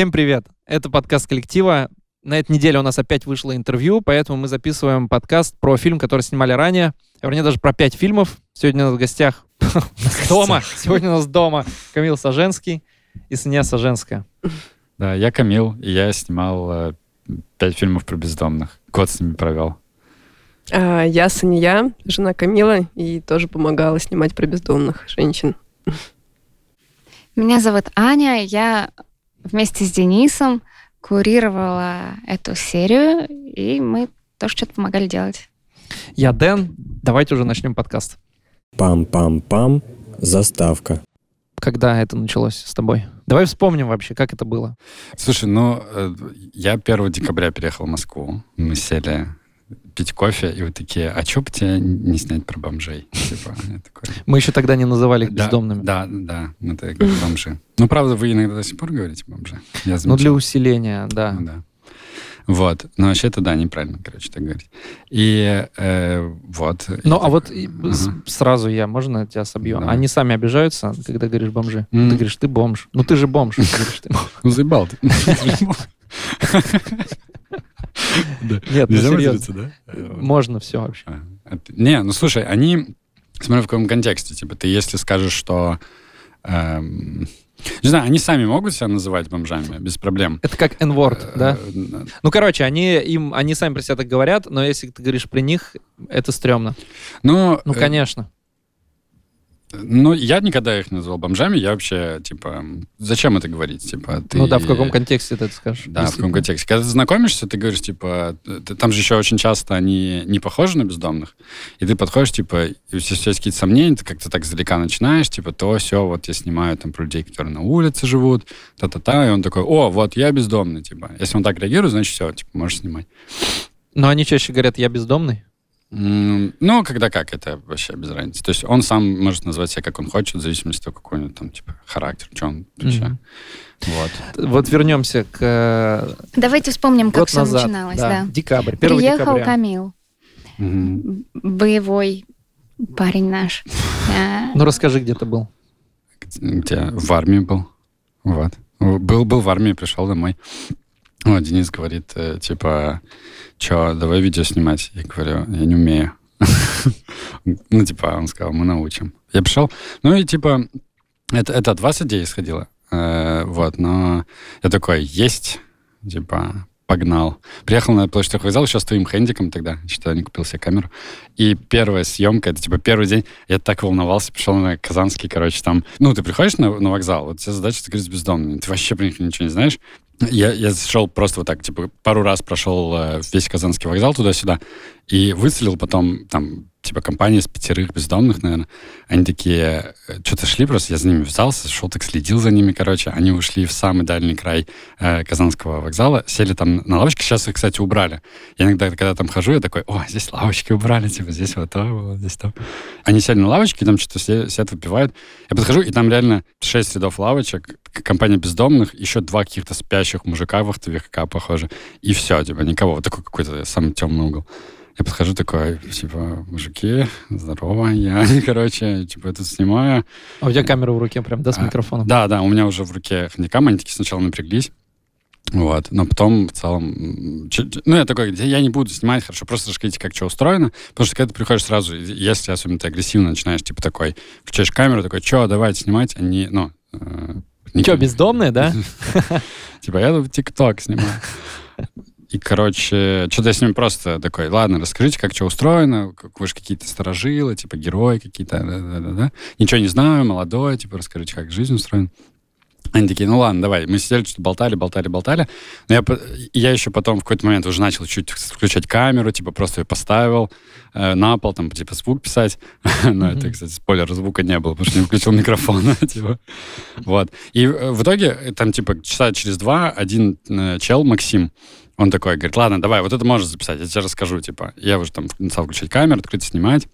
Всем привет! Это подкаст коллектива. На этой неделе у нас опять вышло интервью, поэтому мы записываем подкаст про фильм, который снимали ранее. Вернее, даже про пять фильмов. Сегодня у нас в гостях дома. Сегодня у нас дома Камил Саженский и Саня Саженская. Да, я Камил, и я снимал э, пять фильмов про бездомных. Год с ними провел. А, я Саня, жена Камила, и тоже помогала снимать про бездомных женщин. Меня зовут Аня, я вместе с Денисом курировала эту серию, и мы тоже что-то помогали делать. Я Дэн. Давайте уже начнем подкаст. Пам-пам-пам. Заставка. Когда это началось с тобой? Давай вспомним вообще, как это было. Слушай, ну, э, я 1 декабря переехал в Москву. Мы сели пить кофе, и вы такие, а что бы тебе не снять про бомжей? Типа, такой... Мы еще тогда не называли их бездомными. Да, да, это как бомжи. Ну, правда, вы иногда до сих пор говорите бомжи. Я ну, для усиления, да. Ну, да. Вот. Но вообще это, да, неправильно, короче, так говорить. И э, вот. Ну, а вот угу. сразу я, можно тебя собью? Да. Они сами обижаются, когда говоришь бомжи? Mm. Ты говоришь, ты бомж. Ну, ты же бомж. Ну, заебал ты. Нет, ну серьезно. да? Можно все вообще. А, не, ну слушай, они, смотря в каком контексте, типа, ты если скажешь, что эм, не знаю, они сами могут себя называть бомжами без проблем. Это как N-word, э, да? Ну, короче, они, им, они сами про себя так говорят, но если ты говоришь при них, это стрёмно. Ну, ну конечно. Ну, я никогда их не называл бомжами. Я вообще, типа, зачем это говорить? Типа, ты... Ну да, в каком контексте ты это скажешь? Да, в каком контексте. Когда ты знакомишься, ты говоришь, типа, ты, там же еще очень часто они не похожи на бездомных. И ты подходишь, типа, и у тебя есть какие-то сомнения, ты как-то так издалека начинаешь, типа, то, все, вот я снимаю там про людей, которые на улице живут, та-та-та, и он такой, о, вот я бездомный, типа. Если он так реагирует, значит, все, типа, можешь снимать. Но они чаще говорят, я бездомный? Ну, когда как, это вообще без разницы. То есть он сам может назвать себя, как он хочет, в зависимости от какой у него там, типа, характер, что он вообще. Mm-hmm. Вот. Вот вернемся к... Э, Давайте вспомним, как все назад. начиналось. Да. да. Декабрь, 1 Приехал декабря. Камил, mm-hmm. боевой парень наш. Ну, расскажи, где ты был. Где? В армии был. Вот. Был, был в армии, пришел домой. Вот, Денис говорит, э, типа, что, давай видео снимать. Я говорю, я не умею. Ну, типа, он сказал, мы научим. Я пришел, ну и типа, это, это от вас идея исходила. Э, вот, но я такой, есть, типа, погнал. Приехал на площадь вокзал еще с твоим хендиком тогда, что не купил себе камеру. И первая съемка, это типа первый день, я так волновался, пришел на Казанский, короче, там, ну, ты приходишь на, на вокзал, вот тебе задача закрыть бездомный, ты вообще про ничего не знаешь, я, я шел просто вот так, типа, пару раз прошел э, весь Казанский вокзал туда-сюда и выцелил потом, там, типа, компания из пятерых бездомных, наверное. Они такие, э, что-то шли просто, я за ними взялся, шел так, следил за ними, короче. Они ушли в самый дальний край э, Казанского вокзала, сели там на лавочке, сейчас их, кстати, убрали. Я иногда, когда там хожу, я такой, о, здесь лавочки убрали, типа, здесь вот то, вот здесь то. Они сели на лавочке, там что-то сидят, выпивают. Я подхожу, и там реально шесть рядов лавочек, компания бездомных, еще два каких-то спящих мужика вахтовика, похоже. И все, типа, никого. Вот такой какой-то самый темный угол. Я подхожу такой, типа, мужики, здорово, я, короче, типа, это снимаю. А у тебя камера в руке прям, да, с а, микрофоном? Да, да, у меня уже в руке хандикам, они такие сначала напряглись, вот, но потом в целом, ну, я такой, я не буду снимать, хорошо, просто расскажите, как что устроено, потому что когда ты приходишь сразу, если особенно ты агрессивно начинаешь, типа, такой, включаешь камеру, такой, что, давайте снимать, они, ну, Что, бездомные, да? Типа, я в ТикТок снимаю. И, короче, что-то я с ним просто такой, ладно, расскажите, как что устроено, как вы же какие-то сторожилы, типа герои какие-то, да-да-да. Ничего не знаю, молодой, типа, расскажите, как жизнь устроена. Они такие, ну ладно, давай. Мы сидели, что-то болтали, болтали, болтали. Но я, я еще потом в какой-то момент уже начал чуть включать камеру, типа просто ее поставил э, на пол, там, типа, звук писать. Но это, кстати, спойлер, звука не было, потому что не включил микрофон. типа. Вот. И э, в итоге, там, типа, часа через два один э, чел, Максим, он такой, говорит, ладно, давай, вот это можешь записать, я тебе расскажу, типа. Я уже там начал включать камеру, открыть, снимать.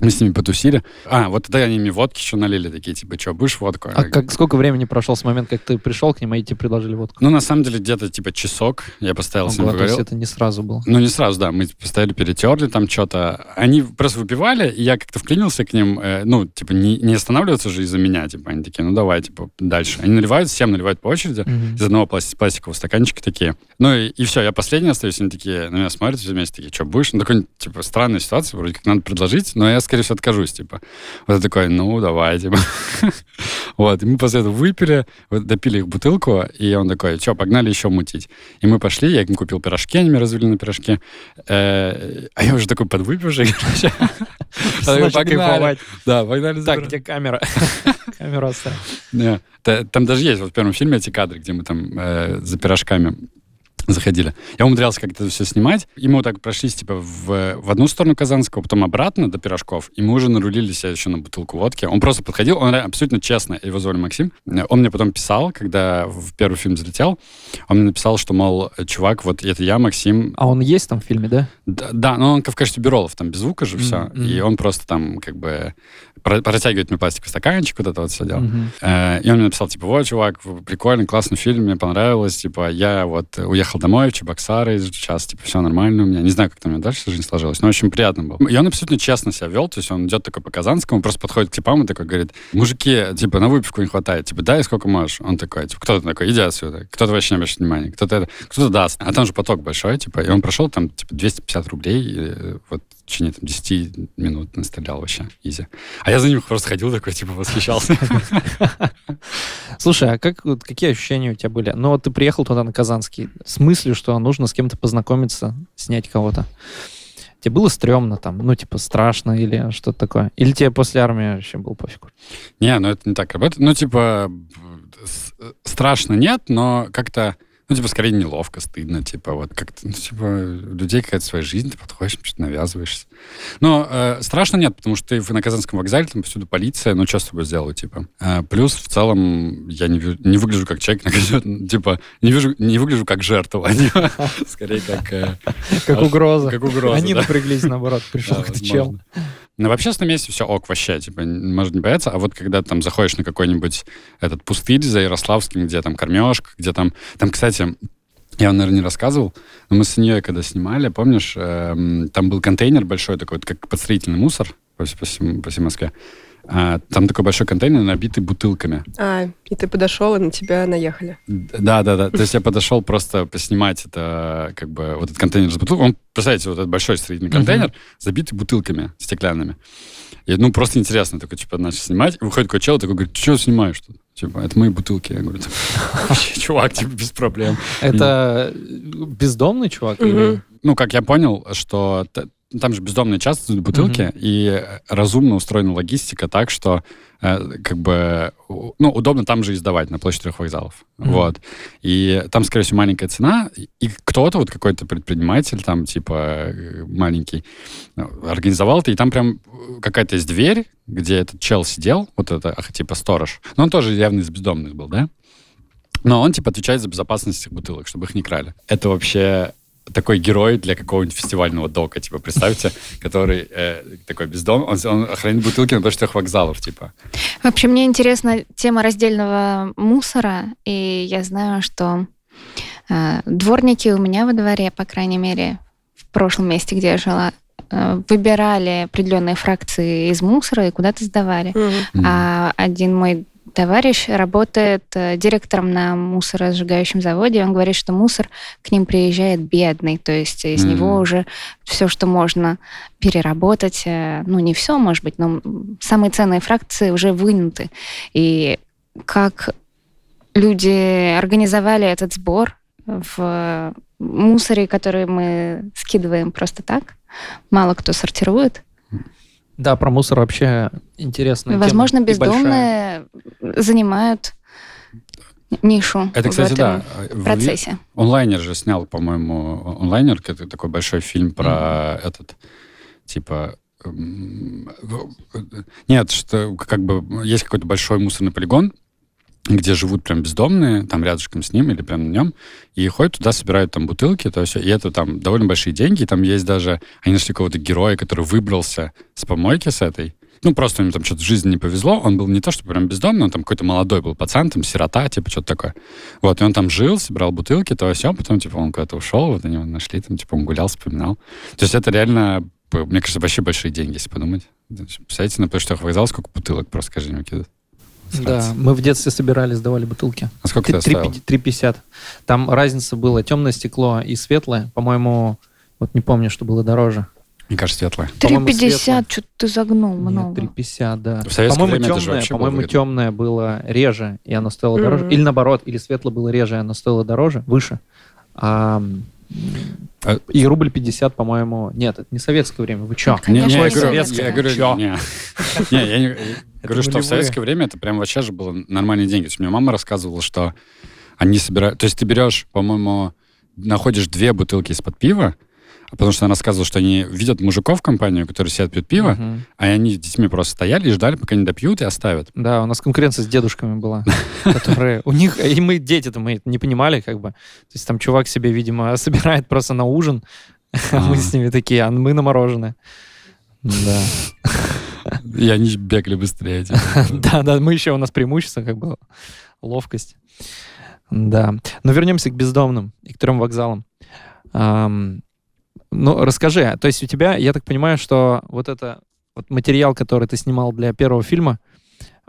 Мы с ними потусили. А, вот тогда они мне водки еще налили, такие, типа, что, будешь водку? А как, сколько времени прошло с момента, как ты пришел к ним, и тебе предложили водку? Ну, на самом деле, где-то, типа, часок. Я поставил с ними Ого, то есть это не сразу было. Ну, не сразу, да. Мы постояли, перетерли там что-то. Они просто выпивали, и я как-то вклинился к ним. э, ну, типа, не, не останавливаться же из-за меня. Типа, они такие, ну, давай, типа, дальше. Они наливают, всем наливают по очереди. Мгм. Из одного пласти- пластикового стаканчика такие. Ну, и, и все, я последний остаюсь. Они такие на меня смотрят все вместе, такие, что, будешь? Ну, такой, типа, странная ситуация, вроде как надо предложить, но я, скорее всего, откажусь, типа. Вот я такой, ну, давай, типа. Вот, и мы после этого выпили, вот, допили их бутылку, и он такой, что, погнали еще мутить. И мы пошли, я им купил пирожки, они меня развели на пирожки. Э, А я уже такой подвыпивший, короче. Погнали. Да, погнали. Так, где камера? Камеру оставь. Там даже есть вот в первом фильме эти кадры, где мы там э, за пирожками заходили. Я умудрялся как-то все снимать, и мы вот так прошлись, типа, в, в одну сторону Казанского, потом обратно до пирожков, и мы уже нарулили себя еще на бутылку водки. Он просто подходил, он абсолютно честно, его звали Максим, он мне потом писал, когда в первый фильм залетел, он мне написал, что, мол, чувак, вот это я, Максим, А он есть там в фильме, да? да, да, но он как в качестве бюролов, там без звука же все, Мгм. и он просто там как бы протягивает мне пластиковый стаканчик, вот это вот все дело. Э, И он мне написал, типа, вот, чувак, прикольный, классный фильм, мне понравилось, типа, я вот уехал домой в Чебоксары, сейчас, типа, все нормально у меня. Не знаю, как там у меня дальше жизнь сложилась, но очень приятно было. И он абсолютно честно себя вел, то есть он идет такой по Казанскому, просто подходит к типам и такой говорит, мужики, типа, на выпивку не хватает, типа, дай сколько можешь. Он такой, типа, кто-то такой, иди отсюда, кто-то вообще не обращает внимания, кто-то это, кто-то даст. А там же поток большой, типа, и он прошел там, типа, 250 рублей, и, вот течение там, 10 минут настрелял вообще, изи. А я за ним просто ходил такой, типа, восхищался. Слушай, а как, какие ощущения у тебя были? Ну, вот ты приехал туда на Казанский с мыслью, что нужно с кем-то познакомиться, снять кого-то. Тебе было стрёмно там, ну, типа, страшно или что-то такое? Или тебе после армии вообще было пофигу? Не, ну это не так работает. Ну, типа, с- страшно нет, но как-то, ну, типа, скорее неловко, стыдно, типа, вот как-то, ну, типа, у людей какая-то своя жизнь, ты подходишь, что-то навязываешься. Но э, страшно нет, потому что ты на Казанском вокзале, там повсюду полиция, ну, что с тобой сделаю, типа. А, плюс, в целом, я не, не выгляжу как человек, типа, не, вижу, не выгляжу как жертва, а скорее как... э, Как угроза. Как угроза, Они напряглись, наоборот. Пришел Да, какой-то чел. Ну, в общественном месте все ок вообще, типа, может не бояться, а вот когда там заходишь на какой-нибудь этот пустырь за Ярославским, где там кормежка, где там... Там, кстати, я вам, наверное, не рассказывал, но мы с нее когда снимали, помнишь, эм, там был контейнер большой такой, вот как подстроительный мусор по, всей- по по всей Москве. А, там такой большой контейнер, набитый бутылками. А, и ты подошел, и на тебя наехали. Да, да, да. То есть я подошел просто поснимать это, как бы, вот этот контейнер с бутылками. Он, представляете, вот этот большой строительный контейнер, забитый бутылками стеклянными. И, ну, просто интересно, такой, типа, начал снимать. И выходит такой чел, такой говорит, что снимаешь тут? Типа, это мои бутылки. Я говорю, вообще, чувак, типа, без проблем. Это бездомный чувак? Ну, как я понял, что там же бездомные часто сдают бутылки, и разумно устроена логистика так, что э, как бы, ну, удобно там же издавать, на площади трех вокзалов. Мгм. Вот. И там, скорее всего, маленькая цена, и кто-то, вот какой-то предприниматель там, типа, э, маленький, ну, организовал это, и там прям э, какая-то есть дверь, где этот чел сидел, вот это, типа, сторож. Но он тоже явно из бездомных был, да? Но он, типа, отвечает за безопасность этих бутылок, чтобы их не крали. Это вообще такой герой для какого-нибудь фестивального дока, типа, представьте, который э, такой бездомный, он, он охранит бутылки на трех вокзалов, типа. Вообще, мне интересна тема раздельного мусора, и я знаю, что э, дворники у меня во дворе, по крайней мере, в прошлом месте, где я жила, э, выбирали определенные фракции из мусора и куда-то сдавали. Мгм. А один мой товарищ работает э, директором на мусоросжигающем заводе. Он говорит, что мусор к ним приезжает бедный, то есть из Мгм. него уже все, что можно переработать, э, ну не все, может быть, но самые ценные фракции уже вынуты. И как люди организовали этот сбор в мусоре, который мы скидываем просто так, мало кто сортирует. Да, про мусор вообще интересно. Возможно, бездомные занимают нишу Это, в кстати, этом да. Процессе. Онлайнер же снял, по-моему, онлайнер, это такой большой фильм про этот, типа... м, в- Нет, что как бы есть какой-то большой мусорный полигон, где живут прям бездомные, там рядышком с ним или прям на нем, и ходят туда, собирают там бутылки, то есть, и это там довольно большие деньги, там есть даже, они нашли какого-то героя, который выбрался с помойки с этой, ну, просто ему там что-то в жизни не повезло, он был не то, что прям бездомный, он там какой-то молодой был пацан, там, сирота, типа, что-то такое. Вот, и он там жил, собирал бутылки, то все, потом, типа, он куда-то ушел, вот они его нашли, там, типа, он гулял, вспоминал. То есть это реально, мне кажется, вообще большие деньги, если подумать. Представляете, на почтовых вокзал сколько бутылок просто каждый день выкидывают. Да, мы в детстве собирали, сдавали бутылки. А сколько ты оставил? 3,50. Там разница была темное стекло и светлое. По-моему, вот не помню, что было дороже. Мне кажется, светлое. По-моему, 3,50, светлое. что-то ты загнул Нет, много. 3,50, да. По-моему, темное, по-моему, темное было реже, и оно стоило дороже. Мгм. Или наоборот, или светлое было реже, и оно стоило дороже, выше. А, А- и рубль 50, по-моему... Нет, это не советское время. Вы чё? Конечно, не, не, я говорю, советское. я говорю, не, не, я не- говорю, что в советское время это прям вообще же было нормальные деньги. То есть мне мама рассказывала, что они собирают... То есть ты берешь, по-моему, находишь две бутылки из-под пива, а потому что она рассказывала, что они видят мужиков в компанию, которые сидят, пьют пиво, Мгм. а они с детьми просто стояли и ждали, пока они допьют и оставят. Да, у нас конкуренция с дедушками была, которые... У них... И мы, дети-то, мы не понимали, как бы. То есть там чувак себе, видимо, собирает просто на ужин, а мы с ними такие, а мы на мороженое. Да. И они бегали быстрее. типа. Да, да, мы еще, у нас преимущество, как бы, ловкость. Да. Но вернемся к бездомным и к трем вокзалам. Ам, ну, расскажи, а, то есть у тебя, я так понимаю, что вот это вот материал, который ты снимал для первого фильма,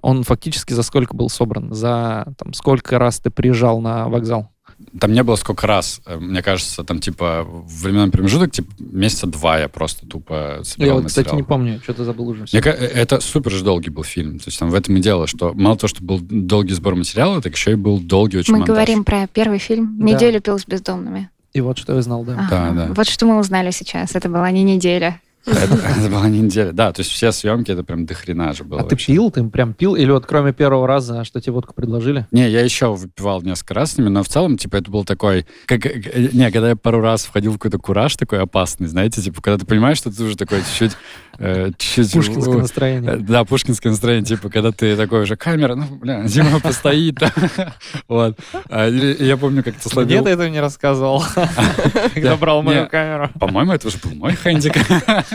он фактически за сколько был собран? За там, сколько раз ты приезжал на вокзал? Там не было сколько раз. Э, Мне кажется, там типа временной промежуток, типа месяца два я просто тупо Я собирал вот, кстати, не помню, что-то забыл уже. Мне э, это супер же долгий был фильм. То есть там в этом и дело, что мало того, что был долгий сбор материала, так еще и был долгий очень Мы монтаж. говорим про первый фильм Да. «Неделю пил с бездомными». И вот что я знал, да. Да, Ага. да. Вот что мы узнали сейчас. Это была не неделя. Это, это была неделя. Да, то есть все съемки, это прям дохрена же было. А ты пил? Ты прям пил? Или вот кроме первого раза, что тебе водку предложили? Не, я еще выпивал несколько раз с ними, но в целом, типа, это был такой... Как, э, не, когда я пару раз входил в какой-то кураж такой опасный, знаете, типа, когда ты понимаешь, что ты уже такой чуть-чуть... э, чуть-чуть Пушкинское э, настроение. Да, пушкинское настроение, типа, когда ты такой уже, камера, ну, бля, Дима постоит. да». Вот. А, я помню, как ты Мне словил... ты этого не рассказывал, когда Да. брал мою камеру. По-моему, это уже был мой хендик.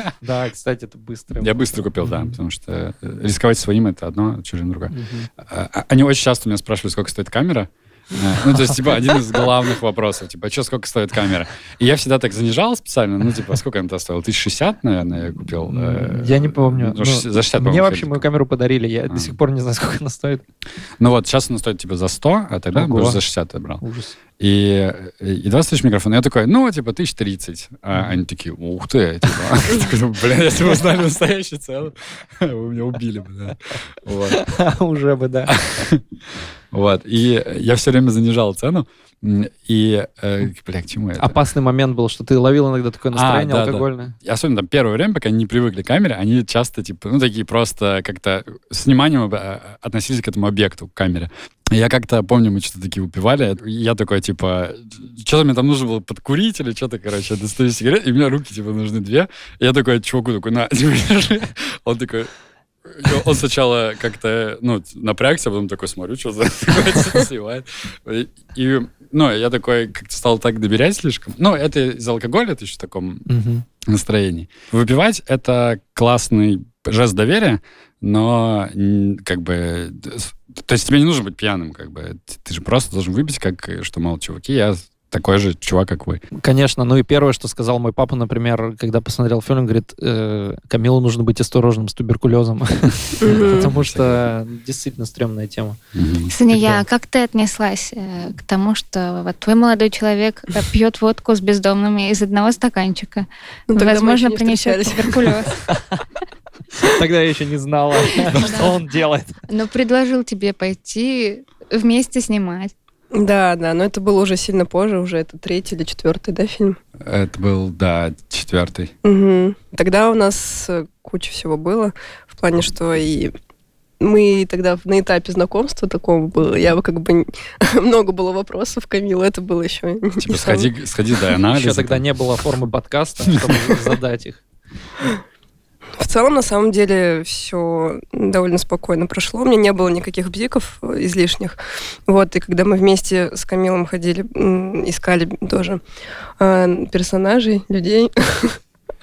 Да, кстати, это быстро. Я быстро купил, да, потому что э, рисковать своим — это одно, чужим — другое. А- а- Они очень часто меня спрашивают, сколько стоит камера. Э, Ну, то есть, типа, один из главных вопросов, типа, что, сколько стоит камера? И я всегда так занижал специально, ну, типа, сколько она стоила? 1060, наверное, я купил. э, Я не помню. ну, шесть- за 60, Мне вообще мою камеру подарили. Я А. до сих пор не знаю, сколько она стоит. Ну вот, сейчас она стоит, типа, за 100, а тогда Ого. за 60 я брал. Ужас. И, и 20 тысяч микрофон. Я такой, ну, типа, 1030. А они такие, ух ты, типа. Ну, Блин, если бы вы знали настоящий цену, вы меня убили бы, да. Вот. Уже бы, да. Вот. И я все время занижал цену. И, э, бля, к чему это? Опасный момент был, что ты ловил иногда такое настроение да, да. алкогольное. И особенно там первое время, пока они не привыкли к камере, они часто, типа, ну, такие просто как-то с вниманием э, относились к этому объекту, к камере. Я как-то помню, мы что-то такие выпивали, я такой, типа, что-то мне там нужно было подкурить или что-то, короче, достаю сигарет, и у меня руки, типа, нужны две. Я такой чуваку такой, на, типа. Он такой, он сначала как-то, ну, напрягся, а потом такой смотрю, что за сливает. И, ну, я такой как-то стал так доверять слишком. Ну, это из алкоголя, это еще в таком Мгм. настроении. Выпивать — это классный жест доверия, но как бы... То есть тебе не нужно быть пьяным, как бы. Ты же просто должен выпить, как, что, мол, чуваки, я такой же чувак, как вы. Конечно. Ну и первое, что сказал мой папа, например, когда посмотрел фильм, говорит, э, Камилу нужно быть осторожным с туберкулезом. Потому что действительно стрёмная тема. Мгм. Саня, как ты отнеслась э, к тому, что вот твой молодой человек э, пьет водку с бездомными из одного стаканчика? Ну, Возможно, принесет туберкулез. Тогда я еще не знала, что он делает. Но предложил тебе пойти вместе снимать. Да, да, но это было уже сильно позже, уже это третий или четвертый, да, фильм? Это был, да, четвертый. Мгм. Тогда у нас э, куча всего было, в плане, что и мы тогда на этапе знакомства такого было, я бы как бы... Много было вопросов Камилу, это было еще... не Типа, сходи, сходи до анализа. Еще тогда не было формы подкаста, чтобы задать их. Целом, на самом деле, все довольно спокойно прошло. У меня не было никаких бзиков э, излишних. Вот, и когда мы вместе с Камилом ходили, искали тоже э, персонажей, людей,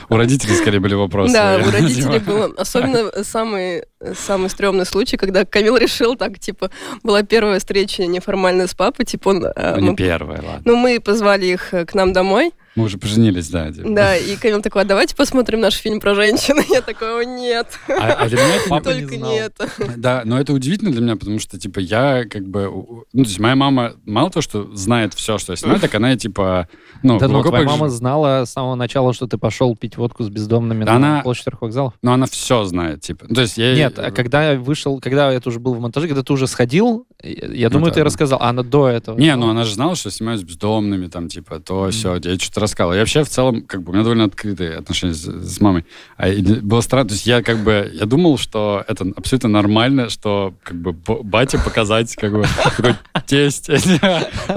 У родителей скорее были вопросы. Да, у родителей было. Особенно самый, самый стрёмный случай, когда Камил решил так, типа, была первая встреча неформальная с папой, типа он... Э, ну, не первая, ладно. Ну, мы позвали их к нам домой, мы уже поженились, да. Типа. Да, и Камил такой, а давайте посмотрим наш фильм про женщин. Я такой, о, нет. А, а для меня Папа Только не, не это. Да, но это удивительно для меня, потому что, типа, я как бы... Ну, то есть моя мама мало то, что знает все, что я снимаю, так она, типа... Ну, да, ну, твоя мама знала с самого начала, что ты пошел пить водку с бездомными да на площадь вокзалов? Ну, она все знает, типа. То есть я... Нет, а когда я вышел, когда это уже был в монтаже, когда ты уже сходил, я думаю, ну, ты да. рассказал, а она до этого? Не, ну она же знала, что снимаю с бездомными, там, типа, то, все. Я что-то рассказал. Я вообще в целом целом, как бы, у меня довольно открытые отношения с, с мамой. А было странно, то есть я как бы, я думал, что это абсолютно нормально, что как бы батя показать, как бы, такой тесть.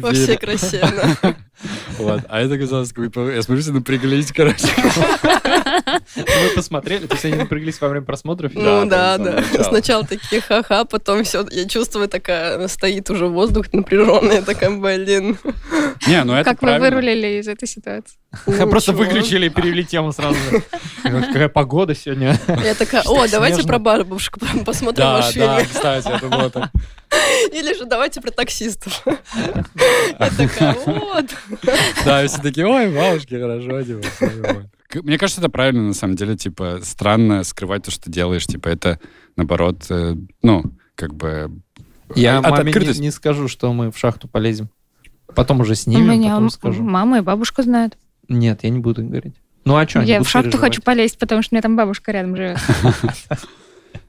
Вообще красиво. Вот. А это казалось, как бы, я смотрю, все напряглись, короче. Мы посмотрели, то есть они напряглись во время просмотров? Ну да, да. Сначала такие ха-ха, потом все, я чувствую, такая стоит уже воздух напряженный, такая, блин. Не, ну это Как вы вырулили из этой ситуации? Просто выключили и перевели тему сразу. Какая погода сегодня. Я такая, о, давайте про бабушку посмотрим ваш фильм. Да, кстати, это было так. Или же давайте про таксистов. Я такая, вот. Да, все такие, ой, бабушки, хорошо, типа, мне кажется, это правильно, на самом деле, типа, странно скрывать то, что делаешь, типа, это, наоборот, э, ну, как бы... Я от маме не, не скажу, что мы в шахту полезем. Потом уже снимем, У меня потом скажу. мама и бабушка знают. Нет, я не буду говорить. Ну а что? Я в шахту переживать? хочу полезть, потому что у меня там бабушка рядом живет.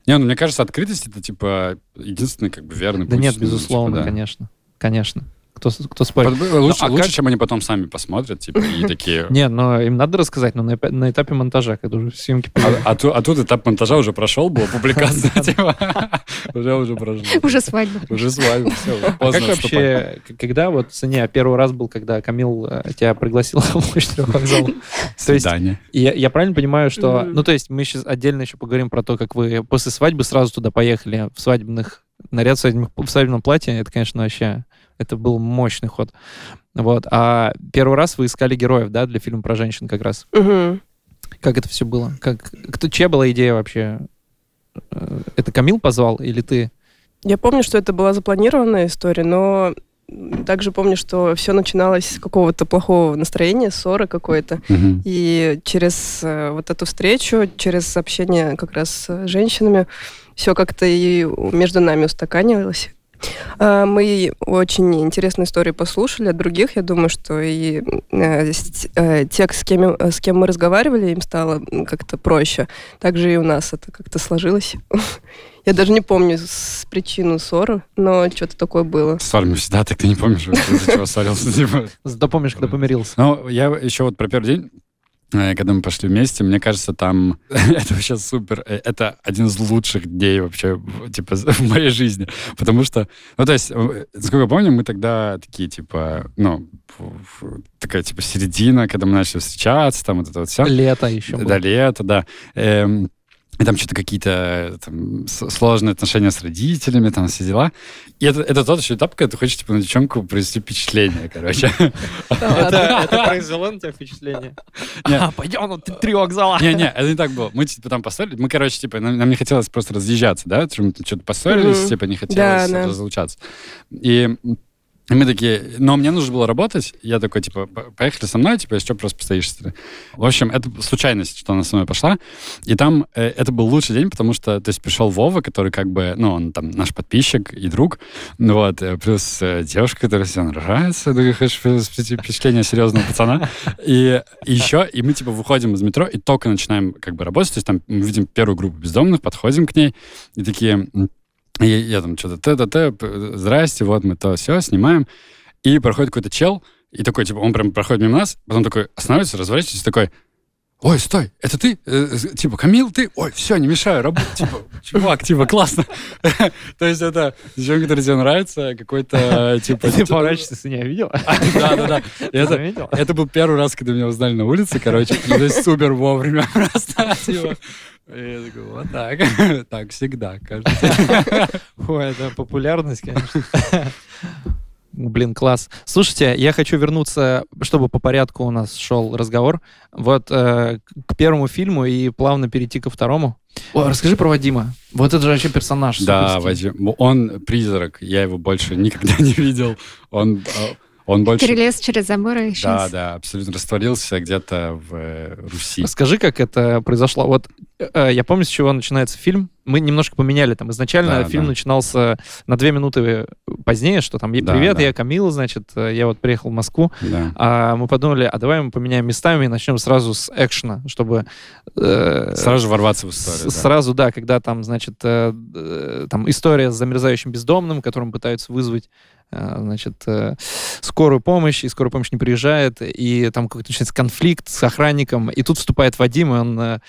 Не, ну мне кажется, открытость это типа единственный как бы верный путь. Да нет, безусловно, конечно. Конечно. Кто, кто спорит? Лучше, ну, а лучше как... чем они потом сами посмотрят, типа, и такие... Не, но им надо рассказать, но на, на этапе монтажа, когда уже съемки... А, а, тут, а тут этап монтажа уже прошел, была публикация, типа, уже уже прошло. Уже свадьба. Уже свадьба, все, а Как вообще, когда вот, не, первый раз был, когда Камил э, тебя пригласил в почту вокзал? Свидание. Я правильно понимаю, что... Ну, то есть мы сейчас отдельно еще поговорим про то, как вы после свадьбы сразу туда поехали, в свадебных наряд в свадебном платье, это, конечно, вообще это был мощный ход. Вот. А первый раз вы искали героев, да, для фильма про женщин как раз. Угу. Как это все было? Как, кто, чья была идея вообще? Э, это Камил позвал или ты? Я помню, что это была запланированная история, но также помню, что все начиналось с какого-то плохого настроения, ссоры какой-то. Угу. И через э, вот эту встречу, через общение как раз с женщинами, все как-то и между нами устаканивалось. А, мы очень интересные истории послушали от других. Я думаю, что и э, э, те, с кем, с кем мы разговаривали, им стало как-то проще. Также и у нас это как-то сложилось. Я даже не помню с причину ссоры, но что-то такое было. С вами всегда так ты не помнишь, из-за чего ссорился. Типа. Зато помнишь, когда помирился. Ну, я еще вот про первый день Э, когда мы пошли вместе, мне кажется, там это вообще супер. Э, это один из лучших дней вообще, типа, в моей жизни. Потому что, ну, то есть, э, сколько помню, мы тогда такие, типа, ну, такая, типа, середина, когда мы начали встречаться, там вот это вот все. Лето еще было. Да, лето, да. Эм, и там что-то какие-то там, сложные отношения с родителями, там все дела. И это, это тот еще этап, когда ты хочешь, типа, на девчонку произвести впечатление, короче. Это произвело на тебя впечатление? Пойдем, ну ты три вокзала. Не-не, это не так было. Мы, типа, там поссорились. Мы, короче, типа, нам не хотелось просто разъезжаться, да? Что-то поссорились, типа, не хотелось разлучаться. И и мы такие, но мне нужно было работать. Я такой, типа, поехали со мной, типа, что просто постоишь. В общем, это случайность, что она со мной пошла. И там э, это был лучший день, потому что, то есть, пришел Вова, который как бы, ну, он там наш подписчик и друг. Вот, э, плюс э, девушка, которая всем нравится, ты хочешь впечатление серьезного пацана. И, и еще, и мы, типа, выходим из метро и только начинаем как бы работать. То есть там мы видим первую группу бездомных, подходим к ней и такие и я там что-то т-т-т, здрасте, вот мы то все снимаем. И проходит какой-то чел, и такой, типа, он прям проходит мимо нас, потом такой останавливается, разворачивается, такой, ой, стой, это ты? Э, э, типа, Камил, ты? Ой, все, не мешаю, работать. Типа, чувак, типа, классно. То есть это девчонка, который тебе нравится, какой-то, типа... Ты поворачиваешься, ты не видел? Да, да, да. Это, был первый раз, когда меня узнали на улице, короче. Ну, то есть супер вовремя просто, типа. Я такой, вот так. Так всегда, кажется. Ой, это популярность, конечно. Блин, класс. Слушайте, я хочу вернуться, чтобы по порядку у нас шел разговор. Вот э, к первому фильму и плавно перейти ко второму. О, расскажи про Вадима. Вот это же вообще персонаж. Да, суперский. Вадим. Он призрак. Я его больше никогда не видел. Он, э, он больше... Перелез через забор и Да, исчез. да, абсолютно растворился где-то в э, Руси. Расскажи, как это произошло. Вот э, я помню, с чего начинается фильм. Мы немножко поменяли там. Изначально Да, фильм да. начинался на две минуты позднее, что там Да, «Привет, да. я Камила, значит, э, я вот приехал в Москву». Да. А мы подумали, а давай мы поменяем местами и начнем сразу с экшена, чтобы... э, Сразу ворваться в историю. с- да. Сразу, да, когда там, значит, э, э, там история с замерзающим бездомным, которым пытаются вызвать, э, значит, скорую помощь, и скорая помощь не приезжает, и там какой-то начинается конфликт с охранником, и тут вступает Вадим, и он...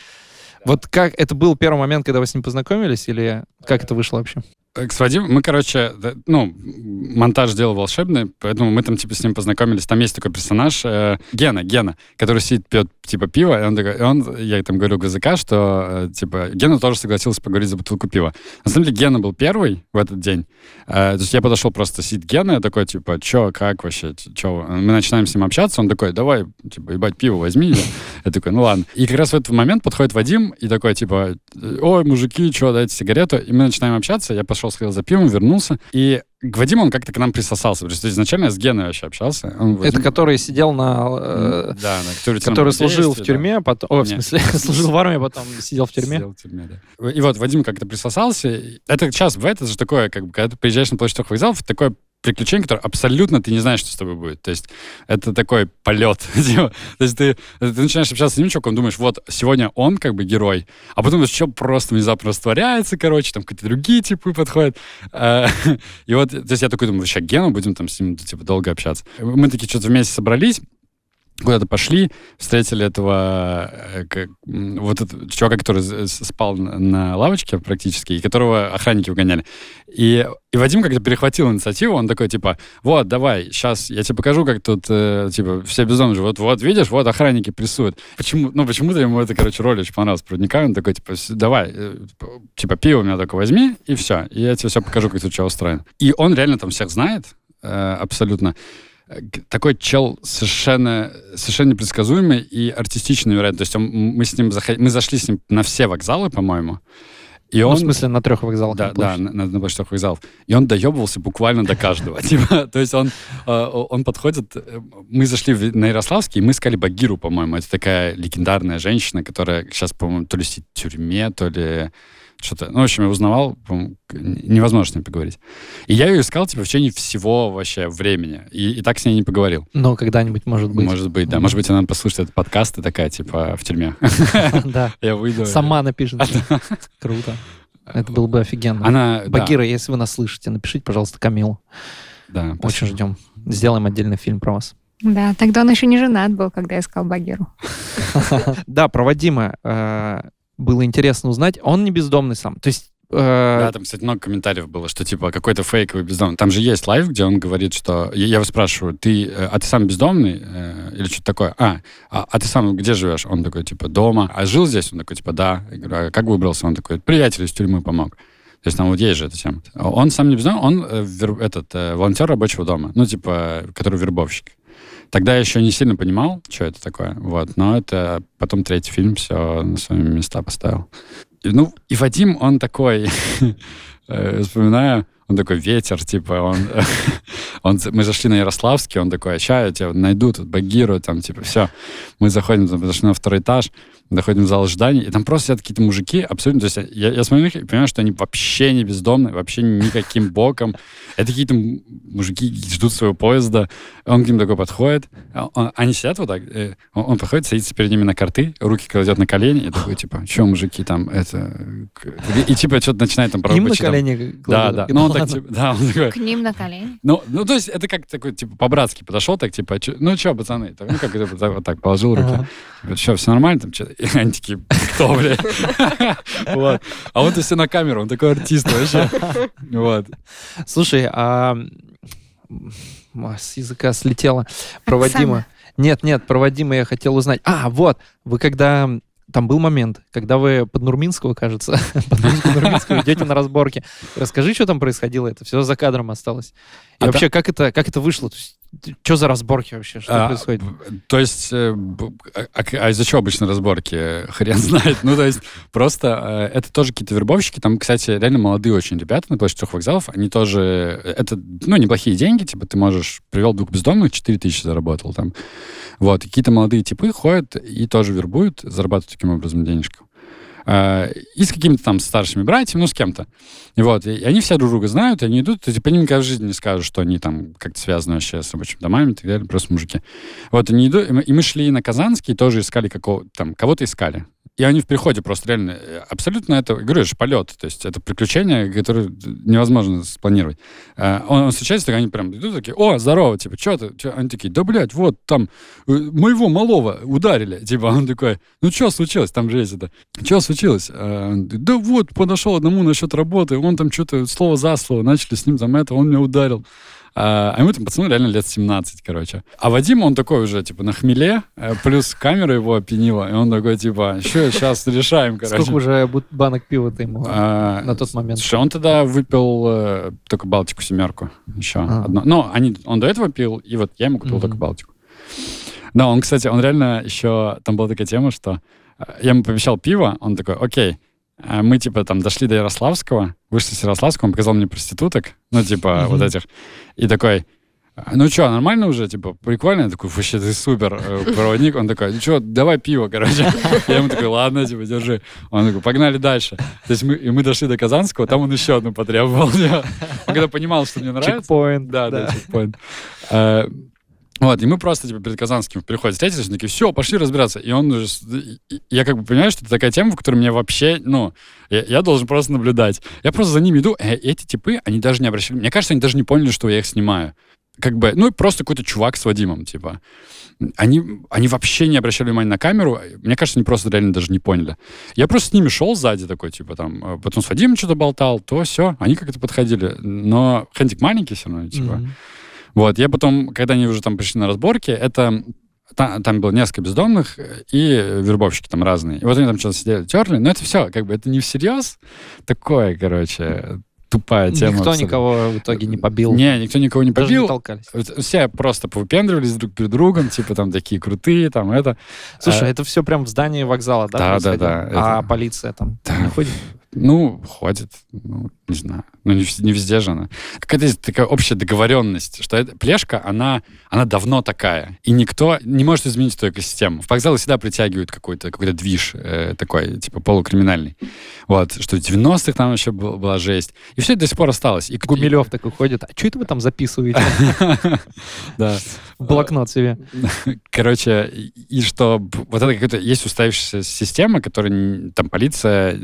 Вот как, это был первый момент, когда вы с ним познакомились, или как это вышло вообще? Э, С Вадимом мы, короче, ну, монтаж делал волшебный, поэтому мы там, типа, с ним познакомились. Там есть такой персонаж, э, Гена, Гена, который сидит, пьет, типа, пиво, и он такой, и он, я там говорю ГЗК, что, э, типа, Гена тоже согласился поговорить за бутылку пива. На самом деле, Гена был первый в этот день. Э, то есть я подошел просто, сидит Гена, я такой, типа, чё, как вообще, чё? вы?» Мы начинаем с ним общаться, он такой, давай, типа, ебать, пиво возьми. Я такой, ну ладно. И как раз в этот момент подходит Вадим и такой, типа, ой, мужики, чё, дайте сигарету. И мы начинаем общаться, я пошел, сходил за пивом, вернулся. И к Вадиму он как-то к нам присосался. Потому что изначально я с Геной вообще общался. Он, Это Вадим- который сидел на... э, да, да, который, который служил в действии, да. тюрьме, потом... О, в Нет. смысле, служил в армии, потом сидел в тюрьме. Сидел в тюрьме, да. И вот Вадим как-то присосался. Это сейчас бывает, это же такое, как бы, когда ты приезжаешь на площадь вокзалов, такое приключение, которое абсолютно ты не знаешь, что с тобой будет. То есть это такой полет. типа. То есть ты, ты начинаешь общаться с ним, чуваком, думаешь, вот, сегодня он как бы герой, а потом что просто внезапно растворяется, короче, там какие-то другие типы подходят. А, И вот, то есть я такой думаю, вообще Гену, будем там с ним, типа, долго общаться. Мы такие что-то вместе собрались, куда-то пошли, встретили этого э, к- м, вот этого чувака, который спал на- лавочке практически, и которого охранники угоняли. И, и Вадим как-то перехватил инициативу, он такой, типа, вот, давай, сейчас я тебе покажу, как тут, э, типа, все бездомные живут. Вот, видишь, вот охранники прессуют. Почему, ну, почему-то ему это, короче, роль очень понравилась проводника, он такой, типа, «С- давай, э, типа, пиво у меня только возьми, и все, и я тебе все покажу, как тут что устроено. И он реально там всех знает, э, абсолютно. Э, такой чел совершенно, совершенно непредсказуемый и артистичный, вероятно. То есть он- мы с ним заход- мы зашли с ним на все вокзалы, по-моему. И Ну, он, в смысле, на трех вокзалах. да, на да, на, на, на почтовых вокзалах. И он доебывался буквально до каждого. Типа, то есть он, э, он подходит... э, Мы зашли на Ярославский, и мы искали Багиру, по-моему. Это такая легендарная женщина, которая сейчас, по-моему, то ли в тюрьме, то ли что-то... Ну, в общем, я узнавал, невозможно с ней поговорить. И я ее искал, типа, в течение всего вообще времени. И, и так с ней не поговорил. Но когда-нибудь, может быть. Может быть, да. Может быть, она послушает этот подкаст и такая, типа, в тюрьме. Да. Я выйду. Сама напишет. Круто. Это было бы офигенно. Она... Багира, если вы нас слышите, напишите, пожалуйста, Камилу. Да, Очень ждем. Сделаем отдельный фильм про вас. Да, тогда он еще не женат был, когда искал Багиру. Да, про Вадима э, было интересно узнать. Он не бездомный сам. То есть... э, Да, там, кстати, много комментариев было, что типа какой-то фейковый бездомный. Там же есть live, где он говорит, что я, я его спрашиваю, ты, э, а ты сам бездомный э, или что-то такое? А, а, а ты сам где живешь? Он такой типа дома. А жил здесь? Он такой типа да. Я говорю, а как выбрался? Он такой, приятель из тюрьмы помог. То есть там вот есть же эта тема. Он сам не бездомный, он вер- этот волонтер рабочего дома, ну типа, который вербовщик. Тогда я еще не сильно понимал, что это такое, вот, но это потом третий фильм все на свои места поставил. И, ну, и Вадим, он такой, э, вспоминаю, он такой ветер, типа, он, он, мы зашли на Ярославский, он такой, а ща я тебя найду, тут Багиру, там, типа, все. Мы заходим, там, зашли на второй этаж, доходим в зал ожидания, и там просто сидят какие-то мужики, абсолютно, то есть я, я смотрю на них и понимаю, что они вообще не бездомные, вообще никаким боком. Это какие-то мужики ждут своего поезда, он к ним такой подходит, а он- они сидят вот так, э, он, он подходит, садится перед ними на карты, руки кладет на колени, и такой, типа, что, мужики, там, это... И, типа, что-то начинает там про Им на колени Да, кладут? да. Я Ну, он так, типа, да, он такой, К ним на колени. ну, ну, то есть это как такой, типа, по-братски подошел, так, типа, «Чё- ну, что, пацаны, Так, ну, как это, вот так, вот так положил руки, Ага. Типа, что, все нормально там, что И они такие, кто, блядь? Вот. А он-то все на камеру, он такой артист вообще. Вот. Слушай, а а, с языка слетело. Проводимо. Оксана. Нет, нет, проводимо я хотел узнать. А, вот, вы когда... Там был момент, когда вы под Нурминского, кажется, под Нурминского идете на разборки. Расскажи, что там происходило. Это все за кадром осталось. И А вообще, как это, как это вышло? Что за разборки вообще? Что А, происходит? То есть, э, а, а- а из-за чего обычно разборки? Хрен знает. Ну, то есть, просто э, это тоже какие-то вербовщики. Там, кстати, реально молодые очень ребята на площади трех вокзалов. Они тоже... э, Это, ну, неплохие деньги. Типа, ты можешь... Привел двух бездомных, 4 тысячи заработал там. Вот. Какие-то молодые типы ходят и тоже вербуют, зарабатывают таким образом денежку. А, И с какими-то там старшими братьями, ну, с кем-то. И вот, и они все друг друга знают, и они идут, то есть по ним никогда в жизни не скажут, что они там как-то связаны вообще с рабочими домами и так далее, просто мужики. Вот, они идут, и мы, и мы шли на Казанский, тоже искали какого там, кого-то искали. И они в приходе просто реально э, абсолютно это, говорю, же полет, то есть это приключение, которое невозможно спланировать. Э, Он, он встречается, так они прям идут такие, о, здорово, типа, что ты? Чё?» Они такие, да, блядь, вот там э, моего малого ударили. Типа, он такой, ну что случилось? Там же есть это. Что случилось? Говорит, Да вот, подошел одному насчет работы, он там что-то слово за слово, начали с ним там это, он меня ударил. А а ему там пацану реально лет 17, короче. А Вадим, он такой уже, типа, на хмеле, э, плюс камера его опьянила, и он такой, типа, что сейчас решаем, короче. Сколько уже банок пива-то ему А, на тот момент? Слушай, он тогда выпил э, только Балтику семерку еще А. одно. Ну, они, он до этого пил, и вот я ему купил только Балтику. Да, он, кстати, он реально еще... Там была такая тема, что э, я ему пообещал пиво, он такой, окей, мы, типа, там дошли до Ярославского, вышли с Ярославского, он показал мне проституток, ну, типа, Мгм. вот этих, и такой, ну что, нормально уже, типа, прикольно? Я такой, вообще, ты супер э, проводник. Он такой, ну что, давай пиво, короче. Я ему такой, ладно, типа, держи. Он такой, погнали дальше. То есть мы, и мы дошли до Казанского, там он еще одну потребовал. Он когда понимал, что мне нравится. Чекпоинт. Да, да, чекпоинт. Э, Вот, и мы просто, типа, перед Казанским в переходе встретились, такие, все, пошли разбираться. И он уже... Я как бы понимаю, что это такая тема, в которой мне вообще, ну, я, я должен просто наблюдать. Я просто за ними иду, э, эти типы, они даже не обращали... Мне кажется, они даже не поняли, что я их снимаю. Как бы, ну, просто какой-то чувак с Вадимом, типа. Они, они вообще не обращали внимания на камеру. Мне кажется, они просто реально даже не поняли. Я просто с ними шел сзади такой, типа, там, э, потом с Вадимом что-то болтал, то все, они как-то подходили. Но хендик маленький все равно, типа. Мгм. Вот, я потом, когда они уже там пришли на разборки, это... Там, там было несколько бездомных э, и вербовщики там разные. И вот они там что-то сидели, терли. Но это все, как бы, это не всерьез. Такое, короче, тупая тема. Никто абсолютно. никого в итоге не побил. Не, никто никого не Даже не побил. толкались. Вот Все просто повыпендривались друг перед другом, типа там такие крутые, там это. Слушай, А, это все прям в здании вокзала, да? Да, да, да, А это- полиция там Да. не ходит? Ну, ходит, ну, не знаю. Ну, не, не везде же она. Какая-то такая общая договоренность, что эта плешка, она, она давно такая. И никто не может изменить эту экосистему. В вокзалы всегда притягивают какой-то какой движ э, такой, типа, полукриминальный. Вот, что в 90-х там еще был- была жесть. И все это до сих пор осталось. И, Гумилев такой ходит. А что это вы там записываете? Да. В блокнот себе. Короче, и, и что вот это какая-то есть уставившаяся система, которая там полиция,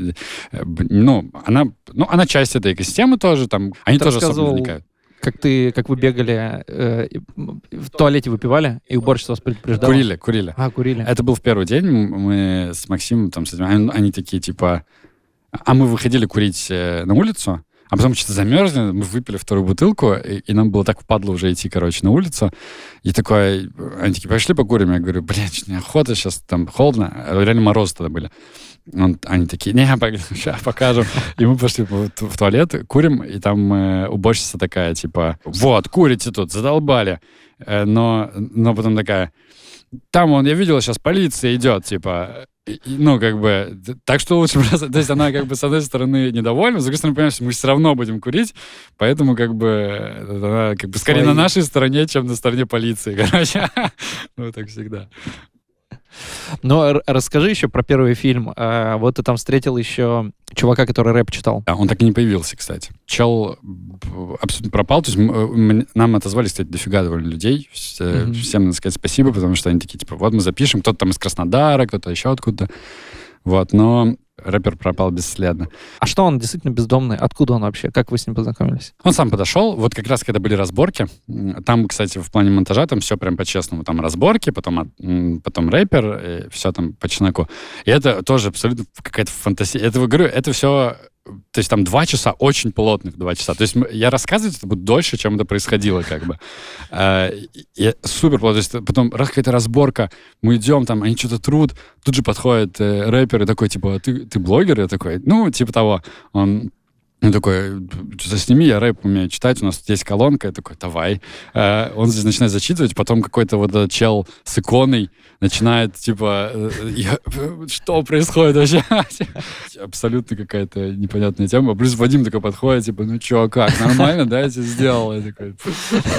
э, ну, она, ну, она часть этой экосистемы тоже, там, они Ты тоже особо вникают. Как ты, как вы бегали, э, в туалете выпивали, и уборщица вас предупреждала? Курили, курили. А, курили. Это был в первый день, мы с Максимом там, с этим, они, они такие, типа, а мы выходили курить э, на улицу, а потом что-то замерзли, мы выпили вторую бутылку, и, и нам было так впадло уже идти, короче, на улицу. И такой, они такие, пошли покурим. Я говорю, блядь, неохота, сейчас там холодно. А Реально морозы тогда были. Он- они такие, не, сейчас покажем. И мы пошли в, туалет, курим, и там э, уборщица такая, типа, вот, курите тут, задолбали. Э, но, но потом такая, там, он, я видел, сейчас полиция идет, типа, ну, как бы, так что лучше просто... То есть она, как бы, с одной стороны, недовольна, с другой стороны, понимаешь, мы все равно будем курить, поэтому, как бы, она, как бы, скорее на Свои. нашей стороне, чем на стороне полиции, короче. Ну, так всегда. Но расскажи еще про первый фильм. А, вот ты там встретил еще чувака, который рэп читал. Да, он так и не появился, кстати. Чел абсолютно пропал. То есть э, нам отозвали, кстати, дофига довольно людей. Э. Всем надо сказать спасибо, потому что они такие, типа, вот мы запишем. Кто-то там из Краснодара, кто-то еще откуда-то. Вот, но рэпер пропал бесследно. А что он действительно бездомный? Откуда он вообще? Как вы с ним познакомились? Он сам подошел, вот как раз когда были разборки, там, кстати, в плане монтажа там все прям по-честному. Там разборки, потом, потом рэпер, все там по чесноку. И это тоже абсолютно какая-то фантазия. Это, говорю, это все... То есть там два часа, очень плотных два часа. То есть я рассказывать это буду дольше, чем это происходило, как бы. Э, и- и супер плотно. То есть потом раз какая-то разборка, мы идем там, они что-то трут, тут же подходит э, рэпер и такой, типа, «А ты, ты блогер? Я такой, ну, типа того. Он он такой, что-то сними, я рэп умею читать, у нас есть колонка. Я такой, давай. Э, он здесь начинает зачитывать, потом какой-то вот этот чел с иконой начинает, типа, э, что происходит вообще? Абсолютно какая-то непонятная тема. Плюс Вадим такой подходит, типа, ну чё, как, нормально, да, я тебе сделал? Я такой,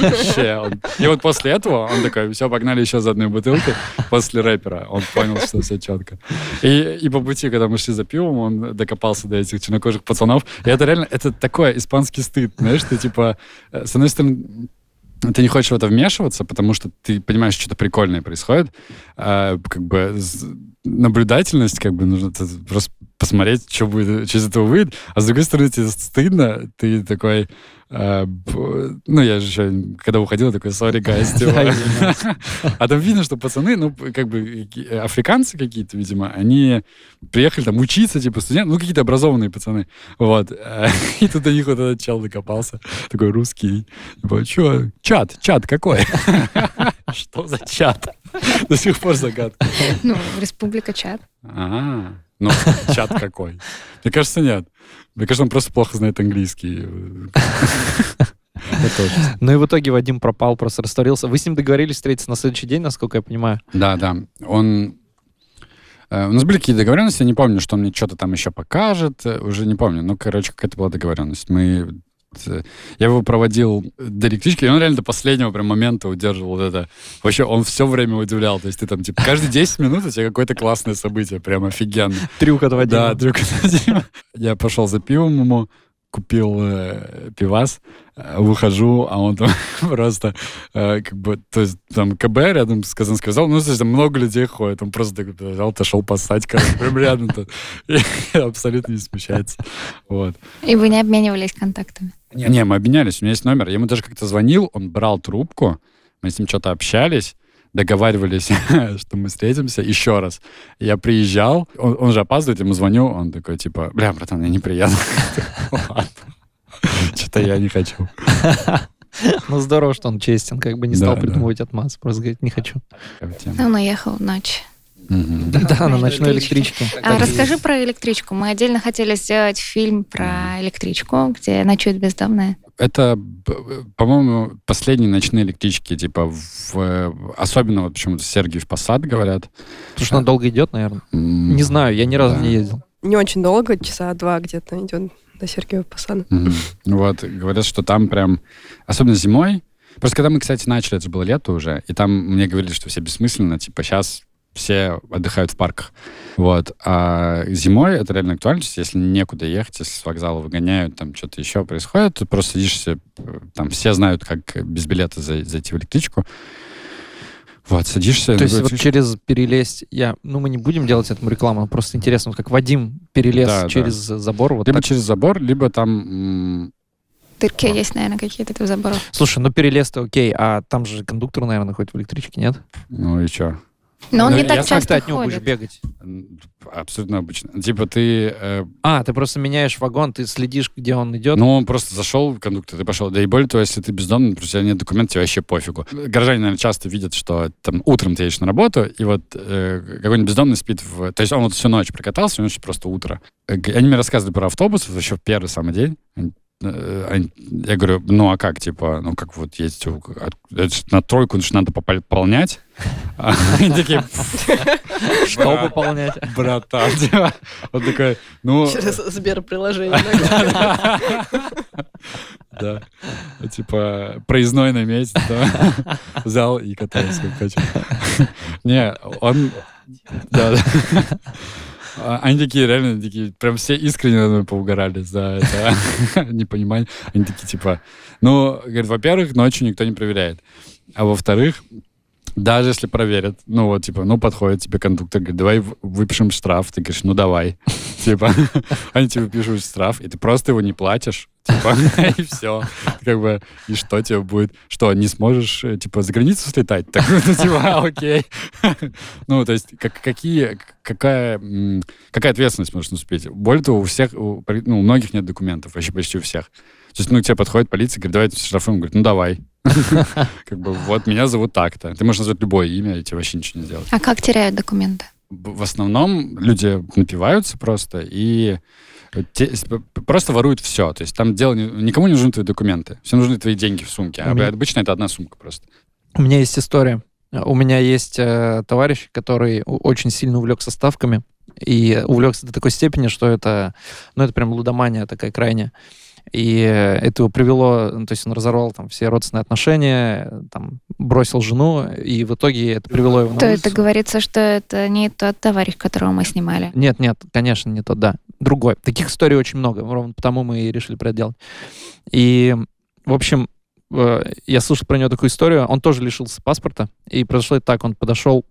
вообще. И вот после этого он такой, все, погнали еще за одной бутылкой. После рэпера он понял, что все четко. И, и по пути, когда мы шли за пивом, он докопался до этих чернокожих пацанов. И это реально, это такой испанский стыд, знаешь, ты типа, э, с одной стороны, ты не хочешь в это вмешиваться, потому что ты понимаешь, что-то прикольное происходит. А, как бы наблюдательность, как бы нужно просто посмотреть, что будет, что из этого выйдет. А с другой стороны, тебе стыдно, ты такой... б- ну, я же еще, когда уходил, такой, sorry, guys. А там видно, что пацаны, ну, как бы э, африканцы какие-то, видимо, они приехали там учиться, типа, студенты, ну, какие-то образованные пацаны. Вот. Э, И тут до них вот этот чел докопался, такой русский. Типа, что? Чат, чат какой? Что за чат? До сих пор загадка. Ну, Республика Чад. А, ну, чат какой? Мне кажется, нет. Мне кажется, он просто плохо знает английский. Ну и в итоге Вадим пропал, просто растворился. Вы с ним договорились встретиться на следующий день, насколько я понимаю. Да, да. Он... э, У нас были какие-то договоренности, я не помню, что он мне что-то там еще покажет, э, уже не помню. Ну, короче, какая-то была договоренность. Мы... э, Я его проводил до электрички, и он реально до последнего прям момента удерживал вот это. Вообще, он все время удивлял. То есть ты там, типа, каждые 10 минут у тебя какое-то классное событие, прям офигенно. Трюк от Вадима. Да, трюк от Вадима. Я пошел за пивом ему, купил э, пивас, э, выхожу, а он там просто э, как бы, то есть там КБ рядом с Казанским вокзалом, ну, то есть там много людей ходит, он просто так взял, отошел поссать, короче, прям рядом тут. И абсолютно не смущается. Вот. И вы не обменивались контактами? Не, не, мы обменялись, у меня есть номер. Я ему даже как-то звонил, он брал трубку, мы с ним что-то общались, договаривались, что мы встретимся еще раз. Я приезжал, он, он же опаздывает, ему звоню, он такой, типа, бля, братан, я не приеду. Что-то я не хочу. Ну здорово, что он честен, как бы не стал придумывать отмаз. Просто говорит, не хочу. Он уехал в ночь. Мгм. Да, на ночной электричке. электричке. А расскажи про электричку. Мы отдельно хотели сделать фильм про электричку, где ночуют бездомные. Это, по-моему, последние ночные электрички, типа, в, особенно вот почему-то Сергиев Посад, говорят. Потому что она долго идет, наверное. Не знаю, я ни разу Да. не ездил. Не очень долго, часа два где-то идет до Сергеева Посада. Вот, говорят, что там прям, особенно зимой, просто когда мы, кстати, начали, это же было лето уже, и там мне говорили, что все бессмысленно, типа, сейчас все отдыхают в парках. Вот. А зимой это реально актуально, то есть если некуда ехать, если с вокзала выгоняют, там что-то еще происходит, ты просто садишься, э, там все знают, как без билета зай- зайти в электричку. Вот, садишься... То есть вот через перелезть, я, ну мы не будем делать этому рекламу, но просто интересно, вот как Вадим перелез Да, да. через забор, вот либо так. через забор, либо там... Дырки есть, наверное, какие-то в заборах. Слушай, ну перелез-то окей, а там же кондуктор, наверное, ходит в электричке, нет? Ну и что? Но он Ну, не так часто ты от него ходит. будешь бегать. Абсолютно обычно. Типа ты э, А, ты просто меняешь вагон, ты следишь, где он идет. Ну, он просто зашел в кондуктор, ты пошел. Да и более того, если ты бездомный, просто у тебя нет документов, тебе вообще пофигу. Горожане, наверное, часто видят, что там утром ты едешь на работу, и вот э, какой-нибудь бездомный спит в... То есть он вот всю ночь прокатался, у него еще просто утро. Э, г- Они мне рассказывали про автобус, вот еще в первый самый день. Они- Я говорю, ну а как, типа, ну как вот есть, на тройку же надо пополнять. А Они такие, Что «Брат, пополнять? братан, типа». Он такой, ну... Через Сберприложение. да. Да. Типа проездной на месяц, да. Взял и катаюсь как хочу. Не, он... Да, да. А, Они такие, реально, такие, прям все искренне над мной поугорали за это непонимание. Они такие, типа, ну, говорят, во-первых, ночью никто не проверяет. А во-вторых, даже если проверят, ну вот, типа, ну, подходит тебе кондуктор, говорит, давай выпишем штраф. Ты говоришь, ну, давай. Типа, они тебе пишут штраф, и ты просто его не платишь. Типа, и все. Как бы, и что тебе будет? Что, не сможешь, э, типа, за границу слетать? Так, ну, типа, окей. Ну, то есть, как, какие, какая, какая ответственность может наступить? Более того, у всех, у, ну, у многих нет документов, вообще почти у всех. То есть, ну, к тебе подходит полиция, говорит, давай штрафуем. Говорит, ну, давай. Как бы, вот, меня зовут так-то. Ты можешь назвать любое имя, и тебе вообще ничего не сделать. А как теряют документы? В основном люди напиваются просто и те, просто воруют все. То есть там дело не, никому не нужны твои документы. Все нужны твои деньги в сумке. А меня... обычно это одна сумка просто. У меня есть история. У меня есть э, товарищ, который очень сильно увлекся ставками и увлекся до такой степени, что это, ну, это прям лудомания такая крайняя. И это его привело, ну, то есть он разорвал там все родственные отношения, там, бросил жену, и в итоге это привело его на То улицу. это говорится, что это не тот товарищ, которого мы снимали? Нет, нет, конечно, не тот, да. Другой. Таких историй очень много, ровно потому мы и решили про это делать. И, в общем, э, я слышал про него такую историю. Он тоже лишился паспорта, и произошло это так. Он подошел,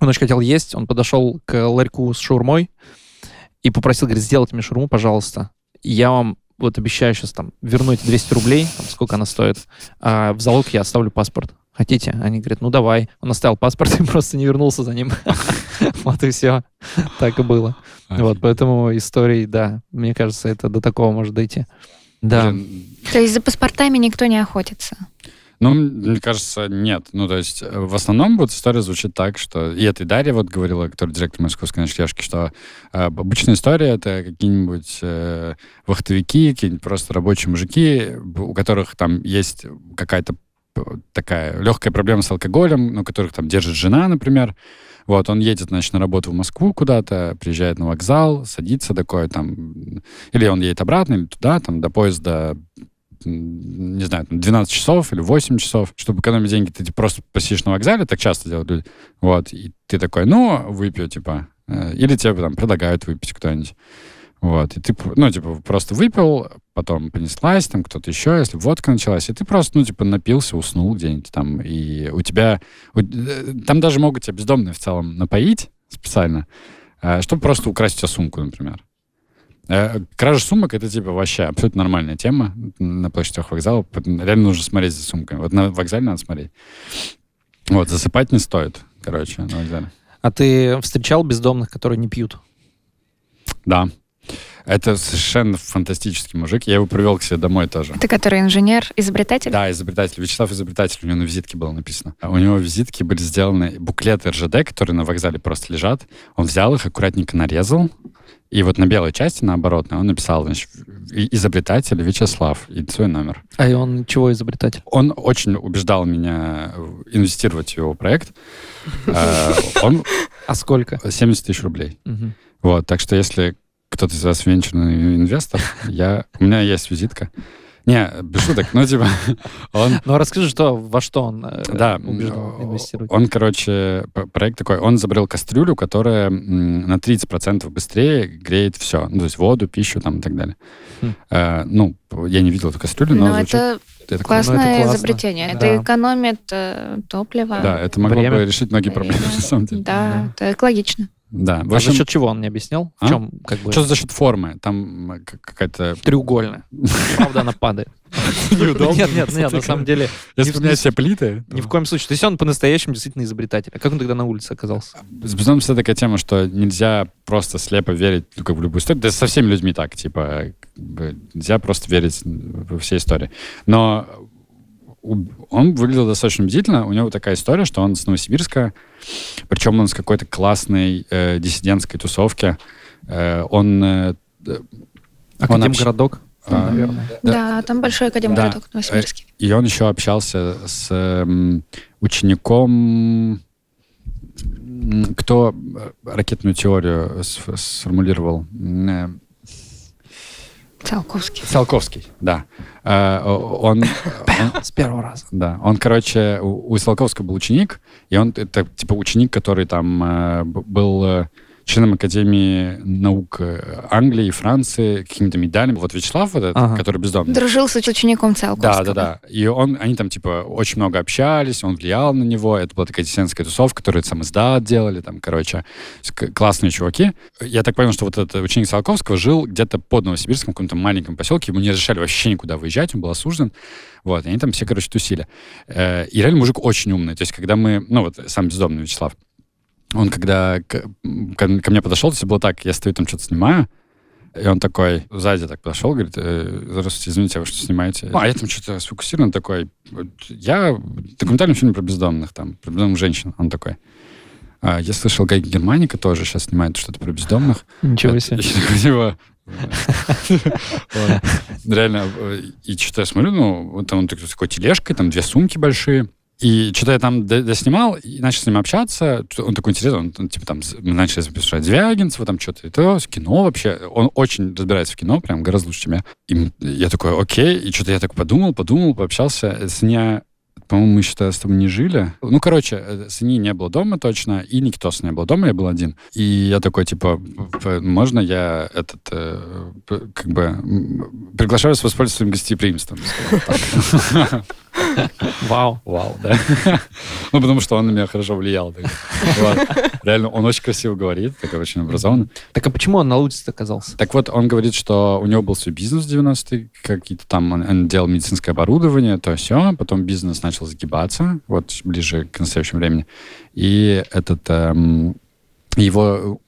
он очень хотел есть, он подошел к ларьку с шаурмой и попросил, говорит, сделайте мне шаурму, пожалуйста. Я вам вот обещаю сейчас там вернуть 200 рублей, там, сколько она стоит, а в залог я оставлю паспорт. Хотите? Они говорят, ну давай. Он оставил паспорт и просто не вернулся за ним. Вот и все. Так и было. Вот, поэтому истории, да, мне кажется, это до такого может дойти. Да. То есть за паспортами никто не охотится? Ну, мне кажется, нет. Ну, то есть, э, в основном вот история звучит так, что... И это и Дарья вот говорила, которая директор московской ночлежки, что э, обычная история — это какие-нибудь э, вахтовики, какие-нибудь просто рабочие мужики, у которых там есть какая-то такая легкая проблема с алкоголем, ну, которых там держит жена, например. Вот, он едет, значит, на работу в Москву куда-то, приезжает на вокзал, садится такой там... Или он едет обратно, или туда, там, до поезда не знаю, 12 часов или 8 часов, чтобы экономить деньги, ты типа, просто посидишь на вокзале, так часто делают люди. Вот, и ты такой, ну, выпью, типа. Э, или тебе там предлагают выпить кто-нибудь. Вот, и ты, ну, типа, просто выпил, потом понеслась, там кто-то еще, если водка началась, и ты просто, ну, типа, напился, уснул где-нибудь там, и у тебя... У, э, там даже могут тебя бездомные в целом напоить специально, э, чтобы просто украсть у тебя сумку, например. Э, кража сумок — это, типа, вообще абсолютно нормальная тема на площадях вокзала. Реально нужно смотреть за сумками. Вот на вокзале надо смотреть. Вот, засыпать не стоит, короче, на вокзале. А ты встречал бездомных, которые не пьют? Да. Это совершенно фантастический мужик. Я его привел к себе домой тоже. Это который инженер, изобретатель? Да, изобретатель. Вячеслав изобретатель. У него на визитке было написано. А у него визитки были сделаны буклеты РЖД, которые на вокзале просто лежат. Он взял их, аккуратненько нарезал, и вот на белой части, наоборот, он написал, значит, изобретатель Вячеслав и свой номер. А и он чего изобретатель? Он очень убеждал меня инвестировать в его проект. Э. А сколько? 70 тысяч рублей. Вот, так что если кто-то из вас венчурный инвестор, я, у меня есть визитка. Не, без шуток, ну, типа, он... Ну, расскажи, что, во что он э, да, убеждал инвестировать? Он, короче, проект такой, он изобрел кастрюлю, которая на 30% быстрее греет все, ну, то есть воду, пищу там и так далее. Хм. Э, ну, я не видел эту кастрюлю, но... но звучит... это это классное ну, это классно. изобретение. Да. Это экономит э, топливо. Да, это могло Время. бы решить многие проблемы, на самом деле. Да, да. это экологично. Да. В а общем, за счет чего он не объяснял? В а? чем, как бы... Что за счет формы? Там какая-то... Треугольная. Правда, она падает. Неудобно. Нет, нет, нет, на самом деле... Если поменять все плиты... Ни в коем случае. То есть он по-настоящему действительно изобретатель. А как он тогда на улице оказался? С безумством такая тема, что нельзя просто слепо верить как в любую историю. Да со всеми людьми так, типа, нельзя просто верить во все истории. Но он выглядел достаточно убедительно. У него такая история, что он с Новосибирска, причем он с какой-то классной э, диссидентской тусовки. Э, он... Э, Академгородок, он общ... наверное. Да, да, там большой академгородок да. в Новосибирске. И он еще общался с э, учеником кто ракетную теорию сформулировал? Э, Циолковский. Циолковский, да. Uh, он. С первого раза. Да. Он, короче, у, Циолковского был ученик, и он, это, типа, ученик, который там uh, был uh, членом Академии наук э, Англии и Франции, какими-то медалями. Вот Вячеслав, вот этот, Ага. который бездомный. Дружил с учеником Циолковского. Да, да, да. И он, они там, типа, очень много общались, он влиял на него. Это была такая диссидентская тусовка, которую сам издат делали, там, короче, классные чуваки. Я так понял, что вот этот ученик Циолковского жил где-то под Новосибирском, в каком-то маленьком поселке. Ему не разрешали вообще никуда выезжать, он был осужден. Вот, и они там все, короче, тусили. Э, И реально мужик очень умный. То есть, когда мы, ну, вот сам бездомный Вячеслав, он когда к- ко, ко мне подошел, то есть было так, я стою там что-то снимаю, и он такой сзади так подошел, говорит, э, здравствуйте, извините, а вы что снимаете? А я там что-то сфокусирован такой, я документальный фильм про бездомных, там, про бездомных женщин. Он такой, «А, я слышал, Гай Германика тоже сейчас снимает что-то про бездомных. Ничего себе. я типа. Реально, э, и что-то я смотрю, ну, вот там он такой, с такой тележкой, там две сумки большие, и что-то я там доснимал, и начал с ним общаться. Он такой интересный, он, он, типа там, начали записывать Звягинцева, там что-то, это с кино вообще. Он очень разбирается в кино, прям гораздо лучше, чем я. И я такой, окей, и что-то я так подумал, подумал, пообщался. С ней, по-моему, мы еще с тобой не жили. Ну, короче, э, Сани не было дома точно, и Никитоса не было дома, я был один. И я такой, типа, п- можно я этот, э, как бы, приглашаю вас воспользоваться своим гостеприимством. Вау. Вау, да. Ну, потому что он на меня хорошо влиял. Реально, он очень красиво говорит, такой очень образованный. Так а почему он на улице оказался? Так вот, он говорит, что у него был свой бизнес в 90-е, какие-то там, он, он делал медицинское оборудование, то все, потом бизнес начал загибаться, вот ближе к настоящему времени. И этот, эм, его...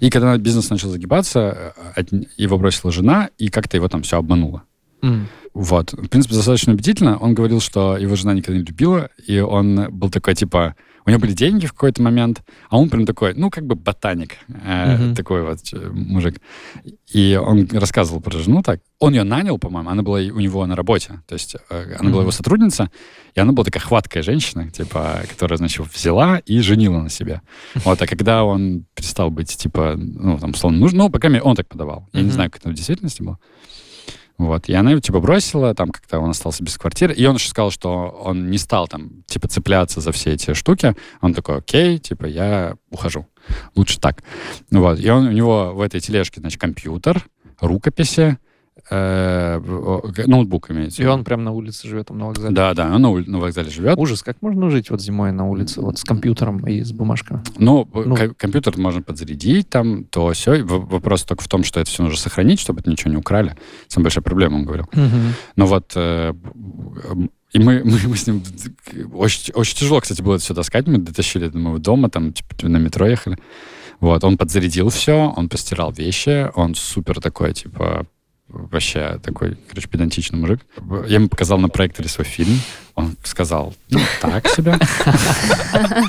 И когда бизнес начал загибаться, э, от- его бросила жена, и как-то его там все обмануло. М. Вот. В принципе, достаточно убедительно. Он говорил, что его жена никогда не любила, и он был такой, типа, у него были деньги в какой-то момент, а он прям такой, ну, как бы ботаник, э, Мгм. такой вот э, мужик. И он рассказывал про жену так. Он ее нанял, по-моему, она была у него на работе. То есть э, она была Мгм. его сотрудница, и она была такая хваткая женщина, типа, которая, значит, взяла и женила на себе. Вот, а когда он перестал быть, типа, ну, там, условно, нужен, ну, по крайней мере, он так подавал. Я не Мгм. знаю, как это в действительности было. Вот. И она его, типа, бросила, там, как-то он остался без квартиры. И он еще сказал, что он не стал, там, типа, цепляться за все эти штуки. Он такой, окей, типа, я ухожу. Лучше так. Вот. И он, у него в этой тележке, значит, компьютер, рукописи, э, ноутбук имеется. И он прям на улице живет, там на вокзале. Да, да, он на, уль- на вокзале живет. Ужас, как можно жить вот зимой на улице, вот с компьютером и с бумажками? Ну, Ну. ко- компьютер можно подзарядить там, то все. Вопрос только в том, что это все нужно сохранить, чтобы это ничего не украли. Самая большая проблема, он говорил. Но вот э, и мы, мы, мы с ним очень, очень тяжело, кстати, было это все таскать. Мы дотащили до моего дома, там типа, на метро ехали. Вот, он подзарядил все, он постирал вещи, он супер такой, типа, вообще такой, короче, педантичный мужик. Я ему показал на проекторе свой фильм, он сказал, ну, так себе.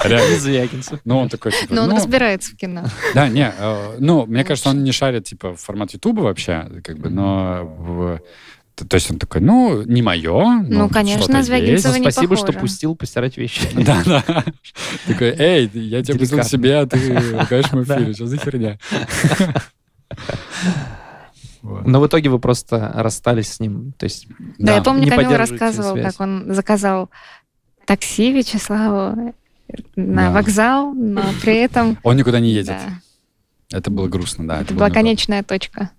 Реально. Звягинцев. Ну, он такой, типа, Но он ну, разбирается в кино. да, не, э, ну, мне кажется, он не шарит, типа, в формат Ютуба вообще, как бы, но... то есть он такой, ну, не мое. Ну, конечно, что-то Звягинцев есть. Ну, не спасибо, что пустил постирать вещи. Да, да. Такой, эй, я тебя пустил себе, а ты ругаешь мой фильм. Что за херня? Вот. Но в итоге вы просто расстались с ним. То есть Да, я помню, поддерживаете рассказывал, связь. как он заказал такси Вячеславу на Да. вокзал, но при этом... Он никуда не едет. Да, Это было грустно, да. это была конечная точка.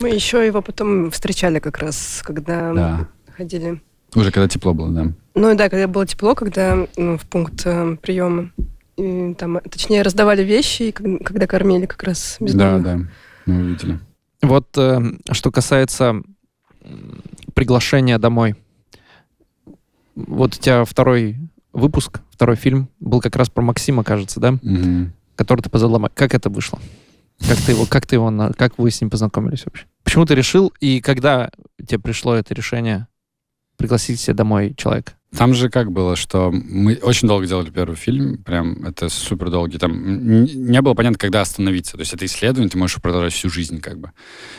Мы еще его потом встречали как раз, когда Да. ходили. Уже когда тепло было, да. Ну да, когда было тепло, когда ну, в пункт э, приема. И там, э, точнее, раздавали вещи, и ког- когда кормили как раз Да, бездомных. да. Мы увидели. Вот э, что касается приглашения домой. Вот у тебя второй выпуск, второй фильм был как раз про Максима, кажется, да? Мгм. Который ты позадала. Как это вышло? Как ты его, как ты его, как вы с ним познакомились вообще? Почему ты решил и когда тебе пришло это решение пригласить себе домой человека? Там же как было, что мы очень долго делали первый фильм, прям это супер долгий. Там не было понятно, когда остановиться. То есть это исследование, ты можешь продолжать всю жизнь как бы.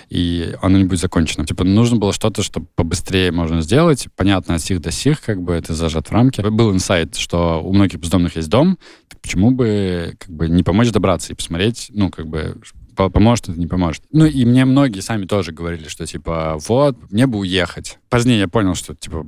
И оно не будет закончено. Типа нужно было что-то, что побыстрее можно сделать. Понятно, от сих до сих, как бы это зажат в рамки. Был инсайт, что у многих бездомных есть дом, так почему бы как бы не помочь добраться и посмотреть, ну как бы поможет это, не поможет. Ну, и мне многие сами тоже говорили, что, типа, вот, мне бы уехать. Позднее я понял, что, типа,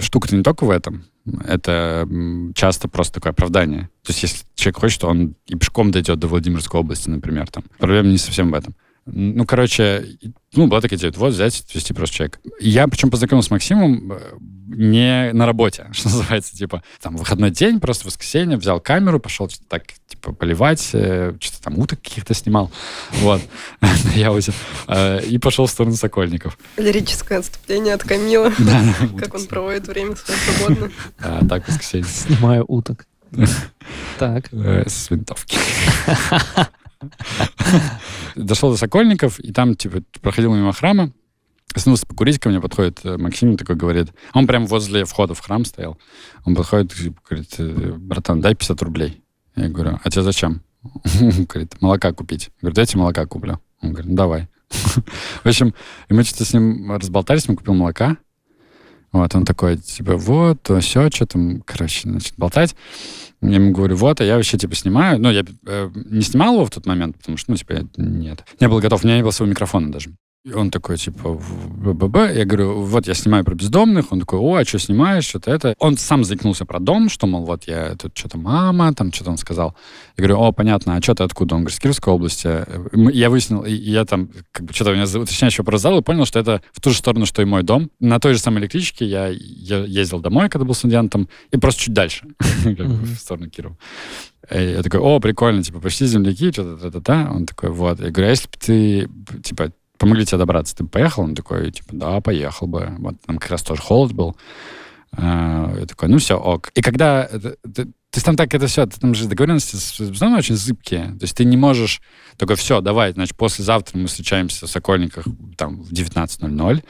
штука-то не только в этом. Это часто просто такое оправдание. То есть если человек хочет, он и пешком дойдет до Владимирской области, например. Там. Проблема не совсем в этом. Ну, короче, ну, была такая идея, вот взять, отвезти просто человека. И Я причем познакомился с Максимом э, не на работе, что называется, типа, там, выходной день, просто воскресенье, взял камеру, пошел что-то так, типа, поливать, э, что-то там уток каких-то снимал, вот, на Яузе, э, и пошел в сторону Сокольников. Лирическое отступление от Камила. Да, Как он проводит время свое свободно. А, так, воскресенье. Снимаю уток. Так. С винтовки. Дошел до Сокольников, и там, типа, проходил мимо храма, остановился покурить, ко мне подходит э, Максим, такой говорит, он прям возле входа в храм стоял, он подходит, и говорит, «Э, братан, дай 50 рублей. Я говорю, а тебе зачем? Он говорит, молока купить. Я говорю, дайте молока куплю. Он говорит, «Ну, давай. В общем, и мы что-то с ним разболтались, он купил молока, вот, он такой, типа, вот, все, что там, короче, значит, болтать. Я ему говорю, вот, а я вообще, типа, снимаю. Ну, я э, не снимал его в тот момент, потому что, ну, типа, нет. Не был готов, у меня не было своего микрофона даже. И он такой, типа, б Я говорю, вот, я снимаю про бездомных. Он такой, о, а что снимаешь, что-то это. Он сам заикнулся про дом, что, мол, вот я тут что-то мама, там что-то он сказал. Я говорю, о, понятно, а что ты откуда? Он говорит, с Кировской области. Я выяснил, и я там, как бы, что-то у меня уточняющий вопрос задал, и понял, что это в ту же сторону, что и мой дом. На той же самой электричке я, я ездил домой, когда был студентом, и просто чуть дальше, в сторону Кирова. Я такой, о, прикольно, типа, почти земляки, что-то, та-та-та. Он такой, вот. Я говорю, а если бы ты, типа, помогли тебе добраться, ты поехал? Он такой, типа, да, поехал бы. Вот там как раз тоже холод был. А, Я такой, ну все, ок. И когда... это- это- То там так это все, там же договоренности с бездомными очень зыбкие. То есть ты не можешь такой, все, давай, значит, послезавтра мы встречаемся в Сокольниках там в 19.00.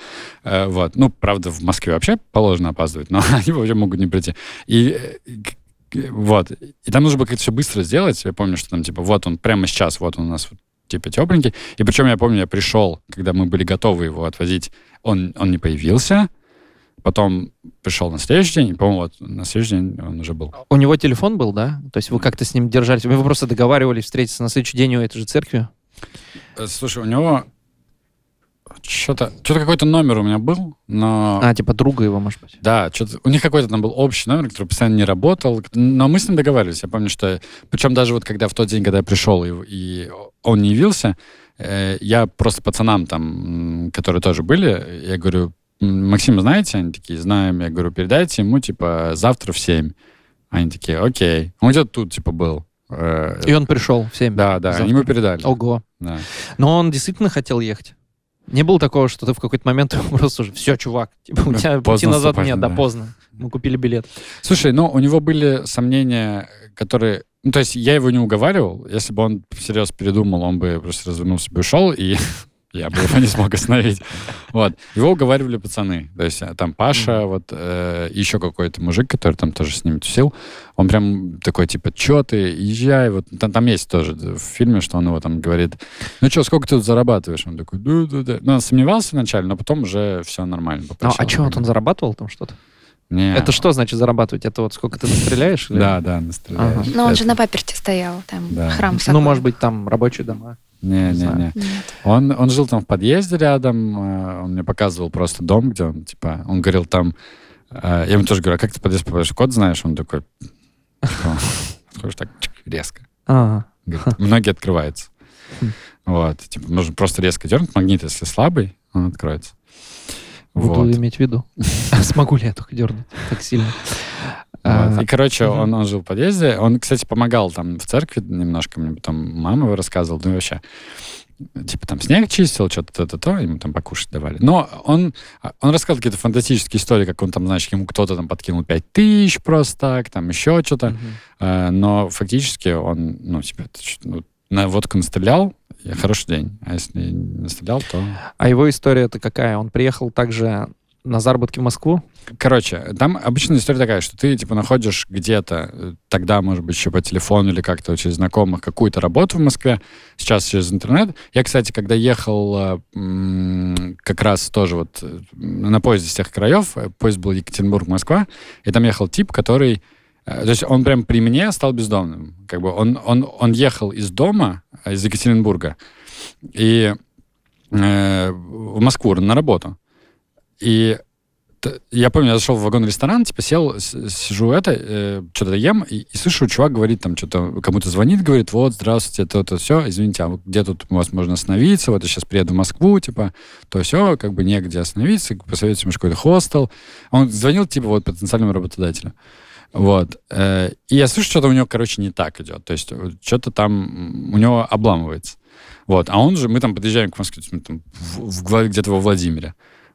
Э, Вот. Ну, правда, в Москве вообще положено опаздывать, но они вообще могут не прийти. И э, вот. И там нужно было как-то все быстро сделать. Я помню, что там, типа, вот он прямо сейчас, вот он у нас типа тепленький. И причем я помню, я пришел, когда мы были готовы его отвозить, он, он не появился. Потом пришел на следующий день, по-моему, вот на следующий день он уже был. У него телефон был, да? То есть вы как-то с ним держались? Вы просто договаривались встретиться на следующий день у этой же церкви? Э, Слушай, у него что-то, что-то какой-то номер у меня был, но... А, типа друга его, может быть? Да, что-то у них какой-то там был общий номер, который постоянно не работал, но мы с ним договаривались. Я помню, что... Причем даже вот когда в тот день, когда я пришел, и, и он не явился, э, я просто пацанам там, которые тоже были, я говорю, «М, Максима знаете? Они такие, знаем. Я говорю, передайте ему, типа, завтра в 7. Они такие, окей. Он где-то тут, типа, был. Э, И он пришел в 7. Да, да, завтра. они ему передали. Ого. Да. Но он действительно хотел ехать. Не было такого, что ты в какой-то момент просто уже, все, чувак, типа, у тебя пути Поздно назад вступать, нет, да, да. поздно. Мы купили билет. Слушай, ну, у него были сомнения, которые... Ну, то есть я его не уговаривал. Если бы он всерьез передумал, он бы просто развернулся бы и ушел, и я бы его не смог остановить. Вот. Его уговаривали пацаны. То есть а, там Паша, вот э, еще какой-то мужик, который там тоже с ними тусил, он прям такой, типа, чё ты, езжай. Вот там, там есть тоже в фильме, что он его там говорит, ну что, сколько ты тут зарабатываешь? Он такой, да-да-да. Ну, он сомневался вначале, но потом уже все нормально. Ну, попросил. а что, вот он зарабатывал там что-то? Не. Это что значит зарабатывать? Это вот сколько ты настреляешь? или- Да, да, настреляешь. Ага. Но он же на паперте стоял, там, Да. храм Ну, может быть, там рабочие дома. Не, не, не. Нет. Он, он жил там в подъезде рядом, э, он мне показывал просто дом, где он, типа, он говорил там, э, я ему тоже говорю, а как ты в подъезд попадаешь, код знаешь? Он такой, типа, подходишь так, резко. Ага. Говорит, многие открываются. Хм. Вот, типа, нужно просто резко дернуть магнит, если слабый, он откроется. Буду Вот. иметь в виду. Смогу ли я только дернуть так сильно? Вот. А, И, короче, он, он жил в подъезде. Он, кстати, помогал там в церкви немножко. Мне потом мама его рассказывала. Ну, вообще, типа, там снег чистил, что-то то-то-то, ему там покушать давали. Но он, он рассказал какие-то фантастические истории, как он там, значит, ему кто-то там подкинул 5 тысяч просто так, там еще что-то. Э, но фактически он, ну, типа, ну, на водку настрелял, хороший день. А если не настрелял, то... А его история-то какая? Он приехал также на заработки в Москву? Короче, там обычная история такая, что ты, типа, находишь где-то, э, тогда, может быть, еще по телефону или как-то через знакомых, какую-то работу в Москве, сейчас через интернет. Я, кстати, когда ехал э, как раз тоже вот э, на поезде с тех краев, поезд был Екатеринбург-Москва, и там ехал тип, который... То есть он прям при мне стал бездомным. Как бы он, он, он ехал из дома, из Екатеринбурга, и в Москву на работу. И я помню, я зашел в вагон-ресторан, типа сел, сижу это, э, что-то ем, и, и слышу, чувак говорит там что-то, кому-то звонит, говорит, вот, здравствуйте, то-то, все, извините, а где тут у вас можно остановиться, вот я сейчас приеду в Москву, типа, то все, как бы негде остановиться, посоветуйте, может, какой-то хостел. Он звонил, типа, вот, потенциальному работодателю. Вот. Э, И я слышу, что-то у него, короче, не так идет. То есть э, что-то там у него обламывается. Вот. А он же, мы там подъезжаем к Москве, там в, в где-то во Владимире.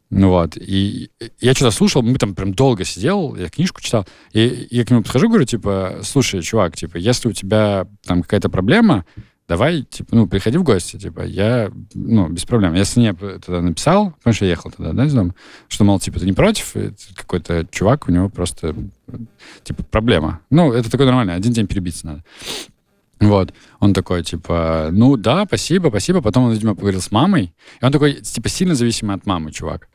Ну вот. И я что-то слушал, мы там прям долго сидел, я книжку читал, и я к нему подхожу, говорю, типа, слушай, чувак, типа, если у тебя там какая-то проблема, давай, типа, ну, приходи в гости, типа, я, ну, без проблем. Я сыне тогда написал, потому я ехал тогда, да, из дома, что, мол, типа, ты не против, какой-то чувак, у него просто, типа, проблема. Ну, это такое нормально, один день перебиться надо. Вот. Он такой, типа, ну да, спасибо, спасибо. Потом он, видимо, поговорил с мамой. И он такой, типа, сильно зависимый от мамы, чувак.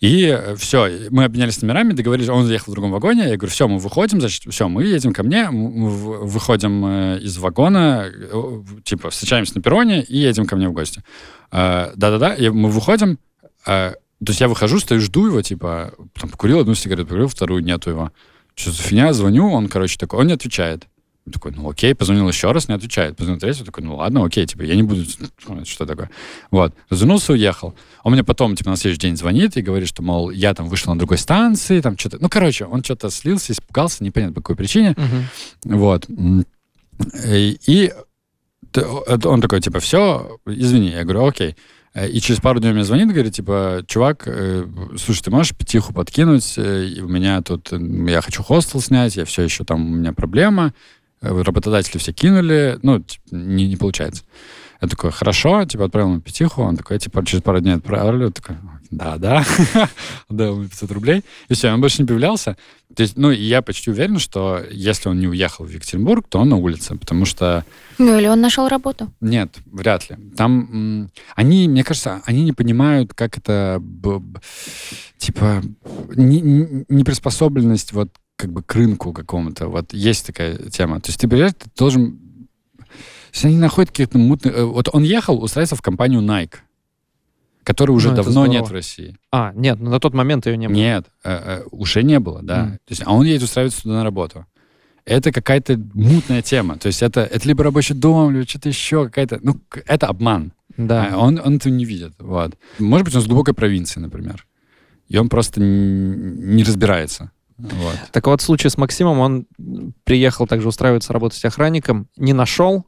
И все, мы обменялись номерами, договорились, он заехал в другом вагоне, я говорю, все, мы выходим, значит, все, мы едем ко мне, выходим э, из вагона, э, типа, встречаемся на перроне и едем ко мне в гости. Э, Да-да-да, мы выходим, э, то есть я выхожу, стою, жду его, типа, там, покурил одну сигарету, покурил вторую, нету его. Что за фигня, звоню, он, короче, такой, он не отвечает. Такой, ну окей, позвонил еще раз, не отвечает. Позвонил третий, такой, ну ладно, окей, типа, я не буду, ну, что такое. Вот, развернулся, уехал. Он мне потом, типа, на следующий день звонит и говорит, что, мол, я там вышел на другой станции, там что-то, ну, короче, он что-то слился, испугался, непонятно по какой причине. Мгм. Вот. М, И, и он такой, типа, все, извини. Я говорю, окей. Э, И через пару дней мне звонит, говорит, типа, чувак, э, слушай, ты можешь тихо подкинуть? Э, У меня тут, э, я хочу хостел снять, я все еще там, у меня проблема. Э, Работодатели все кинули, ну, типа, не, не получается. Я такой, хорошо, типа, отправил ему пятиху, он такой, типа, через пару дней отправлю, такой, да, да, дал ему 500 рублей, и все, он больше не появлялся. То есть, ну, я почти уверен, что если он не уехал в Екатеринбург, то он на улице, потому что Ну или он нашел работу. нет, вряд ли. Там они, мне кажется, они не понимают, как это, типа, не- не- неприспособленность вот как бы к рынку какому-то. Вот есть такая тема. То есть ты понимаешь, ты должен... Если они находят какие-то мутные... э, Вот он ехал устраиваться в компанию Nike, которой уже Ну, давно нет в России. А, нет, ну на тот момент ее не было. Нет, э, э, уже не было, да. Мгм. То есть, а он едет устраиваться туда на работу. Это какая-то мутная тема. То есть это, это либо рабочий дом, либо что-то еще, какая-то... Ну, это обман. Да. А он, он этого не видит. Вот. Может быть, он с глубокой провинции, например. И он просто не разбирается. Вот. Так вот, случай с Максимом, он приехал также устраиваться работать охранником, не нашел.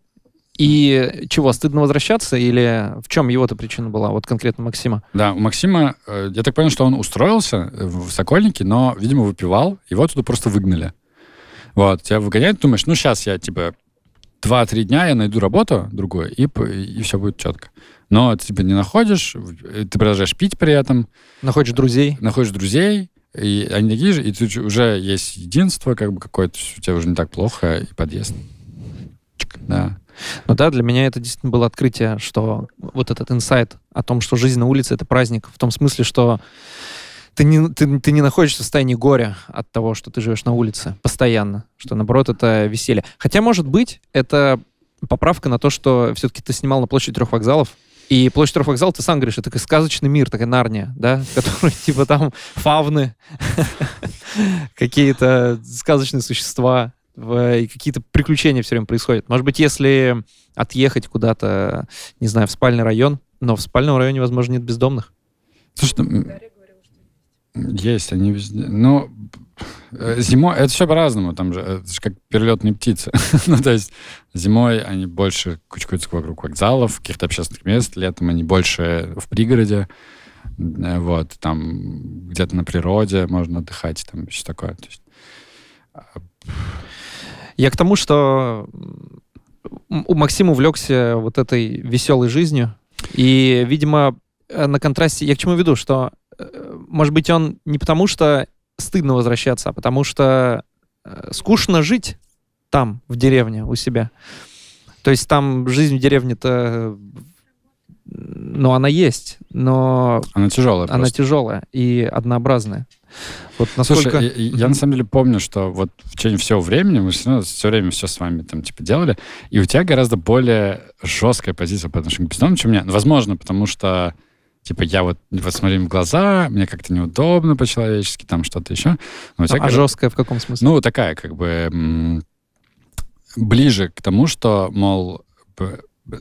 И чего, стыдно возвращаться? Или в чем его-то причина была, вот конкретно Максима? Да, у Максима, э, я так понял, что он устроился э, в Сокольнике, но, видимо, выпивал, его оттуда просто выгнали. Вот, тебя выгоняют, думаешь, ну, сейчас я, типа, два-три дня я найду работу другую, и, и все будет четко. Но ты, типа, не находишь, в- ты продолжаешь пить при этом, Находишь друзей? находишь друзей, и они такие же, и же уже есть единство как бы какое-то, у тебя уже не так плохо, и подъезд. Да. Ну да, для меня это действительно было открытие, что вот этот инсайт о том, что жизнь на улице — это праздник, в том смысле, что ты не, ты, ты не находишься в состоянии горя от того, что ты живешь на улице постоянно, что, наоборот, это веселье. Хотя, может быть, это поправка на то, что все-таки ты снимал на площади трех вокзалов, и площадь трех вокзалов, ты сам говоришь, это такой сказочный мир, такая Нарния, да, в которой типа там фавны, какие-то сказочные существа, и какие-то приключения все время происходят. Может быть, если отъехать куда-то, не знаю, в спальный район, но в спальном районе, возможно, нет бездомных. Слушай, ну, м, есть, они везде. Но зимой это все по-разному. Там же это же как перелетные птицы. ну, то есть зимой они больше кучкуются вокруг вокзалов, каких-то общественных мест. Летом они больше в пригороде. Э, Вот, там где-то на природе можно отдыхать, там все такое. То есть, Я к тому, что у Максима увлекся вот этой веселой жизнью. И, видимо, э, на контрасте... Я к чему веду? Что, э, может быть, он не потому, что стыдно возвращаться, а потому что э, скучно жить там, в деревне, у себя. То есть там жизнь в деревне-то... Ну, она есть, но она тяжелая она просто. тяжелая и однообразная. Вот насколько... Слушай, я, я на самом деле помню, что вот в течение всего времени мы все все время все с вами там типа делали, и у тебя гораздо более жесткая позиция по отношению к бездомным, чем у меня. Возможно, потому что Типа, я вот, вот смотрю в глаза, мне как-то неудобно по-человечески, там что-то еще. Ну, а жесткая в каком смысле? Ну, такая, как бы, ближе к тому, что, мол,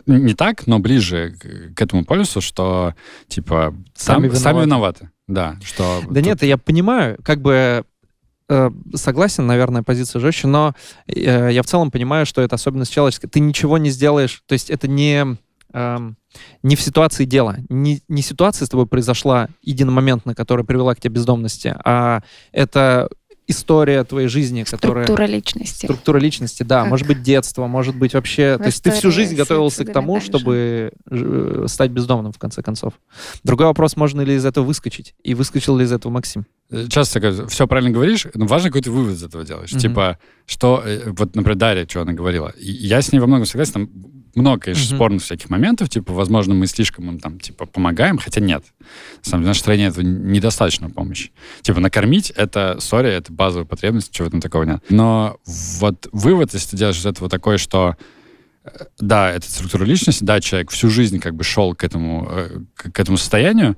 не так, но ближе к этому полюсу, что, типа, сами, виноваты. Сами виноваты. Да, что... Да тут... нет, я понимаю, как бы э, согласен, наверное, позиция жестче, но э, я в целом понимаю, что это особенность человеческая. Ты ничего не сделаешь, то есть это не... Э, не в ситуации дела. Не, не ситуация с тобой произошла единомоментно, которая привела к тебе бездомности, а это история твоей жизни, которая... Структура личности. Структура личности, да. Как? Может быть, детство, может быть, вообще... В То есть ты всю жизнь готовился к тому, чтобы э, стать бездомным, в конце концов. Другой вопрос, можно ли из этого выскочить? И выскочил ли из этого Максим? Э, часто говорю, все правильно говоришь, но важно какой ты вывод из этого делаешь. Mm-hmm. Типа, что... Э, вот, например, Дарья, что она говорила. Я с ней во многом согласен. Там много, конечно, mm-hmm. спорных всяких моментов, типа, возможно, мы слишком им там, типа, помогаем, хотя нет. На самом деле, в нашей стране этого недостаточно помощи. Типа, накормить — это, сори, это базовая потребность, чего там такого нет. Но вот вывод, если ты делаешь из этого такой, что э, да, это структура личности, да, человек всю жизнь как бы шел к этому, э, к этому состоянию,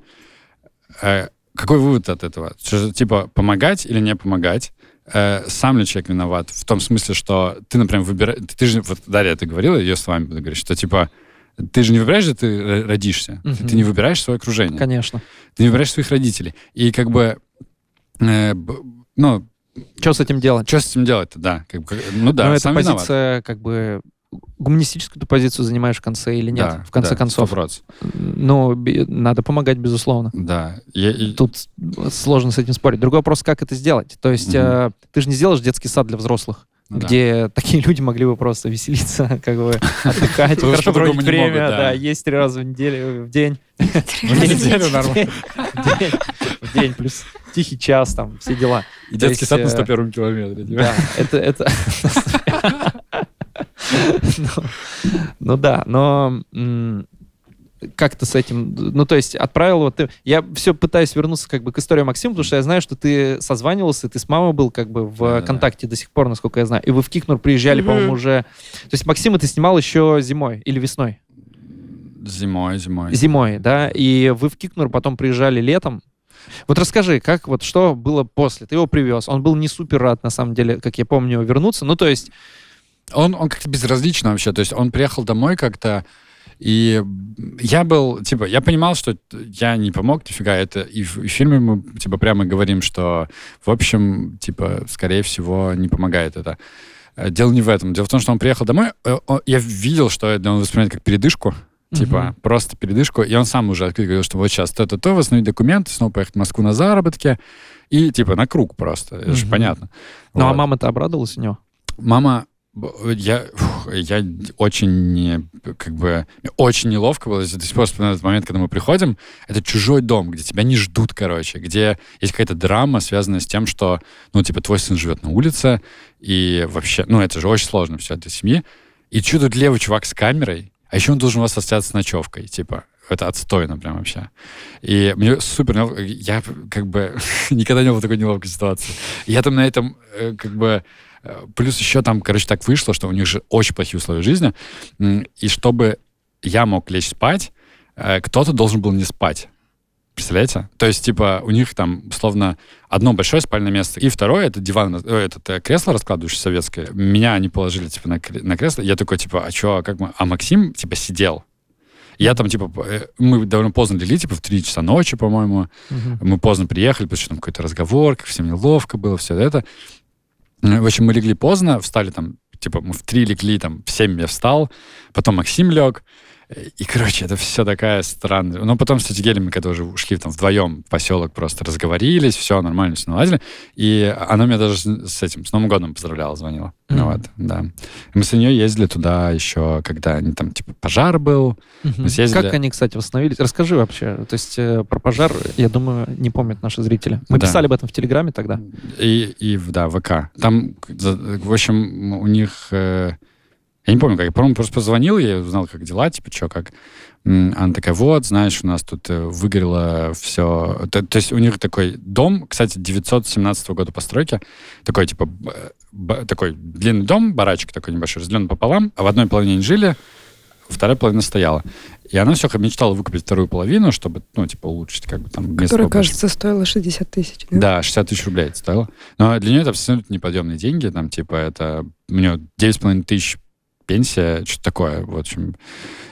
э, какой вывод от этого? Типа, помогать или не помогать? Э, сам ли человек виноват? В том смысле, что ты, например, выбираешь... Ты же, вот Дарья это говорила, ее с вами буду говорить, что, типа, ты же не выбираешь, где ты родишься. Угу. Ты, ты не выбираешь свое окружение. Конечно. Ты не выбираешь своих родителей. И как бы... Э, ну... Что с этим делать? Что с этим делать-то, да. Как, ну да, Но это позиция, виноват. как бы, гуманистическую ты позицию занимаешь в конце или нет? Да, в конце да, концов. 100%. Ну, надо помогать, безусловно. Да. Я, Тут сложно с этим спорить. Другой вопрос, как это сделать? То есть угу. э, ты же не сделаешь детский сад для взрослых ну где такие люди могли бы просто веселиться, как бы отдыхать, хорошо проводить время, да, есть три раза в неделю, в день. В неделю нормально. В день, плюс тихий час, там, все дела. И детский сад на 101 э, километре. Да, это... ну, ну да, но как-то с этим, ну, то есть отправил вот ты... Я все пытаюсь вернуться как бы к истории Максима, потому что я знаю, что ты созванивался, ты с мамой был как бы в да, контакте да. до сих пор, насколько я знаю. И вы в Кикнур приезжали, угу. по-моему, уже... То есть Максима ты снимал еще зимой или весной? Зимой, зимой. Зимой, да? И вы в Кикнур потом приезжали летом. Вот расскажи, как вот что было после? Ты его привез. Он был не супер рад, на самом деле, как я помню, вернуться. Ну, то есть... Он, он как-то безразлично вообще. То есть он приехал домой как-то и я был, типа, я понимал, что я не помог нифига. Это и в, и в фильме мы, типа, прямо говорим, что, в общем, типа, скорее всего, не помогает это. Э, дело не в этом. Дело в том, что он приехал домой, э, я видел, что это он воспринимает как передышку, типа, uh-huh. просто передышку, и он сам уже открыл, говорил, что вот сейчас то-то-то, восстановить документы, снова поехать в Москву на заработки, и, типа, на круг просто, это uh-huh. же понятно. Ну, а вот. а мама-то обрадовалась у него? Мама, я, я очень, как бы, очень неловко было. До сих пор вспоминаю этот момент, когда мы приходим. Это чужой дом, где тебя не ждут, короче, где есть какая-то драма, связанная с тем, что, ну, типа, твой сын живет на улице, и вообще, ну, это же очень сложно все для семьи. И что левый чувак с камерой, а еще он должен у вас остаться с ночевкой, типа, это отстойно прям вообще. И мне супер. Я как бы никогда не был в такой неловкой ситуации. Я там на этом э, как бы Э, плюс еще там, короче, так вышло, что у них же очень плохие условия жизни. И чтобы я мог лечь спать, э, кто-то должен был не спать. Представляете? То есть, типа, у них там, условно, одно большое спальное место, и второе — это диван, э, это кресло раскладывающее советское. Меня они положили, типа, на, на кресло. Я такой, типа, а что, а как мы... А Максим, типа, сидел. Я там, типа, мы довольно поздно легли, типа, в 3 часа ночи, по-моему. Uh-huh. Мы поздно приехали, потому что там какой-то разговор, как всем неловко было, все это. В общем, мы легли поздно, встали там, типа, мы в три легли, там, в семь я встал, потом Максим лег, и, короче, это все такая странная. Но потом с Тетигелем мы когда уже ушли там вдвоем в поселок, просто разговорились, все нормально, все наладили. И она меня даже с этим, с Новым годом поздравляла, звонила. Mm-hmm. Ну, вот, да. И мы с нее ездили туда еще, когда они там, типа, пожар был. Mm-hmm. Мы съездили... Как они, кстати, восстановились? Расскажи вообще. То есть э, про пожар, я думаю, не помнят наши зрители. Мы да. писали об этом в Телеграме тогда. И, и да, ВК. Там, в общем, у них... Э, я не помню, как. Я, по-моему, просто позвонил, я узнал, как дела, типа, что, как. Она такая, вот, знаешь, у нас тут э, выгорело все. То, то есть у них такой дом, кстати, 917 года постройки, такой, типа, б, такой длинный дом, барачек такой небольшой, разделен пополам, а в одной половине они жили, вторая половина стояла. И она все мечтала выкупить вторую половину, чтобы, ну, типа, улучшить, как бы там... место Которая, кажется, стоила 60 тысяч. Да, 60 тысяч рублей это стоило. Но для нее это абсолютно неподъемные деньги. Там, типа, это... У нее 9,5 тысяч пенсия, что-то такое. В общем,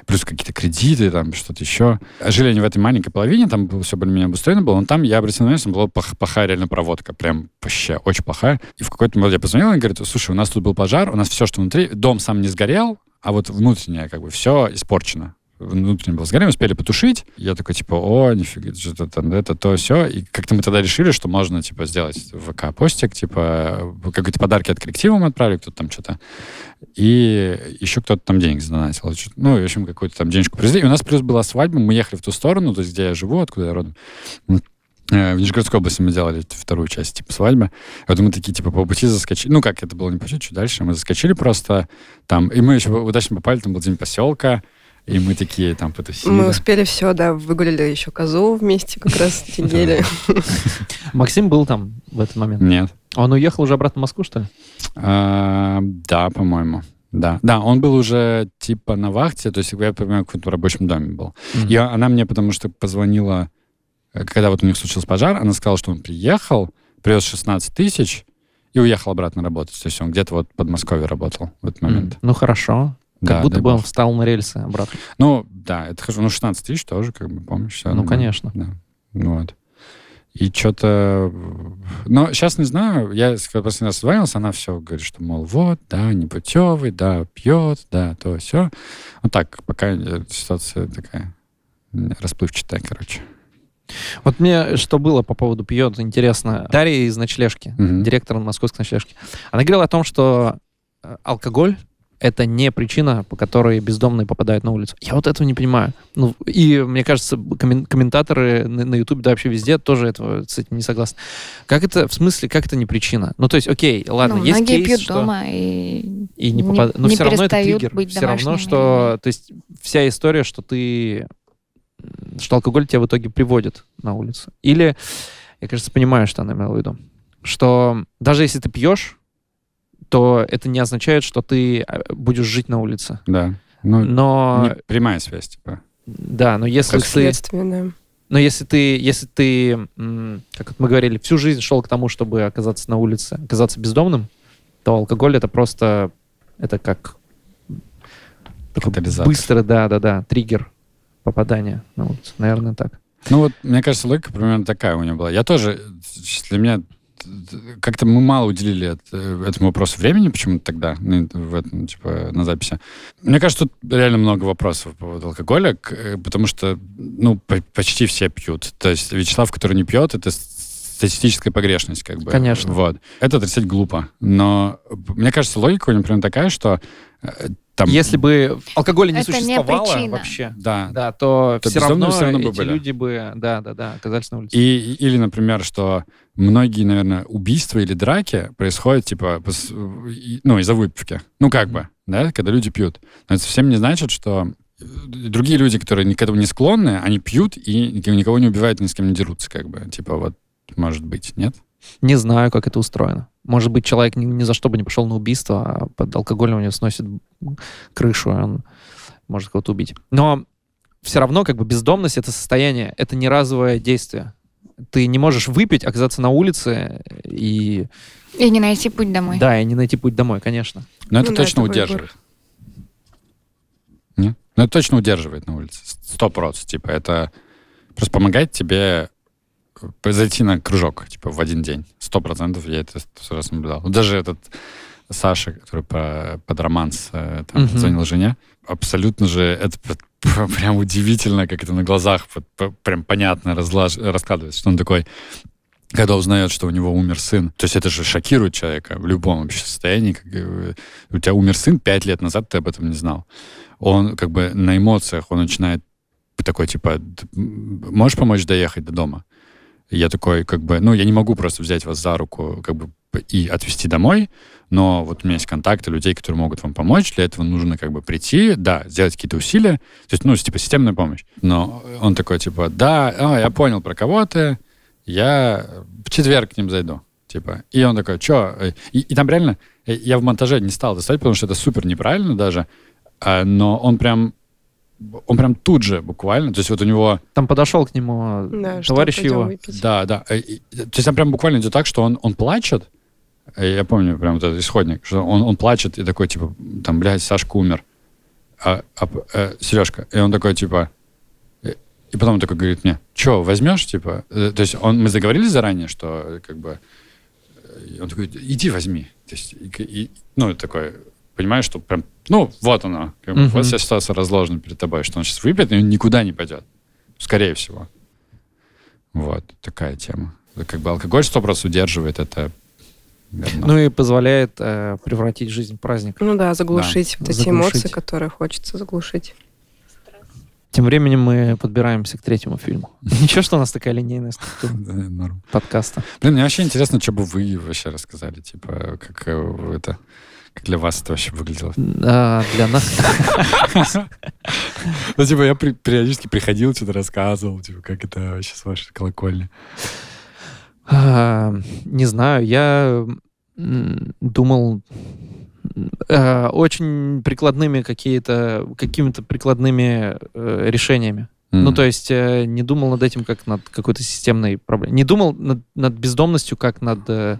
плюс какие-то кредиты, там, что-то еще. Жили они в этой маленькой половине, там было все более-менее обустроено было, но там, я обратил внимание, что была плох- плохая реально проводка, прям вообще очень плохая. И в какой-то момент я позвонил, и говорит, слушай, у нас тут был пожар, у нас все, что внутри, дом сам не сгорел, а вот внутреннее, как бы, все испорчено внутренне было сгорение, успели потушить. Я такой, типа, о, нифига, что-то там, это, то, все. И как-то мы тогда решили, что можно, типа, сделать ВК-постик, типа, какие-то подарки от коллектива мы отправили, кто-то там что-то. И еще кто-то там денег задонатил. Ну, в общем, какую-то там денежку привезли. И у нас плюс была свадьба, мы ехали в ту сторону, то есть где я живу, откуда я родом. Э, В Нижегородской области мы делали вторую часть, типа, свадьбы. Вот мы такие, типа, по пути заскочили. Ну, как это было не по пути, чуть дальше. Мы заскочили просто там. И мы еще удачно попали, там был день поселка. И мы такие там потусили. Мы успели все, да, выгуляли еще козу вместе как раз сидели. Максим был там в этот момент. Нет. Он уехал уже обратно в Москву, что ли? А, да, по-моему. Да, да, он был уже типа на вахте, то есть я понимаю, в каком-то рабочем доме был. И она мне потому что позвонила, э, когда вот у них случился пожар, она сказала, что он приехал, привез 16 тысяч и уехал обратно работать. То есть он где-то вот в Подмосковье работал в этот момент. М, Ну хорошо. Как Да, будто дай бы он бог. встал на рельсы обратно. Ну, да, это хорошо. Ну, 16 тысяч тоже, как бы, помнишь? всё Ну, конечно. Да. Ну, Вот. И что-то... Но сейчас не знаю. Я когда последний раз созвонился, она все говорит, что, мол, вот, да, непутевый, да, пьет, да, то, все. Вот так, пока э, ситуация такая расплывчатая, короче. Вот мне что было по поводу пьет, интересно. Дарья из ночлежки, Мгм. директор московской ночлежки, она говорила о том, что э, алкоголь это не причина, по которой бездомные попадают на улицу. Я вот этого не понимаю. Ну, и мне кажется, коммен- комментаторы на на Ютубе, да вообще везде тоже этого, с этим не согласны. Как это, в смысле, как это не причина? Ну, то есть, окей, ладно, Ну, есть кейс, пьют что... дома и, И не попадают. Но все равно это триггер. быть Все равно, что... То есть вся история, что ты... Что алкоголь тебя в итоге приводит на улицу. Или, я, кажется, понимаю, что она имела в виду. Что даже если ты пьешь, то это не означает, что ты э, будешь жить на улице. Да. Ну, Но... не прямая связь, типа. Да, но если Как ты... да. Но если ты, если ты, как вот мы говорили, всю жизнь шел к тому, чтобы оказаться на улице, оказаться бездомным, то алкоголь это просто, это как быстрый, да, да, да, триггер попадания на улицу. Наверное, так. Ну вот, мне кажется, логика примерно такая у него была. Я тоже, для меня как-то мы мало уделили э, этому вопросу времени почему-то тогда, ну, в этом, типа, на записи. Мне кажется, тут реально много вопросов по поводу алкоголя, э, потому что, ну, по- почти все пьют. То есть Вячеслав, который не пьет, это статистическая погрешность, как бы. Конечно. Вот. Это отрицать глупо. Но мне кажется, логика у него примерно такая, что э, там... Если бы алкоголя не Это не существовало причина. вообще, Да, да, то, То все равно, всё равно бы эти были. люди бы, да, да, да, оказались на улице. И, или, например, что многие, наверное, убийства или драки происходят, типа, ну, из-за выпивки. Ну, как бы, да, когда люди пьют. Но это совсем не значит, что э, другие люди, которые к этому не склонны, они пьют и ник- никого не убивают, ни с кем не дерутся, как бы. Типа, вот, может быть, нет? Не знаю, как это устроено. Может быть, человек ни, ни за что бы не пошел на убийство, а под алкоголем у него сносит крышу, и он может кого-то убить. Но все равно как бы бездомность — это состояние, это не разовое действие. Ты не можешь выпить, оказаться на улице и... И не найти путь домой. Да, и не найти путь домой, конечно. Но это Ну да, точно это удерживает. Нет? Ну, это точно удерживает на улице. Сто процентов. Типа, это просто помогает тебе зайти на кружок, типа, в один день. Сто процентов я это сто раз наблюдал. Даже этот Саша, который по, под романс э, там, Мгм. звонил жене, абсолютно же это прям удивительно, как это на глазах прям понятно разлаж- раскладывается, что он такой, когда узнает, что у него умер сын. То есть это же шокирует человека в любом вообще состоянии. Э, у тебя умер сын пять лет назад, ты об этом не знал. Он как бы на эмоциях, он начинает такой, типа, «Д- м, можешь помочь доехать до дома? Я такой, как бы, ну, я не могу просто взять вас за руку, как бы, и отвезти домой, но вот у меня есть контакты людей, которые могут вам помочь. Для этого нужно как бы прийти, да, сделать какие-то усилия. То есть, ну, типа, системная помощь. Но он такой, типа, да, а, я понял, про кого ты, я в четверг к ним зайду. Типа, и он такой, что? И, и там реально, э, я в монтаже не стал достать, потому что это супер неправильно даже, а, но он прям он прям тут же буквально, то есть вот у него, Там подошел к нему Да, что, товарищ его. выпить. да, да, э, и- то есть там прям буквально идет так, что он, он плачет, Э, я помню прям вот этот исходник, что он, он плачет и такой, типа, там, блядь, Сашка умер, а, а, э, Сережка, и он такой, типа, э, и потом он такой говорит мне, что, возьмешь, типа, Э, то есть он, мы заговорились заранее, что, э, как бы, э, он такой, иди возьми, то есть, и, и- ну, такой, понимаешь, что прям, ну, вот оно, как бы, Мгм. вот вся ситуация разложена перед тобой, что он сейчас выпьет, и он никуда не пойдет, скорее всего. Вот, такая тема. Как бы алкоголь 100% удерживает это. говно. Ну и позволяет э, превратить жизнь в праздник. Ну да, заглушить вот эти Заглушить. эмоции, которые хочется заглушить. Тем временем мы подбираемся к третьему фильму. Ничего, что у нас такая линейная структура Да, подкаста. Блин, мне вообще интересно, что бы вы вообще рассказали, типа, как э, это, как для вас это вообще выглядело. А, для нас... Ну, типа, я периодически приходил, что-то рассказывал, типа, как это вообще с вашей колокольни. А, Не знаю, я думал э, очень прикладными какие-то, какими-то прикладными э, решениями. Ну, то есть э, не думал над этим как над какой-то системной проблемой. Не думал над, над бездомностью как над э,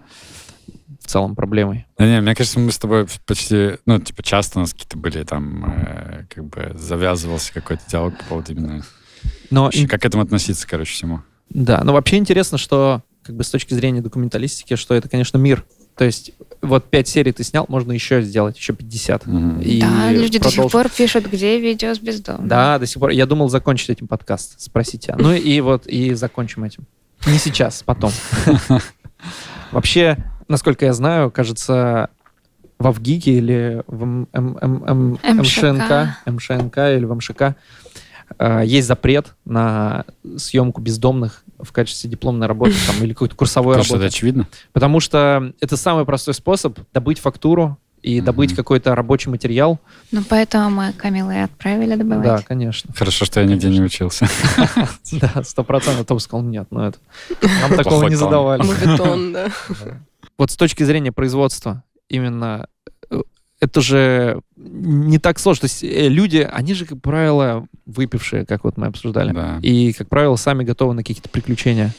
целом проблемой. Да не, мне кажется, мы с тобой почти, ну, типа, часто у нас какие-то были там, э, как бы, завязывался какой-то диалог по поводу именно... Но вообще, Как к этому относиться, короче, всему. Да, но вообще интересно, что как бы с точки зрения документалистики, что это, конечно, мир. То есть вот пять серий ты снял, можно еще сделать, еще 50. Мгм. И да, люди до сих продолжить. пор пишут, где видео с бездомным. Да, до сих пор. Я думал закончить этим подкаст, спросить тебя. Ну и вот, и закончим этим. Не сейчас, потом. Вообще, насколько я знаю, кажется, в Авгике или в МШНК, МШНК или в МШК э, есть запрет на съемку бездомных в качестве дипломной работы там, или какой-то курсовой Потому что это работы. очевидно. Потому что это самый простой способ добыть фактуру и добыть какой-то рабочий материал. Ну, поэтому мы Камилу и отправили добывать. Да, конечно. Хорошо, что я нигде не учился. Да, сто процентов. Том сказал, нет, ну это... Нам такого не задавали. Мувитон, да. Вот с точки зрения производства, именно э, это же не так сложно. То есть э, люди, они же, как правило, выпившие, как вот мы обсуждали. Да. И, как правило, сами готовы на какие-то приключения.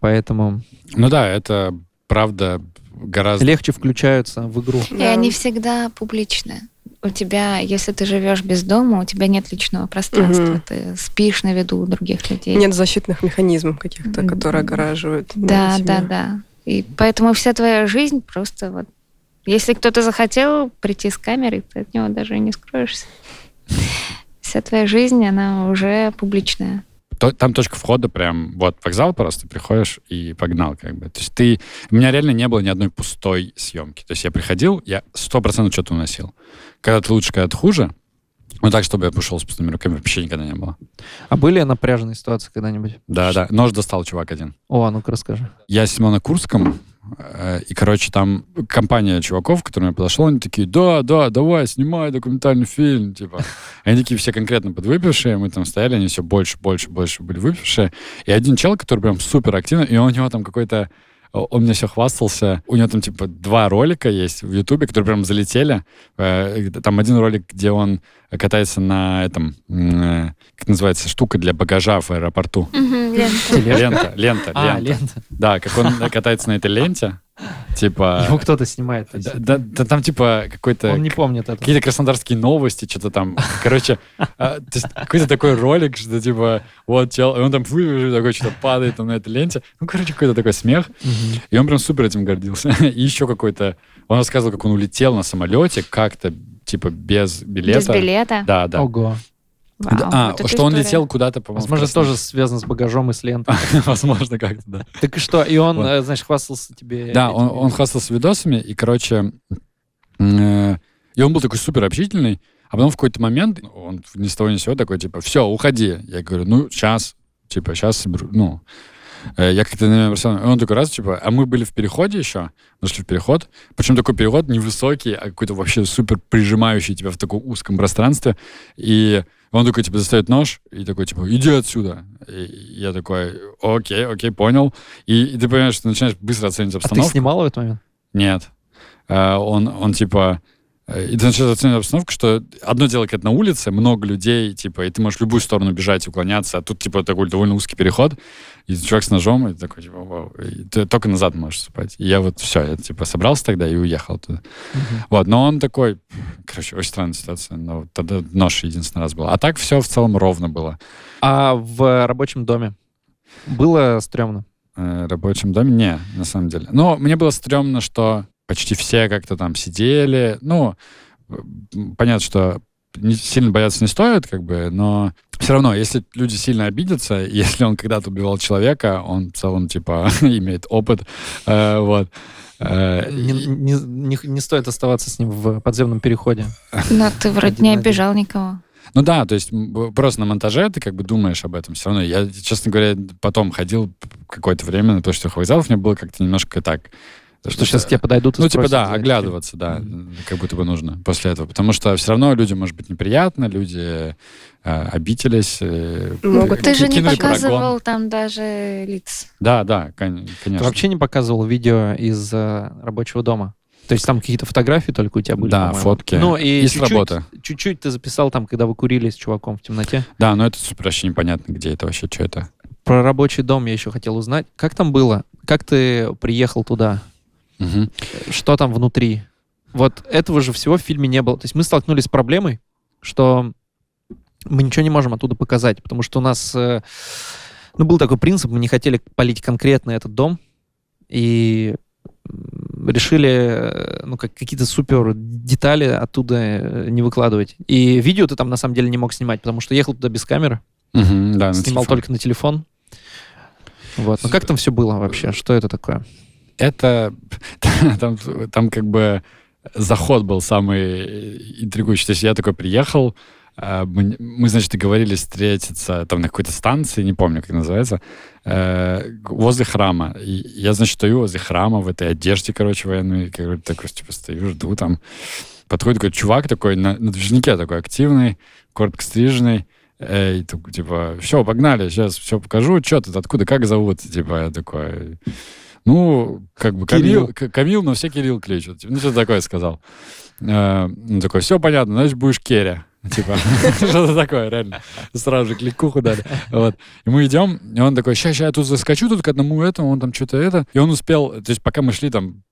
Поэтому Ну да, это правда гораздо... легче включаются в игру. И Да. они всегда публичны. У тебя, если ты живешь без дома, у тебя нет личного пространства. Мгм. Ты спишь на виду у других людей. Нет защитных механизмов каких-то, которые огораживают. Да, да, да. И поэтому вся твоя жизнь просто вот... Если кто-то захотел прийти с камерой, ты от него даже не скроешься. Вся твоя жизнь, она уже публичная. Там точка входа прям, вот, вокзал просто, приходишь и погнал, как бы. То есть ты... У меня реально не было ни одной пустой съемки. То есть я приходил, я сто процентов что-то уносил. Когда-то лучше, когда-то хуже. Но так, чтобы я пошел с пустыми руками, вообще никогда не было. А были напряженные ситуации когда-нибудь? Да-да, нож достал чувак один. О, а ну-ка расскажи. Я снимал на Курском, э, и, короче, там компания чуваков, к которым я подошел, они такие, да, да, давай, снимай документальный фильм, типа. Они такие все конкретно подвыпившие, мы там стояли, они все больше, больше, больше были выпившие. И один чел, который прям супер активно, и у него там какой-то он мне все хвастался. У него там, типа, два ролика есть в Ютубе, которые прям залетели. Э, Там один ролик, где он катается на этом, э, как называется, штука для багажа в аэропорту. Лента, лента, А, лента. лента. Да, как он катается на этой ленте. Типа... Его кто-то снимает. Да, да- да там типа какой-то... Он не помнит этого. Какие-то краснодарские новости, что-то там. Короче, а, какой-то такой ролик, что типа, вот чел, и он там такой что-то падает там на этой ленте. Ну, короче, какой-то такой смех. И он прям супер этим гордился. И еще какой-то... Он рассказывал, как он улетел на самолете как-то, типа, без билета. Без билета. Да, да. Ого. Вау, Да, А, вот что он история. летел куда-то, по-моему, Возможно, тоже связано с багажом и с лентой. Возможно, как-то, да. Так и что? И он, Вот. э, значит, хвастался тебе... Да, он, он хвастался видосами, и, короче, э, и он был такой супер общительный, а потом в какой-то момент он ни с того ни с сего такой, типа, все, уходи. Я говорю, ну, сейчас, типа, сейчас соберу, ну, я как-то на него. И он такой раз, типа, а мы были в переходе еще, мы шли в переход, причем такой переход невысокий, а какой-то вообще супер прижимающий тебя в таком узком пространстве, и он такой, типа, достает нож и такой, типа, иди отсюда. И я такой, окей, окей, понял. И, и ты понимаешь, что начинаешь быстро оценивать А ты обстановку. снимал в этот момент? Нет. Э, Он, он типа... И ты начинаешь оценивать обстановку, что одно дело, когда на улице, много людей, типа, и ты можешь в любую сторону бежать, уклоняться, а тут, типа, такой довольно узкий переход, и чувак с ножом, и такой, типа, вау, и ты только назад можешь ступать. И я вот все, я, типа, собрался тогда и уехал туда. Вот, но он такой, короче, очень странная ситуация, но вот тогда нож единственный раз был. А так все в целом ровно было. А в рабочем доме было стрёмно? Э, рабочем доме? Не, на самом деле. Но мне было стрёмно, что почти все как-то там сидели. Ну, понятно, что не, сильно бояться не стоит, как бы, но все равно, если люди сильно обидятся, если он когда-то убивал человека, он в целом, типа, имеет опыт, э, вот. Э, Не, не, не- не стоит оставаться с ним в подземном переходе. Но ты вроде не обижал никого. Ну да, то есть просто на монтаже ты как бы думаешь об этом все равно. Я, честно говоря, потом ходил какое-то время на то, что вокзалов, мне было как-то немножко так... Что сейчас тебе подойдут и Ну, типа, да, оглядываться, да, как будто бы нужно после этого. Потому что все равно людям может быть неприятно, люди э, обиделись. э, Могут. Ты же не показывал прогон. там даже лиц. Да, да, кон- Ты конечно. вообще не показывал видео из э, рабочего дома? То есть там какие-то фотографии только у тебя были? Да, по-моему? фотки. Ну и чуть-чуть, работы. чуть-чуть ты записал там, когда вы курили с чуваком в темноте. Да, но это супер вообще непонятно, где это вообще, что это. Про рабочий дом я еще хотел узнать. Как там было? Как ты приехал туда? Мгм. Что там внутри? Вот этого же всего в фильме не было. То есть мы столкнулись с проблемой, что мы ничего не можем оттуда показать, потому что у нас э, ну, был такой принцип, мы не хотели полить конкретно этот дом, и решили э, ну, как, какие-то супер детали оттуда э, не выкладывать. И видео ты там на самом деле не мог снимать, потому что ехал туда без камеры, Мгм, да, на снимал телефон. только на телефон. Вот. Ну как там все было вообще? Что это такое? Это там, там как бы заход был самый интригующий. То есть я такой приехал, а, мы, мы, значит, договорились встретиться там на какой-то станции, не помню, как называется, э, возле храма. И я, значит, стою возле храма в этой одежде, короче, военной, как такой, типа, стою, жду там. Подходит такой чувак такой, на, на движнике такой активный, коротко стриженный, Эй, так, типа, все, погнали, сейчас все покажу, что тут, откуда, как зовут, типа, я такой, ну, как бы Кирилл. Камил, Камил, но все Кирилл кличут. Ну, что такое сказал. Он такой, все понятно, значит, будешь Керя. Типа, что-то такое, реально. Сразу же кликуху дали. Вот. И мы идем, и он такой, ща, ща, я тут заскочу тут к одному этому, он там что-то это. И он успел, то есть пока мы шли там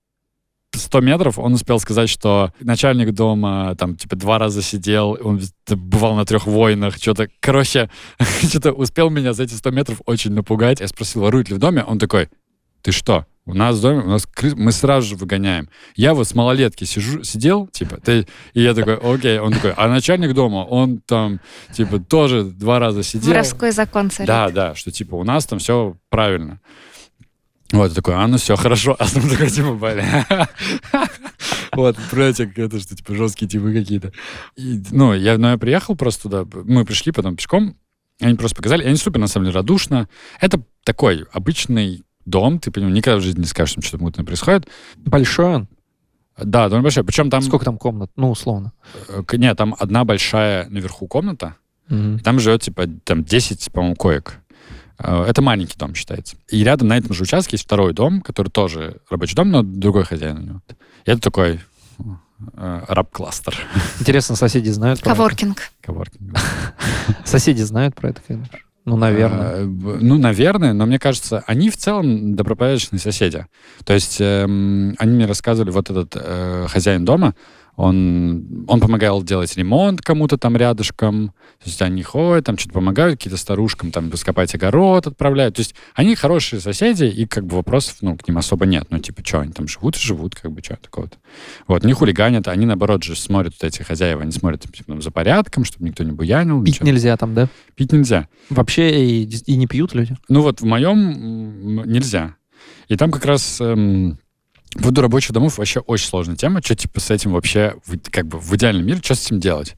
100 метров, он успел сказать, что начальник дома там, типа, два раза сидел, он бывал на трех войнах, что-то, короче, что-то успел меня за эти 100 метров очень напугать. Я спросил, воруют ли в доме? Он такой, ты что? У нас в доме, у нас крыс, мы сразу же выгоняем. Я вот с малолетки сижу, сидел, типа, ты, и я такой, окей, он такой, а начальник дома, он там, типа, тоже два раза сидел. Воровской закон царит. Да, да, что типа у нас там все правильно. Вот, такой, а, ну все, хорошо. А там такой, типа, бля. Вот, проете, это что, типа, жесткие типы какие-то. Ну, я, ну, я приехал просто туда, мы пришли потом пешком, они просто показали, они супер, на самом деле, радушно. Это такой обычный дом, ты понимаешь, никогда в жизни не скажешь, что что-то мутное происходит. Большой он? Да, довольно большой. Причем там... Сколько там комнат? Ну, условно. э, Нет, там одна большая наверху комната. И Там живет, типа, там 10, по-моему, коек. Э, Это маленький дом считается. И рядом на этом же участке есть второй дом, который тоже рабочий дом, но другой хозяин у него. И это такой э, раб-кластер. Интересно, соседи знают про это? Коворкинг. Коворкинг. Соседи знают про это, конечно? Ну, наверное. Б- Ну, наверное, но мне кажется, они в целом добропорядочные соседи. То есть эм, они мне рассказывали, вот этот э, хозяин дома, он, он помогал делать ремонт кому-то там рядышком. То есть они ходят, там что-то помогают, какие-то старушкам там скопать огород отправляют. То есть они хорошие соседи, и как бы вопросов ну, к ним особо нет. Ну, типа, что, они там живут и живут, как бы, что такого-то. Вот, не хулиганят, они, наоборот, же смотрят, вот эти хозяева, они смотрят типа, за порядком, чтобы никто не буянил. Пить ничего. нельзя там, да? Пить нельзя. Вообще и, и не пьют люди? Ну вот в моем нельзя. И там как раз эм, поводу рабочих домов вообще очень сложная тема. Что типа с этим вообще, как бы в идеальном мире, что с этим делать?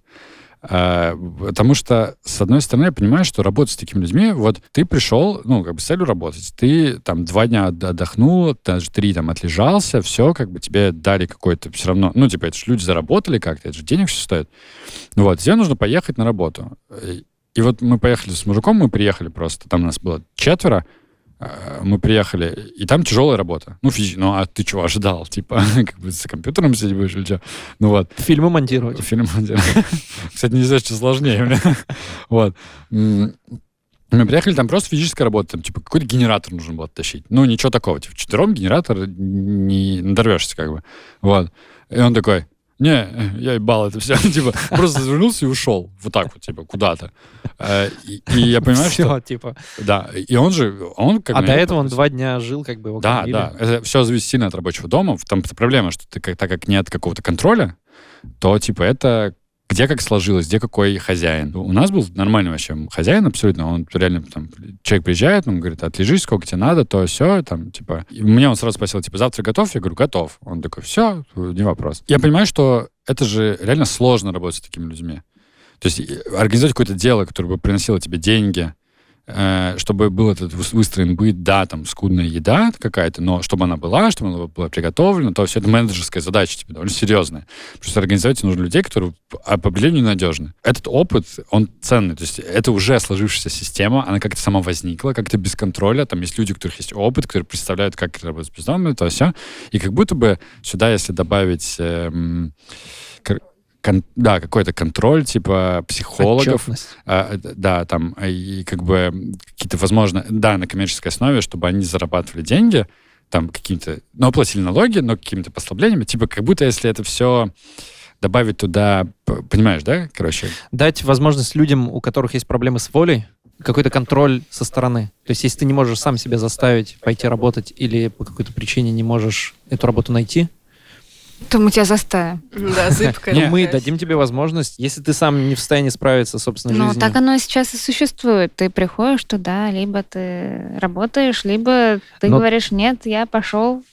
А, потому что, с одной стороны, я понимаю, что работать с такими людьми, вот ты пришел, ну, как бы с целью работать, ты там два дня от- отдохнул, даже три там отлежался, все, как бы тебе дали какой-то все равно, ну, типа, это же люди заработали как-то, это же денег все стоит. Вот, тебе нужно поехать на работу. И вот мы поехали с мужиком, мы приехали просто, там нас было четверо, мы приехали, и там тяжелая работа. Ну, физи... ну а ты чего ожидал? Типа, как бы за компьютером сидеть будешь или что? Ну вот. Фильмы монтировать. Фильм монтировать. Кстати, не знаю, что сложнее. Вот. Мы приехали, там просто физическая работа, там, типа, какой-то генератор нужно было тащить. Ну, ничего такого. Типа, четвером генератор не надорвешься, как бы. Вот. И он такой, не, я ебал это все. типа, просто развернулся и ушел. Вот так вот, типа, куда-то. Э, И, и я понимаю, что... Все, типа. Да, и он же, он как А до этого он два дня жил, как бы его Да, кормили. да, это все зависит сильно от рабочего дома. Там проблема, что ты, так как нет какого-то контроля, то, типа, это где как сложилось, где какой хозяин. У нас был нормальный вообще хозяин абсолютно. Он реально там, человек приезжает, он говорит, отлежись, сколько тебе надо, то все, там, типа. И меня он сразу спросил, типа, завтра готов? Я говорю, готов. Он такой, все, не вопрос. Я понимаю, что это же реально сложно работать с такими людьми. То есть организовать какое-то дело, которое бы приносило тебе деньги, чтобы был этот выс- выстроен быт, да, там, скудная еда какая-то, но чтобы она была, чтобы она была приготовлена, то все это менеджерская задача, типа, довольно серьезная. Просто организовать нужно людей, которые по по определению надежны. Этот опыт, он ценный. То есть это уже сложившаяся система, она как-то сама возникла, как-то без контроля. Там есть люди, у которых есть опыт, которые представляют, как работать с бездомными, то все. И как будто бы сюда, если добавить эм, кон- да, какой-то контроль, типа психологов, а, да, там, и как бы какие-то, возможно, да, на коммерческой основе, чтобы они зарабатывали деньги, там, какими-то, ну, платили налоги, но какими-то послаблениями, типа, как будто если это все добавить туда, понимаешь, да, короче, Дать возможность людям, у которых есть проблемы с волей, какой-то контроль со стороны. То есть, если ты не можешь сам себя заставить пойти работать или по какой-то причине не можешь эту работу найти, То мы тебя заставим. Да, зыбкая. то мы такая. дадим тебе возможность, если ты сам не в состоянии справиться с собственной Ну, жизнью. так оно сейчас и существует. Ты приходишь туда, либо ты работаешь, либо ты Но- говоришь, нет, я пошел.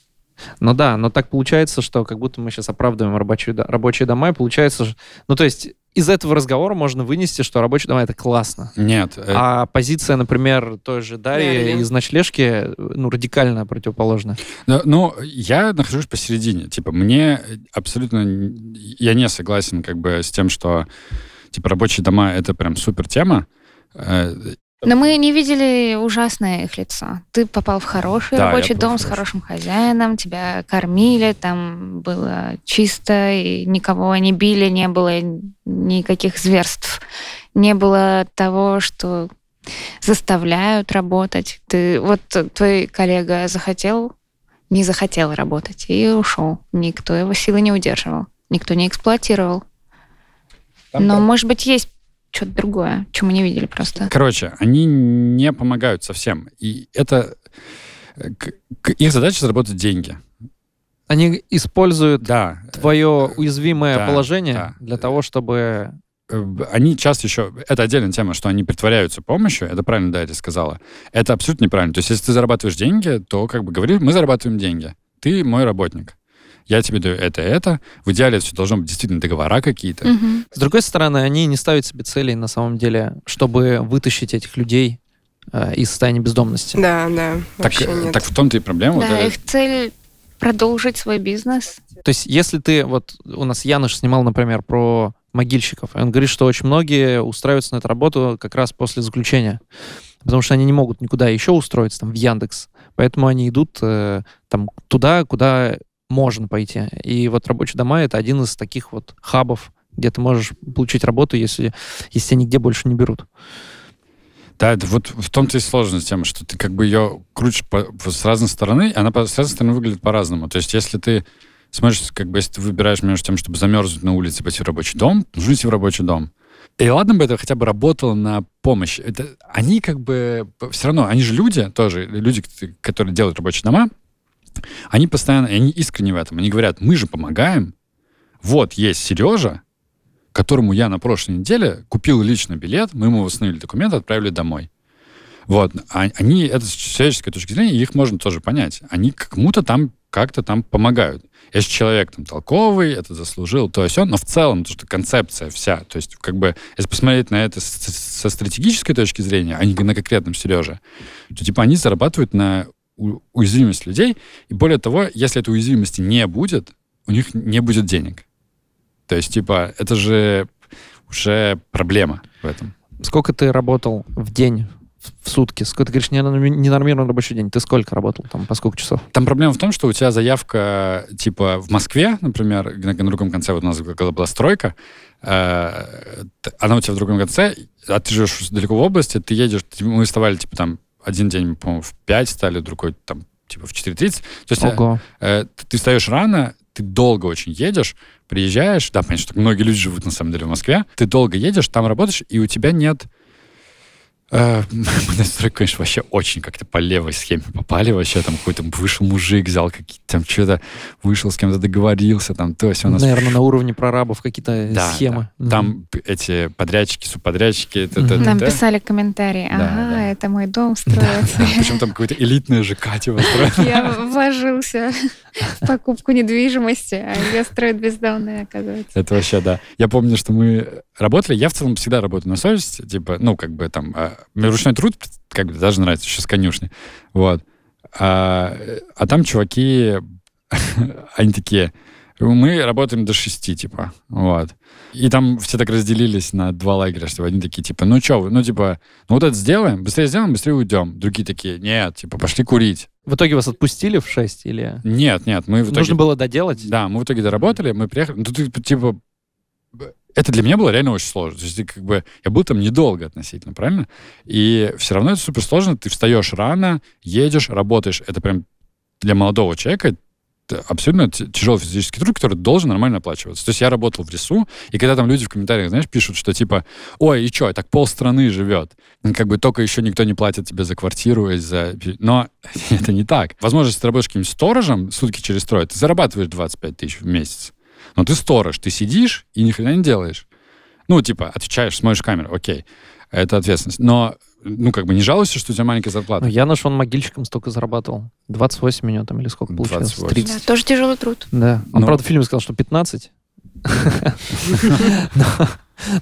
Ну да, но так получается, что как будто мы сейчас оправдываем рабочие, рабочие дома, и получается, ну то есть из этого разговора можно вынести, что рабочие дома это классно. нет. э, А позиция, например, той же Дарьи Дарьи. из ночлежки, ну, радикально противоположна. Ну, ну, я нахожусь посередине. Типа, мне абсолютно... Я не согласен как бы с тем, что типа рабочие дома — это прям супер тема. Но мы не видели ужасное их лицо. Ты попал в хороший Да, рабочий дом с хорошим хозяином, тебя кормили, там было чисто, и никого не били, не было никаких зверств. Не было того, что заставляют работать. Ты вот твой коллега захотел, не захотел работать и ушел. Никто его силы не удерживал, никто не эксплуатировал. Но, может быть, есть что-то другое, что мы не видели просто. Короче, они не помогают совсем. И это... э, Их задача заработать деньги. Они используют Да. твое уязвимое да, положение да. для того, чтобы... Э, Они часто еще... Это отдельная тема, что они притворяются помощью. Это правильно Дарья сказала. Это абсолютно неправильно. То есть, если ты зарабатываешь деньги, то как бы говори, мы зарабатываем деньги. Ты мой работник. Я тебе даю это это. В идеале это все должно быть действительно договора какие-то. Мгм. С другой стороны, они не ставят себе целей на самом деле, чтобы вытащить этих людей э, из состояния бездомности. Да, да, Так, э, нет. так в том-то и проблема. Да, э, их цель продолжить свой бизнес. То есть, если ты, вот у нас Яныш снимал, например, про могильщиков, и он говорит, что очень многие устраиваются на эту работу как раз после заключения, потому что они не могут никуда еще устроиться, там, в Яндекс, поэтому они идут э, там туда, куда можно пойти. И вот рабочие дома — это один из таких вот хабов, где ты можешь получить работу, если, если тебя нигде больше не берут. Да, это вот в том-то и сложность тема, что ты как бы ее крутишь по- с разной стороны, она по- с разной стороны выглядит по-разному. То есть если ты смотришь, как бы если ты выбираешь между тем, чтобы замерзнуть на улице пойти в рабочий дом, нужно идти в рабочий дом. И ладно бы это хотя бы работало на помощь. Это, они как бы все равно, они же люди тоже, люди, которые делают рабочие дома, они постоянно, они искренне в этом. Они говорят, мы же помогаем. Вот есть Сережа, которому я на прошлой неделе купил лично билет, мы ему восстановили документы, отправили домой. Вот. А- Они, это с человеческой точки зрения, их можно тоже понять. Они кому-то там как-то там помогают. Если человек там толковый, это заслужил, то есть он, но в целом, то, что концепция вся, то есть как бы, если посмотреть на это со стратегической точки зрения, а не на конкретном Сереже, то типа они зарабатывают на уязвимость людей, и более того, если этой уязвимости не будет, у них не будет денег. То есть, типа, это же уже проблема в этом. Сколько ты работал в день в сутки? Сколько, ты говоришь, ненорми- ненормированный рабочий день. Ты сколько работал там, по сколько часов? Там проблема в том, что у тебя заявка, типа, в Москве, например, на, на другом конце, вот у нас была стройка, э, она у тебя в другом конце, а ты живешь далеко в области, ты едешь, мы вставали, типа, там, один день, по-моему, в 5 стали, другой, там, типа, в 4.30. То есть э, Ого. э, ты, ты встаешь рано, ты долго очень едешь, приезжаешь, да, понятно, что многие люди живут, на самом деле, в Москве, ты долго едешь, там работаешь, и у тебя нет... Э, Мы на стройку, конечно, вообще очень как-то по левой схеме попали вообще. Там какой-то вышел мужик, взял какие-то там что-то, вышел с кем-то договорился, там то есть у нас... Наверное, на уровне прорабов какие-то Да, схемы. да. Там п- эти подрядчики, субподрядчики, т- Нам писали комментарии. Ага, да. это мой дом строится. Причем там какое-то элитное ЖК типа. Я вложился в покупку недвижимости, а ее строят бездомные, оказывается. Это вообще, да. Я помню, что мы работали, я в целом всегда работаю на совесть, типа, ну, как бы там, а, мне ручной труд, как бы, даже нравится, еще с конюшни, вот. А, а там чуваки, они такие, мы работаем до шести, типа, вот. И там все так разделились на два лагеря, что одни такие, типа, ну что, ну, типа, ну вот это сделаем, быстрее сделаем, быстрее уйдем. Другие такие, нет, типа, пошли курить. В итоге вас отпустили в 6 или... Нет, нет, мы в итоге... Нужно было доделать? Да, мы в итоге доработали, мы приехали. Ну, тут, типа, это для меня было реально очень сложно. То есть, как бы, я был там недолго относительно, правильно? И все равно это супер сложно. Ты встаешь рано, едешь, работаешь. Это прям для молодого человека абсолютно тяжелый физический труд, который должен нормально оплачиваться. То есть я работал в лесу, и когда там люди в комментариях, знаешь, пишут, что типа, ой, и что, так полстраны живет. Ну, Как бы только еще никто не платит тебе за квартиру и за... Но это не так. Возможно, если ты работаешь каким-нибудь сторожем сутки через трое, ты зарабатываешь 25 тысяч в месяц. Но ты сторож, ты сидишь и ни хрена не делаешь. Ну, типа, отвечаешь, смотришь камеру, окей. Это ответственность. Но, ну, как бы не жалуйся, что у тебя маленькая зарплата. Ну, я наш он могильщиком столько зарабатывал. 28 минут там или сколько получилось? 28. 30. Да, тоже тяжелый труд. Да. Он, Ну. правда, в фильме сказал, что 15. Но-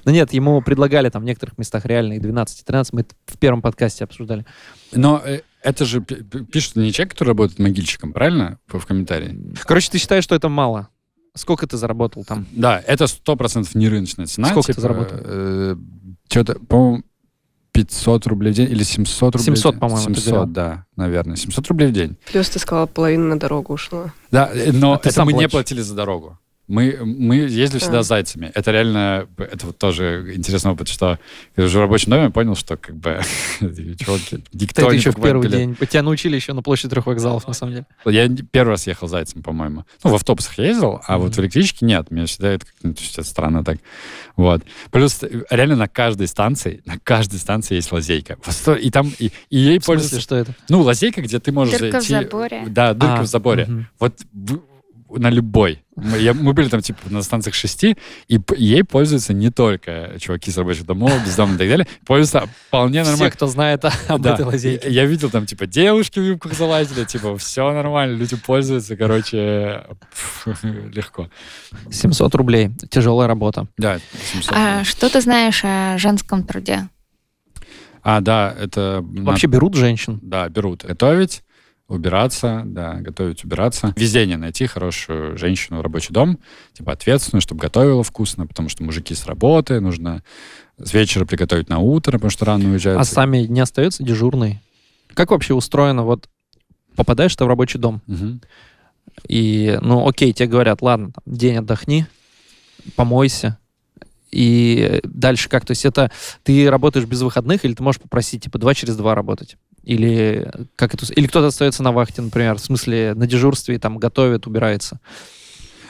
Но нет, ему предлагали там в некоторых местах реально и 12, и 13. Мы это в первом подкасте обсуждали. Но э, это же пи- пи- пишет не человек, который работает могильщиком, правильно? В комментарии. Короче, ты считаешь, что это мало? Сколько ты заработал там? Да, это сто процентов не рыночная цена. Сколько ты типа, заработал? э, Что-то, по-моему, 500 рублей в день или 700 рублей 700, в день. по-моему, ты 700, говорил. да, наверное. 700 рублей в день. Плюс ты сказала, половина на дорогу ушла. Да, э, но А ты это сам мы не платишь? платили за дорогу. Мы, мы ездили всегда А. зайцами. Это реально, это вот тоже интересный опыт, что я уже в рабочем доме понял, что как бы чуваки, никто это не еще в первый билет. день. Тебя научили еще на площади трех вокзалов, на самом деле. Я первый раз ехал зайцем, по-моему. Ну, в автобусах я ездил, а вот в электричке нет. Мне всегда это как-то ну, странно так. Вот. Плюс э, реально на каждой станции, на каждой станции есть лазейка. И там, и, и ей пользуются... что это? Ну, лазейка, где ты можешь Дырка в заборе. Да, дырка А, в заборе. Вот в- на любой. Мы, я- мы были там, типа, на станциях шести, и ей пользуются не только чуваки с рабочих домов, бездомные и так далее, пользуются вполне Все, нормально. кто знает о- об Да. этой лазейке. Я, я видел там, типа, девушки в юбках залазили, типа, все нормально, люди пользуются, короче, легко. 700 рублей. Тяжелая работа. Да, 700. А что ты знаешь о женском труде? А, да, это... Вообще берут женщин. Да, берут. Готовить, убираться, да, готовить, убираться. Везение найти хорошую женщину в рабочий дом, типа ответственную, чтобы готовила вкусно, потому что мужики с работы, нужно с вечера приготовить на утро, потому что рано уезжают. А сами не остаются дежурной? Как вообще устроено? Вот попадаешь ты в рабочий дом, Мгм. и, ну, окей, тебе говорят, ладно, там, день отдохни, помойся, и дальше как? То есть это ты работаешь без выходных, или ты можешь попросить, типа, два через два работать? Или как это? Или кто-то остается на вахте, например, в смысле на дежурстве, там готовит, убирается.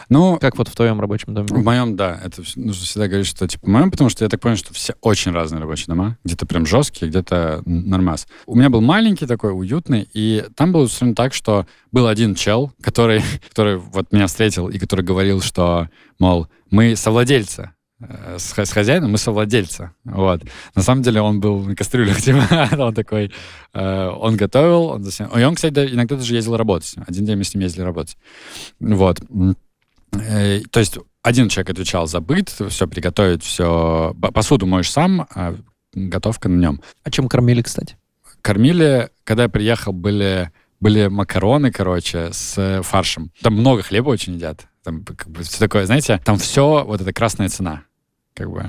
Ну, Как вот в твоем рабочем доме? в моем, да, это нужно всегда говорить, что типа в моем, потому что я так понял, что все очень разные рабочие дома. Где-то прям жесткие, где-то нормас. У меня был маленький такой, уютный, и там было устроено так, что был один чел, который, который вот меня встретил и который говорил, что, мол, мы совладельцы. Э, С, с хозяином мы совладельцы. Вот. На самом деле он был на кастрюлях, типа, он такой, э, он готовил, он И он, кстати, да, иногда даже ездил работать. Один день мы с ним ездили работать. Вот. Э, То есть один человек отвечал за быт, все приготовить, все... Посуду моешь сам, а готовка на нем. А чем кормили, кстати? Кормили, когда я приехал, были, были макароны, короче, с фаршем. Там много хлеба очень едят. Там как бы все такое, знаете, там все, вот эта красная цена. Как бы.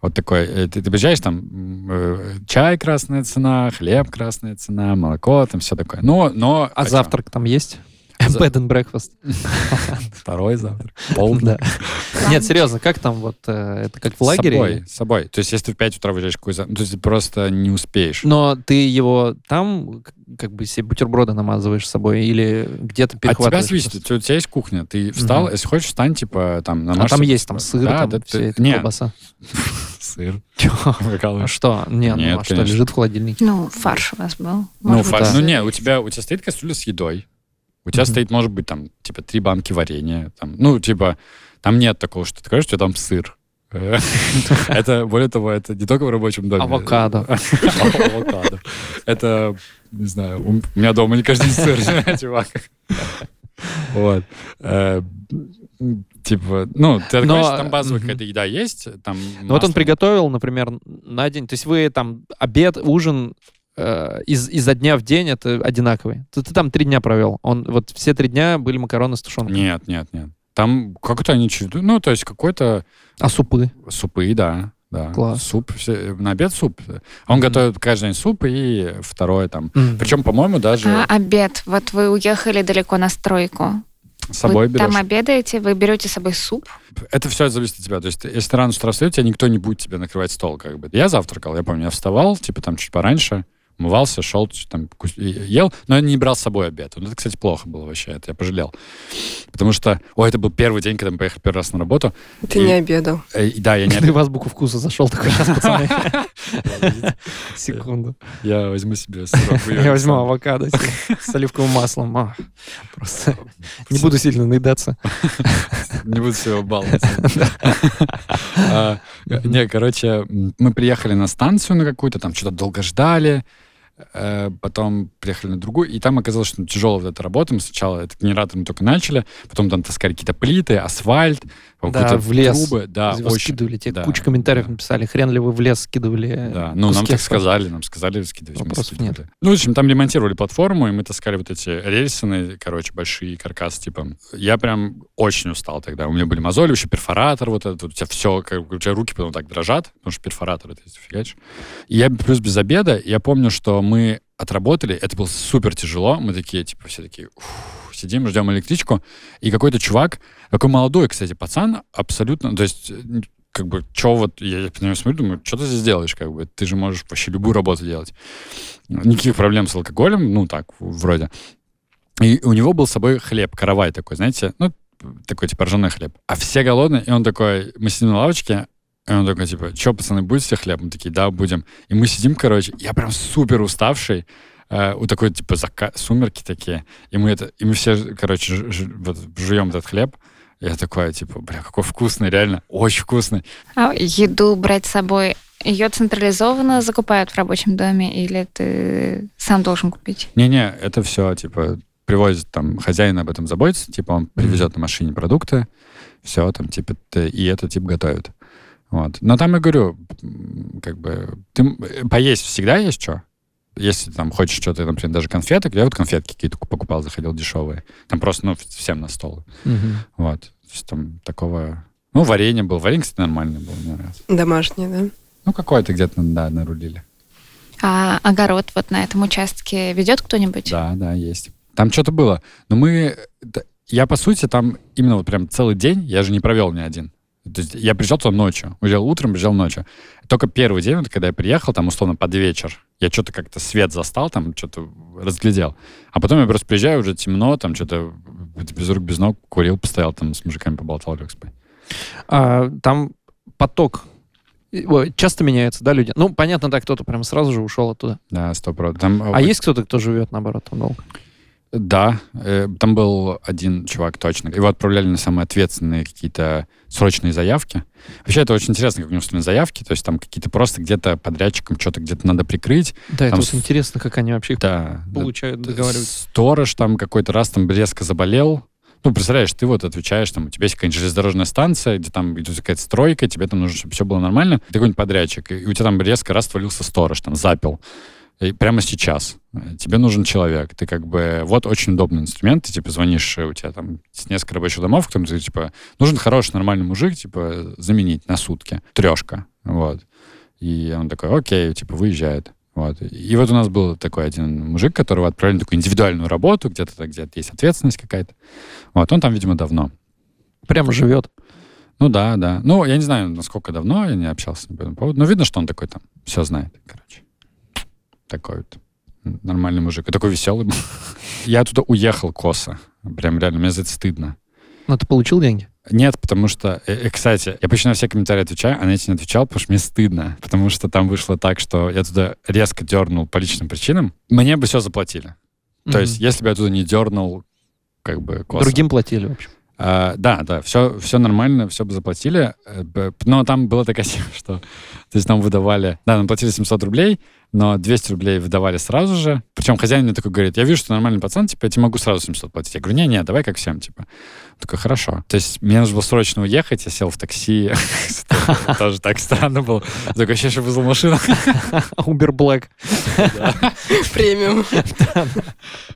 Вот такой, э, ты, ты приезжаешь, там э, чай красная цена, хлеб красная цена, молоко, там все такое. Но, но... А чё? завтрак там есть? Bed and breakfast. Второй завтрак. Полный. Да. Нет, серьезно, как там вот, э, это как в лагере? С собой, с собой. То есть, если ты в 5 утра выезжаешь какой-то... То есть, ты просто не успеешь. Но ты его там как бы себе бутерброды намазываешь с собой или где-то От тебя перехватываешь? зависит. У тебя есть кухня. Ты встал, если хочешь, встань, типа, там, А намажь там себе, есть там сыр, там вся эта Нет, колбаса. сыр. А что? Не, ну Нет, а что, лежит в холодильнике? Ну, фарш у вас был. Ну, фарш. Ну, да. не, у тебя, у тебя стоит кастрюля с едой. У тебя стоит, может быть, там, типа, три банки варенья. Там, ну, типа, там нет такого, что ты говоришь, что там сыр. Это, более того, это не только в рабочем доме. Авокадо. Авокадо. Это, не знаю, у меня дома не каждый день сыр, чувак. Вот. Э, Типа, ну, ты Но, говоришь, там базовая какая-то еда есть, там Ну вот он приготовил, например, на день. То есть вы там обед, ужин э, из, изо дня в день это одинаковый. Ты, ты там три дня провел. Он вот все три дня были макароны с тушенкой. Нет, нет, нет. Там как-то они. Ну, то есть какой-то А супы? супы, да. Да. Класс. Суп. все- на обед суп. Он Мгм. готовит каждый день суп и второе там. М. Причем, по-моему, даже А обед? Вот вы уехали далеко на стройку. с собой вы берешь. там обедаете, вы берете с собой суп? Это все зависит от тебя. То есть, если ты рано с утра встаешь, тебя никто не будет тебе накрывать стол, как бы. Я завтракал, я помню, я вставал, типа, там, чуть пораньше, умывался, шел, там, ел, но я не брал с собой обед. Вот это, кстати, плохо было вообще, это я пожалел. Потому что, ой, это был первый день, когда мы поехали первый раз на работу. Ты И- не обедал. Э, и да, я не Ты в азбуку вкуса зашел такой, сейчас, пацаны. Секунду. Я возьму себе сырок. Я возьму авокадо с оливковым маслом. А, Просто не буду сильно наедаться. Не буду себя баловать. А, Не, короче, мы приехали на станцию на какую-то, там что-то долго ждали, потом приехали на другую, и там оказалось, что тяжелая вот эта работа. Мы сначала этот генератор мы только начали, потом там таскали какие-то плиты, асфальт, Да, в лес. трубы. Да, Вы очень. скидывали, тебе да, куча комментариев да. написали, хрен ли вы в лес скидывали Да, ну нам так сказали, нам сказали скидывать. Вопросов нет. Ну, в общем, там ремонтировали платформу, и мы таскали вот эти рельсины, короче, большие каркасы, типа. Я прям очень устал тогда. У меня были мозоли, еще перфоратор вот этот, у тебя все, как, бы, у тебя руки потом так дрожат, потому что перфоратор это фигачишь. И я плюс без обеда, я помню, что мы отработали, это было супер тяжело, мы такие, типа, все такие, «Уф», сидим, ждем электричку, и какой-то чувак, такой молодой, кстати, пацан, абсолютно, то есть, как бы, что вот, я на него смотрю, думаю, что ты здесь делаешь, как бы, ты же можешь вообще любую работу делать. Никаких проблем с алкоголем, ну, так, вроде. И у него был с собой хлеб, каравай такой, знаете, ну, такой, типа, ржаной хлеб. А все голодные, и он такой, мы сидим на лавочке, и он такой, типа, что, пацаны, будете хлеб? Мы такие, да, будем. И мы сидим, короче, я прям супер уставший, э, у такой, типа, зака- сумерки такие, и мы это, и мы все, короче, ж- ж- вот, жуем этот хлеб, я такой, типа, бля, какой вкусный, реально, очень вкусный. А еду брать с собой? Ее централизованно закупают в рабочем доме или ты сам должен купить? Не-не, это все, типа, привозит там, хозяин об этом заботится, типа, он привезет на машине продукты, все, там, типа, и это, типа, готовит. Вот. Но там я говорю, как бы, ты э, поесть всегда есть что. Если там хочешь что-то, например, даже конфеток, я вот конфетки какие-то покупал, заходил дешевые. Там просто, ну, всем на стол. Мгм. Вот. То есть там такого... Ну, варенье было. Варенье, кстати, нормальное было, мне нравится. Домашний, да? Ну, какое-то где-то, да, нарулили. А огород вот на этом участке ведет кто-нибудь? Да, да, есть. Там что-то было. Но мы... Я, по сути, там именно вот прям целый день, я же не провел ни один. То есть я приезжал туда ночью. Уезжал утром, приезжал ночью. Только первый день, вот, когда я приехал, там, условно, под вечер, я что-то как-то свет застал, там, что-то разглядел. А потом я просто приезжаю, уже темно, там, что-то без рук, без ног, курил, постоял, там, с мужиками поболтал, лег спать. А, там поток часто меняется, да, люди? Ну, понятно, да, кто-то прям сразу же ушел оттуда. Да, сто процентов. Там, А есть кто-то, кто живет, наоборот, там долго? Да, э, там был один чувак точно. Его отправляли на самые ответственные какие-то срочные заявки. Вообще это очень интересно, как у него устроены заявки. То есть там какие-то просто где-то подрядчикам что-то где-то надо прикрыть. Да, это Там вот с- интересно, как они вообще Да. да. получают, договариваются. Сторож там какой-то раз там резко заболел. Ну, представляешь, ты вот отвечаешь, там, у тебя есть какая-нибудь железнодорожная станция, где там идет какая-то стройка, тебе там нужно, чтобы все было нормально. Ты какой-нибудь подрядчик, и у тебя там резко раз отвалился сторож, там, запил. И прямо сейчас. Тебе нужен человек. Ты как бы... Вот очень удобный инструмент. Ты, типа, звонишь, у тебя там несколько рабочих домов, к ты, типа, нужен хороший, нормальный мужик, типа, заменить на сутки. Трешка. Вот. И он такой, окей, типа, выезжает. Вот. И вот у нас был такой один мужик, которого отправили на такую индивидуальную работу, где-то где-то есть ответственность какая-то. Вот. Он там, видимо, давно. Прямо живет. Ну да, да. Ну, я не знаю, насколько давно я не общался по этому поводу, но видно, что он такой там все знает, короче. Такой вот нормальный мужик. И такой веселый. Я туда уехал косо. Прям реально, мне за это стыдно. Но ты получил деньги? Нет, потому что, э, э, кстати, я почти на все комментарии отвечаю, а на эти не отвечал, потому что мне стыдно. Потому что там вышло так, что я туда резко дернул по личным причинам. Мне бы все заплатили. То Мгм. есть, если бы я туда не дернул, как бы косо. Другим платили, в общем. А, да, да, все, все нормально, все бы заплатили. Э, Но там была такая тема, что... То есть нам выдавали... Да, нам платили 700 рублей, но 200 рублей выдавали сразу же. Причем хозяин мне такой говорит, я вижу, что нормальный пацан, типа, я тебе могу сразу 700 платить. Я говорю, не-не, давай как всем, типа. Такой, хорошо. То есть мне нужно было срочно уехать, я сел в такси. Тоже так странно было. Такое ощущение, что вызвал машину. Uber Black. Премиум.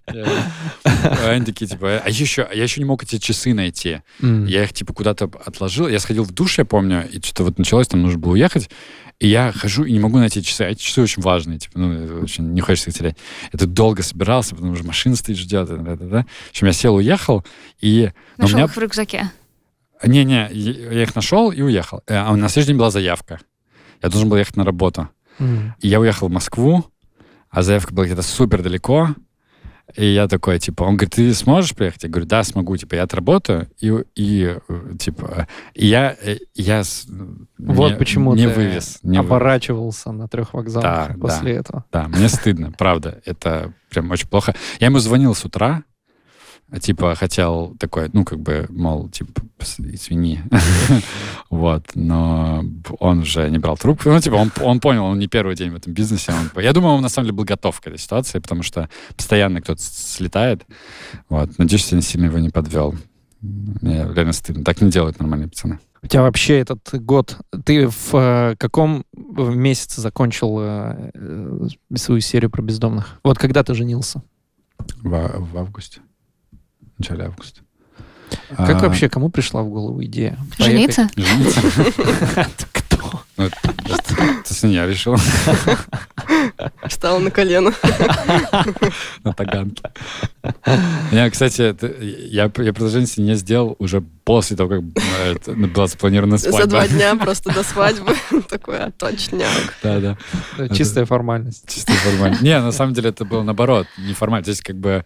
А Они такие, типа, а еще, я еще не мог эти часы найти. Я их, типа, куда-то отложил. Я сходил в душ, я помню, и что-то вот началось, там нужно было уехать. И я хожу и не могу найти часы. А эти часы очень важные, типа, ну, очень не хочется их терять. Я тут долго собирался, потому что машина стоит, ждет. и да-да-да. В общем, я сел, уехал, и... но у Нашел меня- их в рюкзаке. Не-не, я я их нашел и уехал. Э, А на следующий день была заявка. Я должен был ехать на работу. М. И я уехал в Москву, а заявка была где-то супер далеко. И я такой, типа, он говорит, ты сможешь приехать? Я говорю, да, смогу. Типа, я отработаю. И, и типа, и я, э, я Вот не, почему не ты вывез. Не вывез. оборачивался на трех вокзалах Да, после этого. Да, мне стыдно, правда. Это прям очень плохо. Я ему звонил с утра, типа, хотел такой, ну, как бы, мол, типа, извини. Вот, но он уже не брал трубку. Ну, типа, он, он понял, он не первый день в этом бизнесе. Он- я думаю, он на самом деле был готов к этой ситуации, потому что постоянно кто-то слетает. Вот, надеюсь, я сильно его не подвел. Мне реально стыдно. Так не делают нормальные пацаны. У тебя вообще этот год... Ты в э, каком месяце закончил э, э, свою серию про бездомных? Вот когда ты женился? В, а- в августе. В начале августа. Как А, вообще, кому пришла в голову идея? Жениться? Жениться? Кто? Ну, это я решил. Встала на колено. на Таганке. Я, кстати, я, я предложение не сделал уже после того, как э, это была запланирована свадьба. За два дня просто до свадьбы. Такой, а точняк. Да, да. Чистая формальность. Чисто формально. Не, на самом деле это было наоборот, не формально. Здесь как бы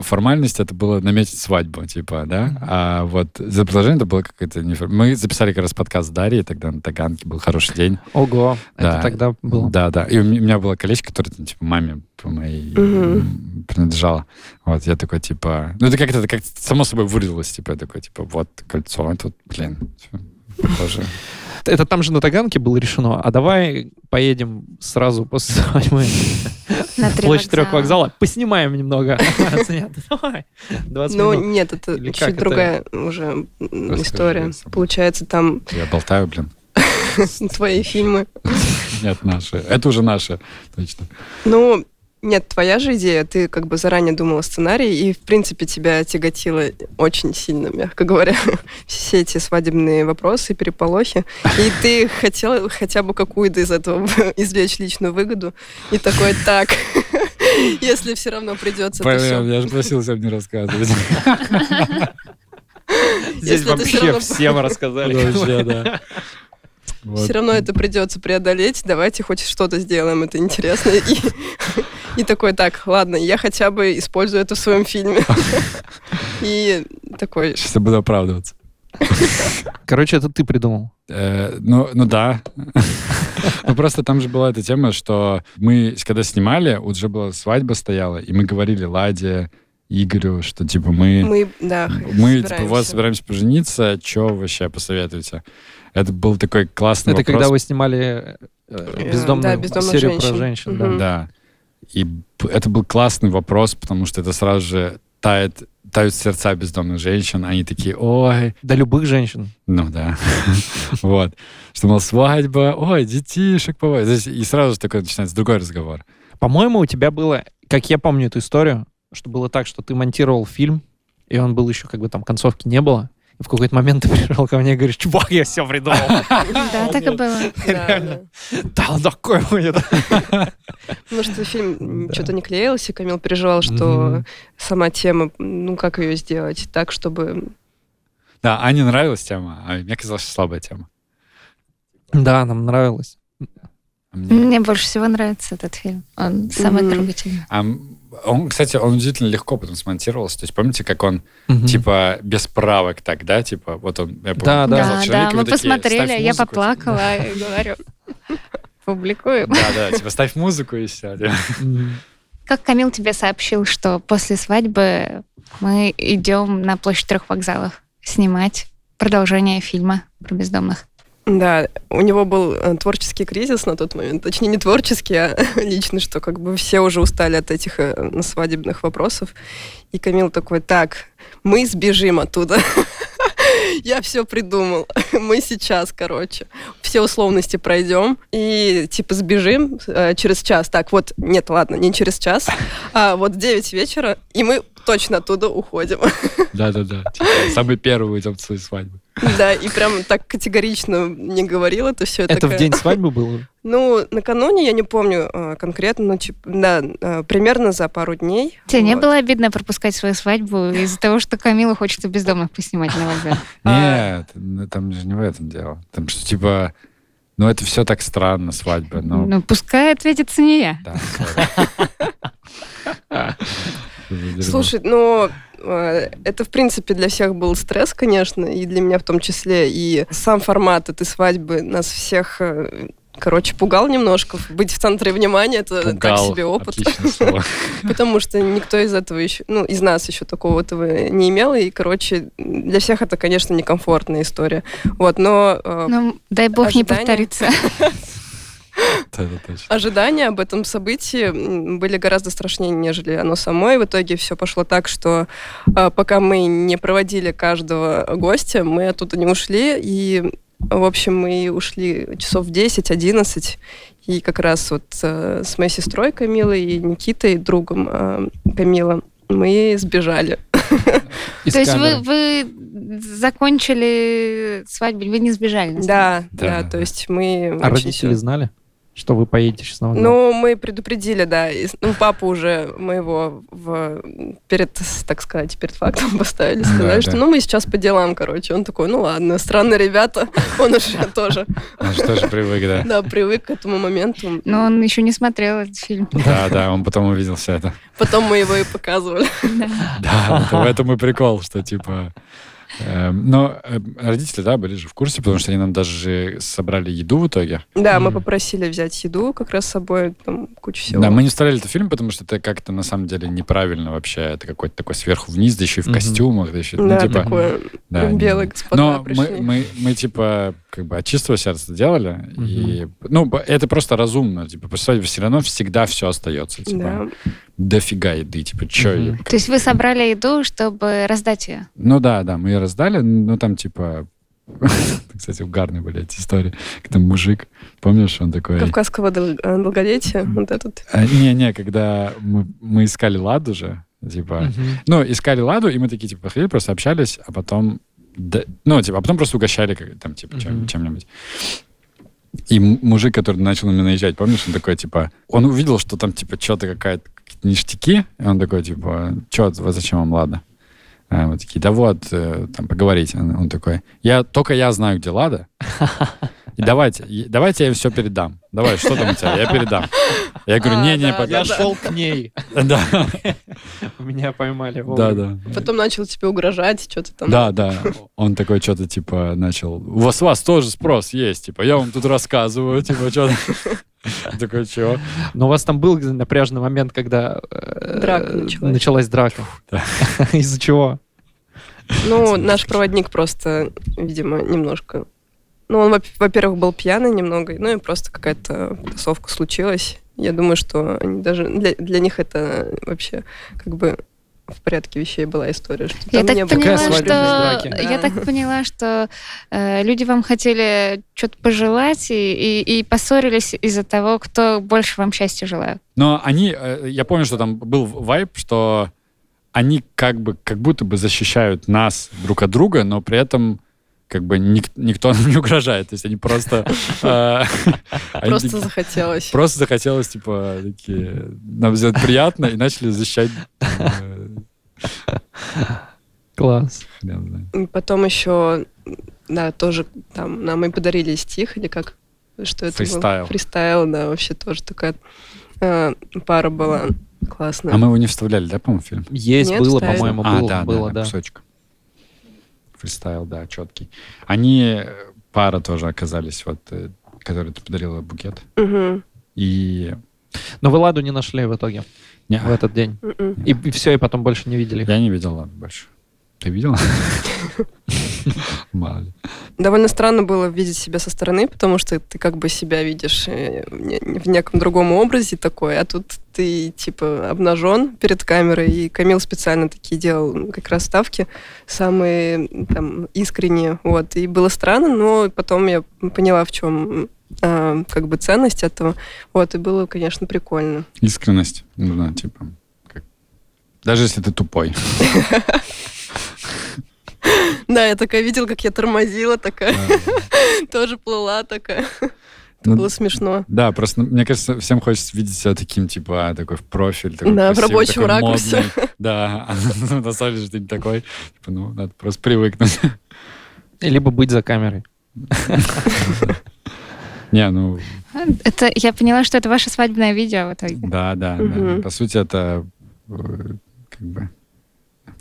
формальность это было наметить свадьбу, типа, да? А вот за предложение это было какое-то неформ- Мы записали как раз подкаст с Дарьей, тогда на Таганке был хороший день. Ого, Да. это тогда было. Да, да. И у ме- у меня было колечко, которое, типа, маме по моей м, принадлежало. Вот, я такой, типа... Ну, это как-то как само собой вырвалось, типа, я такой, типа, вот кольцо, а тут, блин, похоже. Это там же на Таганке было решено. А давай поедем сразу после свадьбы На три площадь трех вокзала. Поснимаем немного. Нет, Давай. 20 Ну, нет, это чуть другая уже история. Получается, там Я болтаю, блин. твои фильмы. Нет, наши. Это уже наши, точно. Ну, нет, твоя же идея, ты как бы заранее думала сценарий, и, в принципе, тебя тяготило очень сильно, мягко говоря, все эти свадебные вопросы, переполохи, и ты хотела хотя бы какую-то из этого извлечь личную выгоду, и такой, так, если все равно придется, Блин, я же просил всем не рассказывать. Здесь вообще всем рассказали. Вообще, да. Вот. Все равно это придется преодолеть, давайте хоть что-то сделаем, это интересно. И, и такой, так, ладно, я хотя бы использую это в своем фильме. И такой, Сейчас я буду оправдываться. Короче, это ты придумал. Э, ну, ну да. Ну просто там же была эта тема, что мы, когда снимали, уже была свадьба стояла, и мы говорили Ладе, Игорю, что типа мы... мы, да, Мы, типа, вот собираемся. собираемся пожениться, что вообще посоветуете? Это был такой классный Это вопрос. когда вы снимали э, Э, бездомную да, «Бездомных серию женщин». про женщин. да. Мгм. Да. И это был классный вопрос, потому что это сразу же тает, тают сердца бездомных женщин. Они такие, ой, Да любых женщин. ну да. Вот. Что, мол, свадьба, ой, детишек. И сразу же такой начинается другой разговор. По-моему, у тебя было, как я помню эту историю, что было так, что ты монтировал фильм, и он был еще как бы там концовки не было. И в какой-то момент ты пришел ко мне и говоришь, чувак, я все придумал. Да, так и было. Да, да. Такой будет. Потому что фильм что-то не клеился, Камил переживал, что сама тема, ну как ее сделать так, чтобы... Да, Ане нравилась тема, а мне казалось, что слабая тема. Да, нам нравилось. Мне- Мне больше всего нравится этот фильм. Он самый Мгм. трогательный. А он, кстати, он удивительно легко потом смонтировался. То есть помните, как он, Мгм. типа, без правок так, да? Типа, вот он, я помню, Да, да. Да, мы такие, посмотрели, «Ставь я музыку», поплакала и говорю, публикуем. Да, да, типа, ставь музыку и все. Как Камил тебе сообщил, что после свадьбы мы идем на площадь трех вокзалов снимать продолжение фильма про бездомных? Да, у него был э, творческий кризис на тот момент. Точнее, не творческий, а личный, что как бы все уже устали от этих э, свадебных вопросов. И Камил такой, так, мы сбежим оттуда. Я все придумал. Мы сейчас, короче, все условности пройдем и типа сбежим э, через час. Так, вот, нет, ладно, не через час, а вот в 9 вечера, и мы точно оттуда уходим. Да, да, да. Типа, самый первый уйдем в свою свадьбу. Да, и прям так категорично не говорил это все. Это в день свадьбы было? Ну, накануне, я не помню э, конкретно, но тип- да, э, примерно за пару дней. Тебе не было обидно пропускать свою свадьбу из-за того, что Камилу хочется бездомных поснимать на вокзале? А. Нет, ну, там же не в этом дело. Там что, типа, ну это все так странно, свадьба. Ну, Ну, пускай ответится не я. да. Слушай, ну, э, это, в принципе, для всех был стресс, конечно, и для меня в том числе. И сам формат этой свадьбы нас всех, э, короче, пугал немножко. Быть в центре внимания — это так Пугал. себе опыт. Потому что никто из этого еще, ну, из нас еще такого этого не имел. И, короче, для всех это, конечно, некомфортная история. Вот, но э, Ну, дай бог не повторится. Ожидания об этом событии были гораздо страшнее, нежели оно само. И в итоге все пошло так, что а, пока мы не проводили каждого гостя, мы оттуда не ушли. И, в общем, мы ушли часов в 10-11. И как раз вот э, с моей сестрой Камилой и Никитой, другом э, Камила, мы сбежали. Из То есть вы, камеры. вы закончили свадьбу, вы не сбежали? Да, Да. да, то есть мы... А родители всё- знали, что вы поедете сейчас на вокзал? Ну, мы предупредили, да. И, ну, папу уже моего в, перед, так сказать, перед фактом поставили. Сказали, Да, что да. ну мы сейчас по делам, короче. Он такой, ну ладно, странные ребята. Он уже тоже, Он же тоже привык, да. да, привык к этому моменту. Но он еще не смотрел этот фильм. Да, да, он потом увидел все это. Потом мы его и показывали. Да, в этом и прикол, что типа... эм, Но э, родители, да, были же в курсе, потому что они нам даже собрали еду в итоге. Да, мы попросили взять еду как раз с собой, там куча всего. Да, мы не вставляли этот фильм, потому что это как-то на самом деле неправильно вообще. Это какой-то такой сверху вниз, да еще и в костюмах, да еще, ну, Да, типа... такое, да, белые не- господа Но мы, пришли. мы, мы, типа, как бы от чистого сердца делали. И, ну, это просто разумно. Типа, все равно всегда все остается. Типа, Да. Дофига еды. Типа, че? Мгм. То есть вы собрали еду, чтобы раздать ее? Ну да, да, мы ее раздали. Ну, там, типа... Кстати, угарные были эти истории. Когда мужик, помнишь, он такой... Кавказского э, долголетия. Вот этот. А, Не-не, когда мы, мы искали ладу же, типа... Ну, искали ладу, и мы такие, типа, ходили, просто общались, а потом... ну, типа, а потом просто угощали как- там, типа, чем-нибудь. И мужик, который начал на меня наезжать, помнишь, он такой, типа... Он увидел, что там, типа, что-то какая-то какие-то ништяки, и он такой, типа, что, зачем вам лада? А мы такие, да вот, э, там, поговорить. Он, он такой, я, только я знаю, где лада. И давайте, давайте я им все передам. Давай, что там у тебя? Я передам. Я говорю, А, не-не, да, пока. Я шел к ней. Да, Меня поймали. да, да. Потом начал тебе угрожать, что-то там. Да, да. Он такой что-то типа начал. У вас, у вас тоже спрос есть, типа, я вам тут рассказываю, типа, что Такой, чего? Но у вас там был напряженный момент, когда э, Драка началась. началась драка. Из-за чего? Ну, наш проводник просто, видимо, немножко... Ну, он, во- во-первых, был пьяный немного, ну и просто какая-то тусовка случилась. Я думаю, что они даже для, для них это вообще как бы в порядке вещей была история. Что Я там так не было- поняла, без что драки? я так поняла, что э, люди вам хотели что-то пожелать и, и, и поссорились из-за того, кто больше вам счастья желает. Но они, э, я помню, что там был вайп, что они как бы, как будто бы защищают нас друг от друга, но при этом как бы ник- никто нам не угрожает. То есть они просто... э, Просто захотелось. Просто захотелось, типа, такие, нам сделать приятно, и начали защищать... Класс. Потом еще, да, тоже там нам и подарили стих, или как? Что это Фристайл. было? Фристайл, да, вообще тоже такая э, пара была классная. А мы его не вставляли, да, по-моему, в фильм? Есть, Нет, было, по-моему, а, было, да, было, да, да. кусочек. Фристайл, да, четкий. Они, э, пара тоже оказались, вот, э, которой ты подарила букет. И... Но вы Ладу не нашли в итоге, Не, в этот день. Мгм. И, все, и потом больше не видели. я не видел Ладу больше. Ты видел? Мало ли. Довольно странно было видеть себя со стороны, потому что ты как бы себя видишь э, в не- в неком другом образе такой, а тут ты типа обнажен перед камерой, и Камил специально такие делал как раз ставки самые там искренние, вот, и было странно, но потом я поняла, в чем а, как бы ценность этого, вот, и было, конечно, прикольно. Искренность нужна, типа, как- даже если ты тупой. Да, я такая видела, как я тормозила, такая, тоже плыла такая. Это Ну, было смешно. Да, просто мне кажется, всем хочется видеть себя таким, типа, а, такой в профиль, такой Да, в красивый, рабочем такой ракурсе. модный. Да, а на самом деле ты не такой. Типа, ну, надо просто привыкнуть. Либо быть за камерой. Не, ну, Это я поняла, что это ваше свадебное видео в итоге. да, да, да. Мгм. По сути, это э, как бы...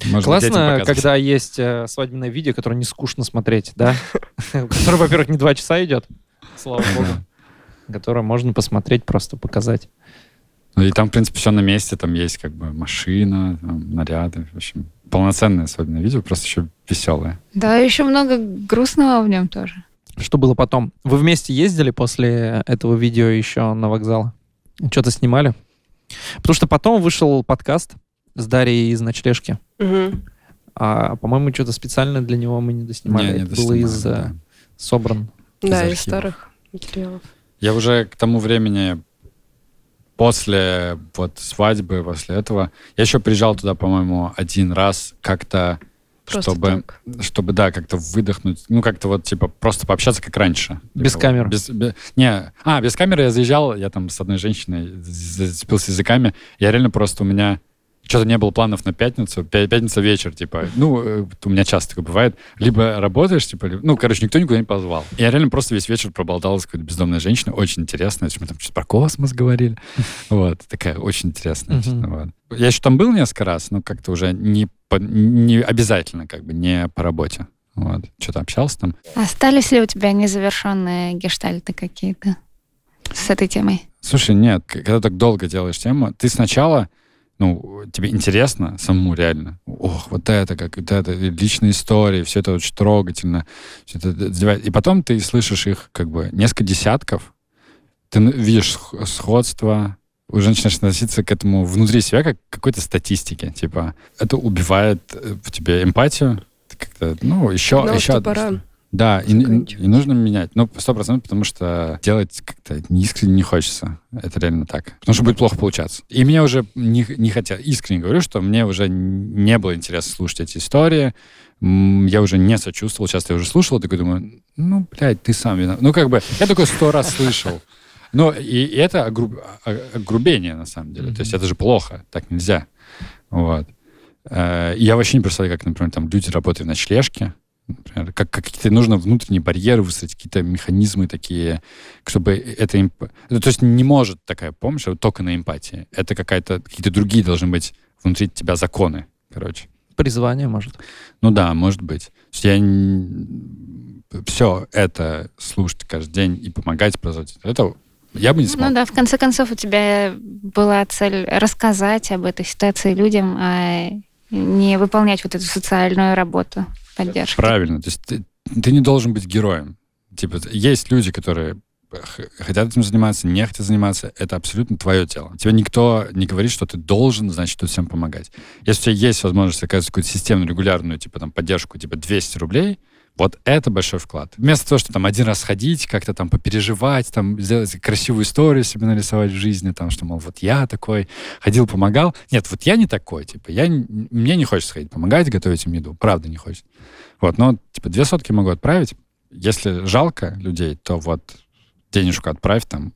можно Классно, когда есть э, свадебное видео, которое не скучно смотреть, да? Которое, во-первых, не два часа идет, слава богу. Которое можно посмотреть, просто показать. Ну и там, в принципе, все на месте. Там есть как бы машина, там, наряды. В общем, полноценное особенно видео, просто еще веселое. Да, еще много грустного в нем тоже. Что было потом? Вы вместе ездили после этого видео еще на вокзал? Что-то снимали? Потому что потом вышел подкаст с Дарьей из «Ночлежки». Мгм. А, по-моему, что-то специально для него мы не доснимали. Не, не Это было доснимали, из э, да. собран. Да, из архивов. старых материалов. Я уже к тому времени, после вот свадьбы, после этого, я еще приезжал туда, по-моему, один раз как-то, Просто чтобы, так. чтобы, да, как-то выдохнуть, ну, как-то вот, типа, просто пообщаться, как раньше. Без Типа, камер. Без, бе- не, а, без камеры я заезжал, я там с одной женщиной зацепился языками, я реально просто у меня что-то не было планов на пятницу, пя- пятница вечер, типа, ну, э, у меня часто такое бывает, либо работаешь, типа, либо- ну, короче, никто никуда не позвал. Я реально просто весь вечер проболтал с какой-то бездомной женщиной, очень интересно, мы там что-то про космос говорили, вот, такая очень интересная, честно, вот. Я еще там был несколько раз, но как-то уже не, по- не обязательно, как бы, не по работе, вот, что-то общался там. Остались ли у тебя незавершенные гештальты какие-то с этой темой? Слушай, нет, когда так долго делаешь тему, ты сначала, ну, тебе интересно самому реально. Ох, вот это, как вот это, личные истории, все это очень трогательно. всё это. И потом ты слышишь их как бы несколько десятков, ты видишь сх- сходство, уже начинаешь относиться к этому внутри себя как к какой-то статистике. Типа, это убивает э, в тебе эмпатию. Ты как-то, ну, еще... Ну, еще что одно- пора. Да, и, и- нужно менять. Ну, сто процентов, потому что делать как-то искренне не хочется. Это реально так. Потому что будет плохо получаться. И мне уже не, не хотел, искренне говорю, что мне уже не было интересно слушать эти истории. Я уже не сочувствовал. Часто я уже слушал, такой думаю, ну, блядь, ты сам виноват. Ну, как бы, я такой сто раз слышал. Но и, и это огруб- о- огрубение, на самом деле. То есть это же плохо, так нельзя. Вот. Э, Я вообще не представляю, как, например, там люди работают в ночлежке, например, как, как какие-то нужно внутренние барьеры выстроить, какие-то механизмы такие, чтобы это... эмп- ну, То есть не может такая помощь вот только на эмпатии. Это какая-то... Какие-то другие должны быть внутри тебя законы, короче. Призвание, может. Ну да, может быть. Я все это слушать каждый день и помогать производить, это я бы не смог. Ну да, в конце концов у тебя была цель рассказать об этой ситуации людям, а не выполнять вот эту социальную работу поддержки. Правильно. То есть ты, ты не должен быть героем. Типа, есть люди, которые хотят этим заниматься, не хотят заниматься, это абсолютно твое тело. Тебе никто не говорит, что ты должен, значит, тут всем помогать. Если у тебя есть возможность оказать какую-то системную, регулярную, типа, там, поддержку, типа, 200 рублей, вот это большой вклад. Вместо того, что там один раз ходить, как-то там попереживать, там сделать красивую историю себе нарисовать в жизни, там, что, мол, вот я такой, ходил, помогал. Нет, вот я не такой, типа, я, мне не хочется ходить помогать, готовить им еду, правда не хочется. Вот, но, типа, две сотки могу отправить. Если жалко людей, то вот денежку отправь там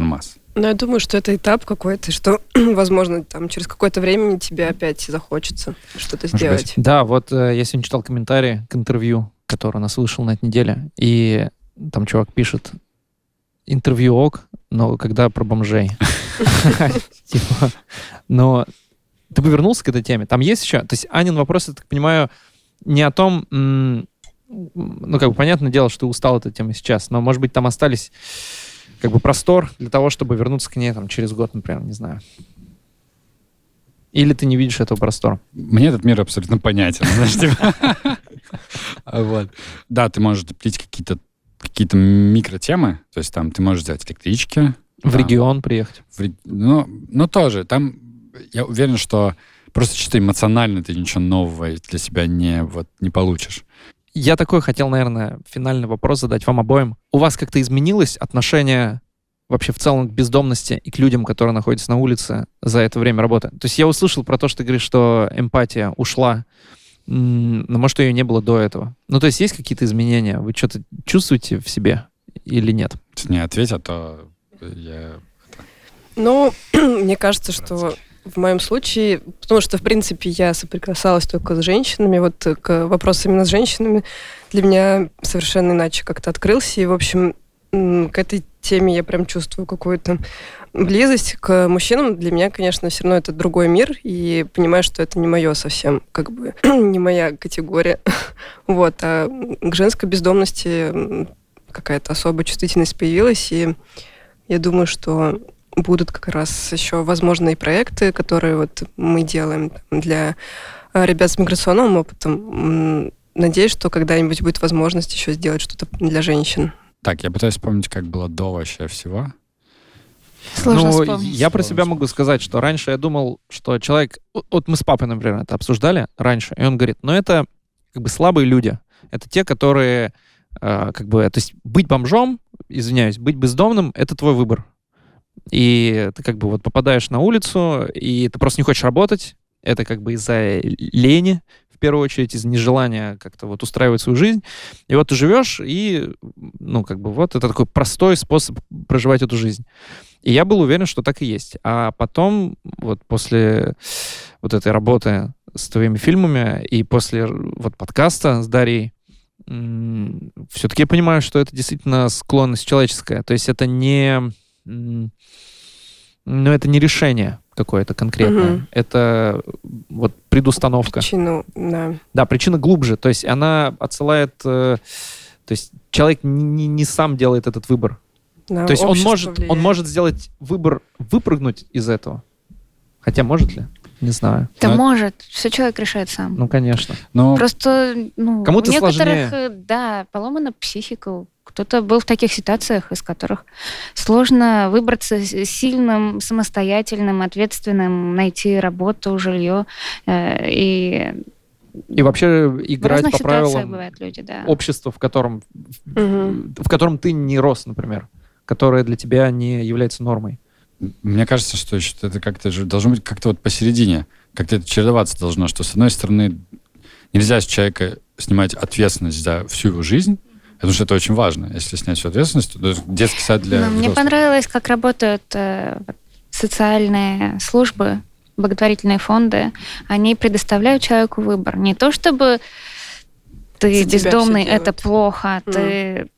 нормас. Ну, я думаю, что это этап какой-то, что, возможно, там через какое-то время тебе опять захочется что-то сделать. быть. Да, вот э, я сегодня читал комментарии к интервью, которое у нас вышло на этой неделе, и там чувак пишет, интервью ок, но когда про бомжей. Типа, но ты бы вернулся к этой теме? Там есть еще? То есть Анин вопрос, я так понимаю, не о том, ну, как бы, понятное дело, что ты устал от этой темы сейчас, но, может быть, там остались как бы простор для того, чтобы вернуться к ней там через год, например, не знаю. Или ты не видишь этого простора? Мне этот мир абсолютно понятен. типа. Да, ты можешь доплить какие-то какие-то микротемы, то есть там ты можешь сделать электрички. В регион приехать. Ну, ну, тоже. Там я уверен, что просто чисто эмоционально ты ничего нового для себя не, вот, не получишь. Я такой хотел, наверное, финальный вопрос задать вам обоим. У вас как-то изменилось отношение вообще в целом к бездомности и к людям, которые находятся на улице за это время работы? То есть я услышал про то, что ты говоришь, что эмпатия ушла, но может ее не было до этого. Ну то есть есть какие-то изменения? Вы что-то чувствуете в себе или нет? Не ответь, а то я... Ну, мне кажется, что в моем случае, потому что, в принципе, я соприкасалась только с женщинами, вот к вопросу именно с женщинами для меня совершенно иначе как-то открылся. И, в общем, к этой теме я прям чувствую какую-то близость к мужчинам. Для меня, конечно, все равно это другой мир, и понимаю, что это не мое совсем, как бы, не моя категория. Вот, а к женской бездомности какая-то особая чувствительность появилась, и я думаю, что будут как раз еще возможные проекты, которые вот мы делаем для э, ребят с миграционным опытом. Надеюсь, что когда-нибудь будет возможность еще сделать что-то для женщин. Так, я пытаюсь вспомнить, как было до вообще всего. Сложно ну, вспомнить. я про себя могу сказать, что раньше я думал, что человек... Вот- Вот мы с папой, например, это обсуждали раньше, и он говорит, ну это как бы слабые люди. Это те, которые э, как бы... То есть быть бомжом, извиняюсь, быть бездомным — это твой выбор. И ты как бы вот попадаешь на улицу, и ты просто не хочешь работать. Это как бы из-за лени, в первую очередь, из-за нежелания как-то вот устраивать свою жизнь. И вот ты живешь, и, ну, как бы вот это такой простой способ проживать эту жизнь. И я был уверен, что так и есть. А потом, вот после вот этой работы с твоими фильмами и после вот подкаста с Дарьей, все-таки я понимаю, что это действительно склонность человеческая. То есть это не... м, Ну, это не решение какое-то конкретное. Мгм. Это вот предустановка. Причину, да. Да, причина глубже. То есть она отсылает... э, то есть человек не, не- сам делает этот выбор. да, То есть он может, он может сделать выбор выпрыгнуть из этого. Хотя может ли? Не знаю. Да Но- может, все человек решает сам. Ну, конечно. Но Просто, ну, Кому-то у некоторых, сложнее. э, да, поломана психика. Кто-то был в таких ситуациях, из которых сложно выбраться сильным, самостоятельным, ответственным, найти работу, жилье. э, И И вообще играть по правилам люди, да. общества, в котором, Мгм. в котором ты не рос, например, которое для тебя не является нормой. Мне кажется, что это как-то же должно быть как-то вот посередине. Как-то это чередоваться должно, что с одной стороны нельзя с человека снимать ответственность за всю его жизнь, потому что это очень важно. Если снять всю ответственность, то это детский сад для Ну, мне понравилось, как работают э, социальные службы, благотворительные фонды. Они предоставляют человеку выбор. Не то чтобы ты За бездомный, это плохо, ты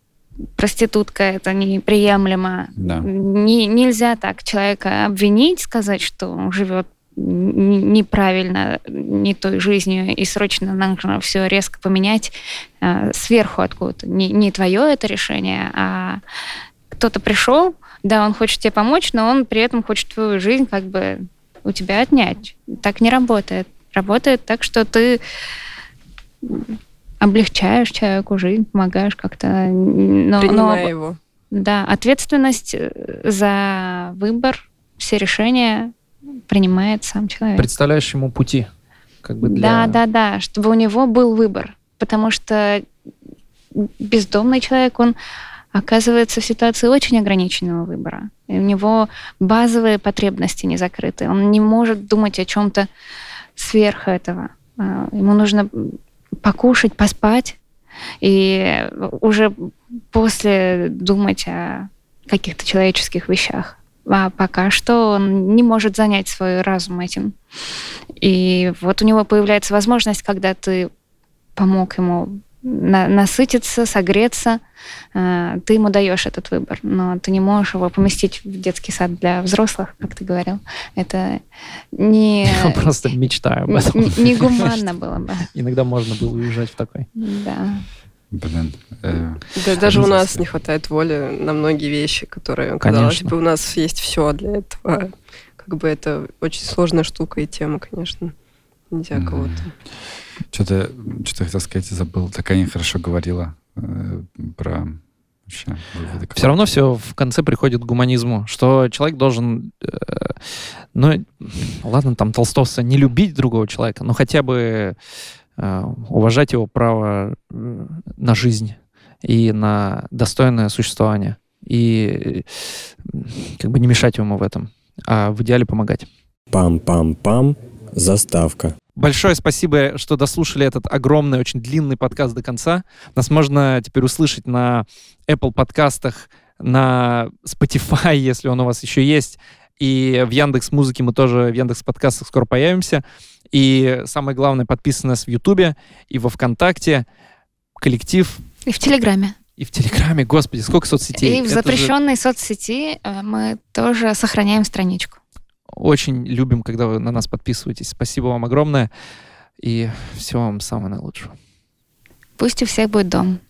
проститутка, это неприемлемо. Да. Не- нельзя так человека обвинить, сказать, что он живет неправильно, не той жизнью, и срочно нужно все резко поменять э, сверху откуда-то. Не, не твое это решение, а кто-то пришел, да, он хочет тебе помочь, но он при этом хочет твою жизнь как бы у тебя отнять. Так не работает. Работает так, что ты облегчаешь человеку жизнь, помогаешь как-то. Но, но- его. Да, ответственность э, за выбор, все решения принимает сам человек. Представляешь ему пути. Как бы для... Да, да, да, чтобы у него был выбор. Потому что бездомный человек, он оказывается в ситуации очень ограниченного выбора. И у него базовые потребности не закрыты. Он не может думать о чем-то сверх этого. А, ему нужно покушать, поспать, и уже после думать о каких-то человеческих вещах. А пока что он не может занять свой разум этим. И вот у него появляется возможность, когда ты помог ему на, насытиться, согреться, э, ты ему даешь этот выбор, но ты не можешь его поместить в детский сад для взрослых, как ты говорил. Это не... Я просто мечтаю об этом. Не гуманно было бы. Иногда можно было уезжать в такой. Да. Блин. Э, да, даже у нас не хватает воли на многие вещи, которые, казалось бы, у нас есть все для этого. Как бы это очень сложная штука и тема, конечно. Нельзя mm-hmm. кого-то. Что-то, что хотел сказать, забыл. Такая нехорошо говорила э, про вообще Все равно все в конце приходит к гуманизму, что человек должен, э, ну, ладно, там толстовца, не любить другого человека, но хотя бы уважать его право э, на жизнь и на достойное существование. И э, как бы не мешать ему в этом, а в идеале помогать. Пам-пам-пам, заставка. Большое спасибо, что дослушали этот огромный, очень длинный подкаст до конца. Нас можно теперь услышать на Apple подкастах, на Spotify, если он у вас еще есть. И в Яндекс Музыке мы тоже в Яндекс подкастах скоро появимся. И самое главное, подписывайтесь нас в Ютубе и во Вконтакте. Коллектив. И в Телеграме. И в Телеграме, господи, сколько соцсетей. И в запрещенной же... соцсети э, мы тоже сохраняем страничку. Очень любим, когда вы на нас подписываетесь. Спасибо вам огромное. И всего вам самого наилучшего. Пусть у всех будет дом.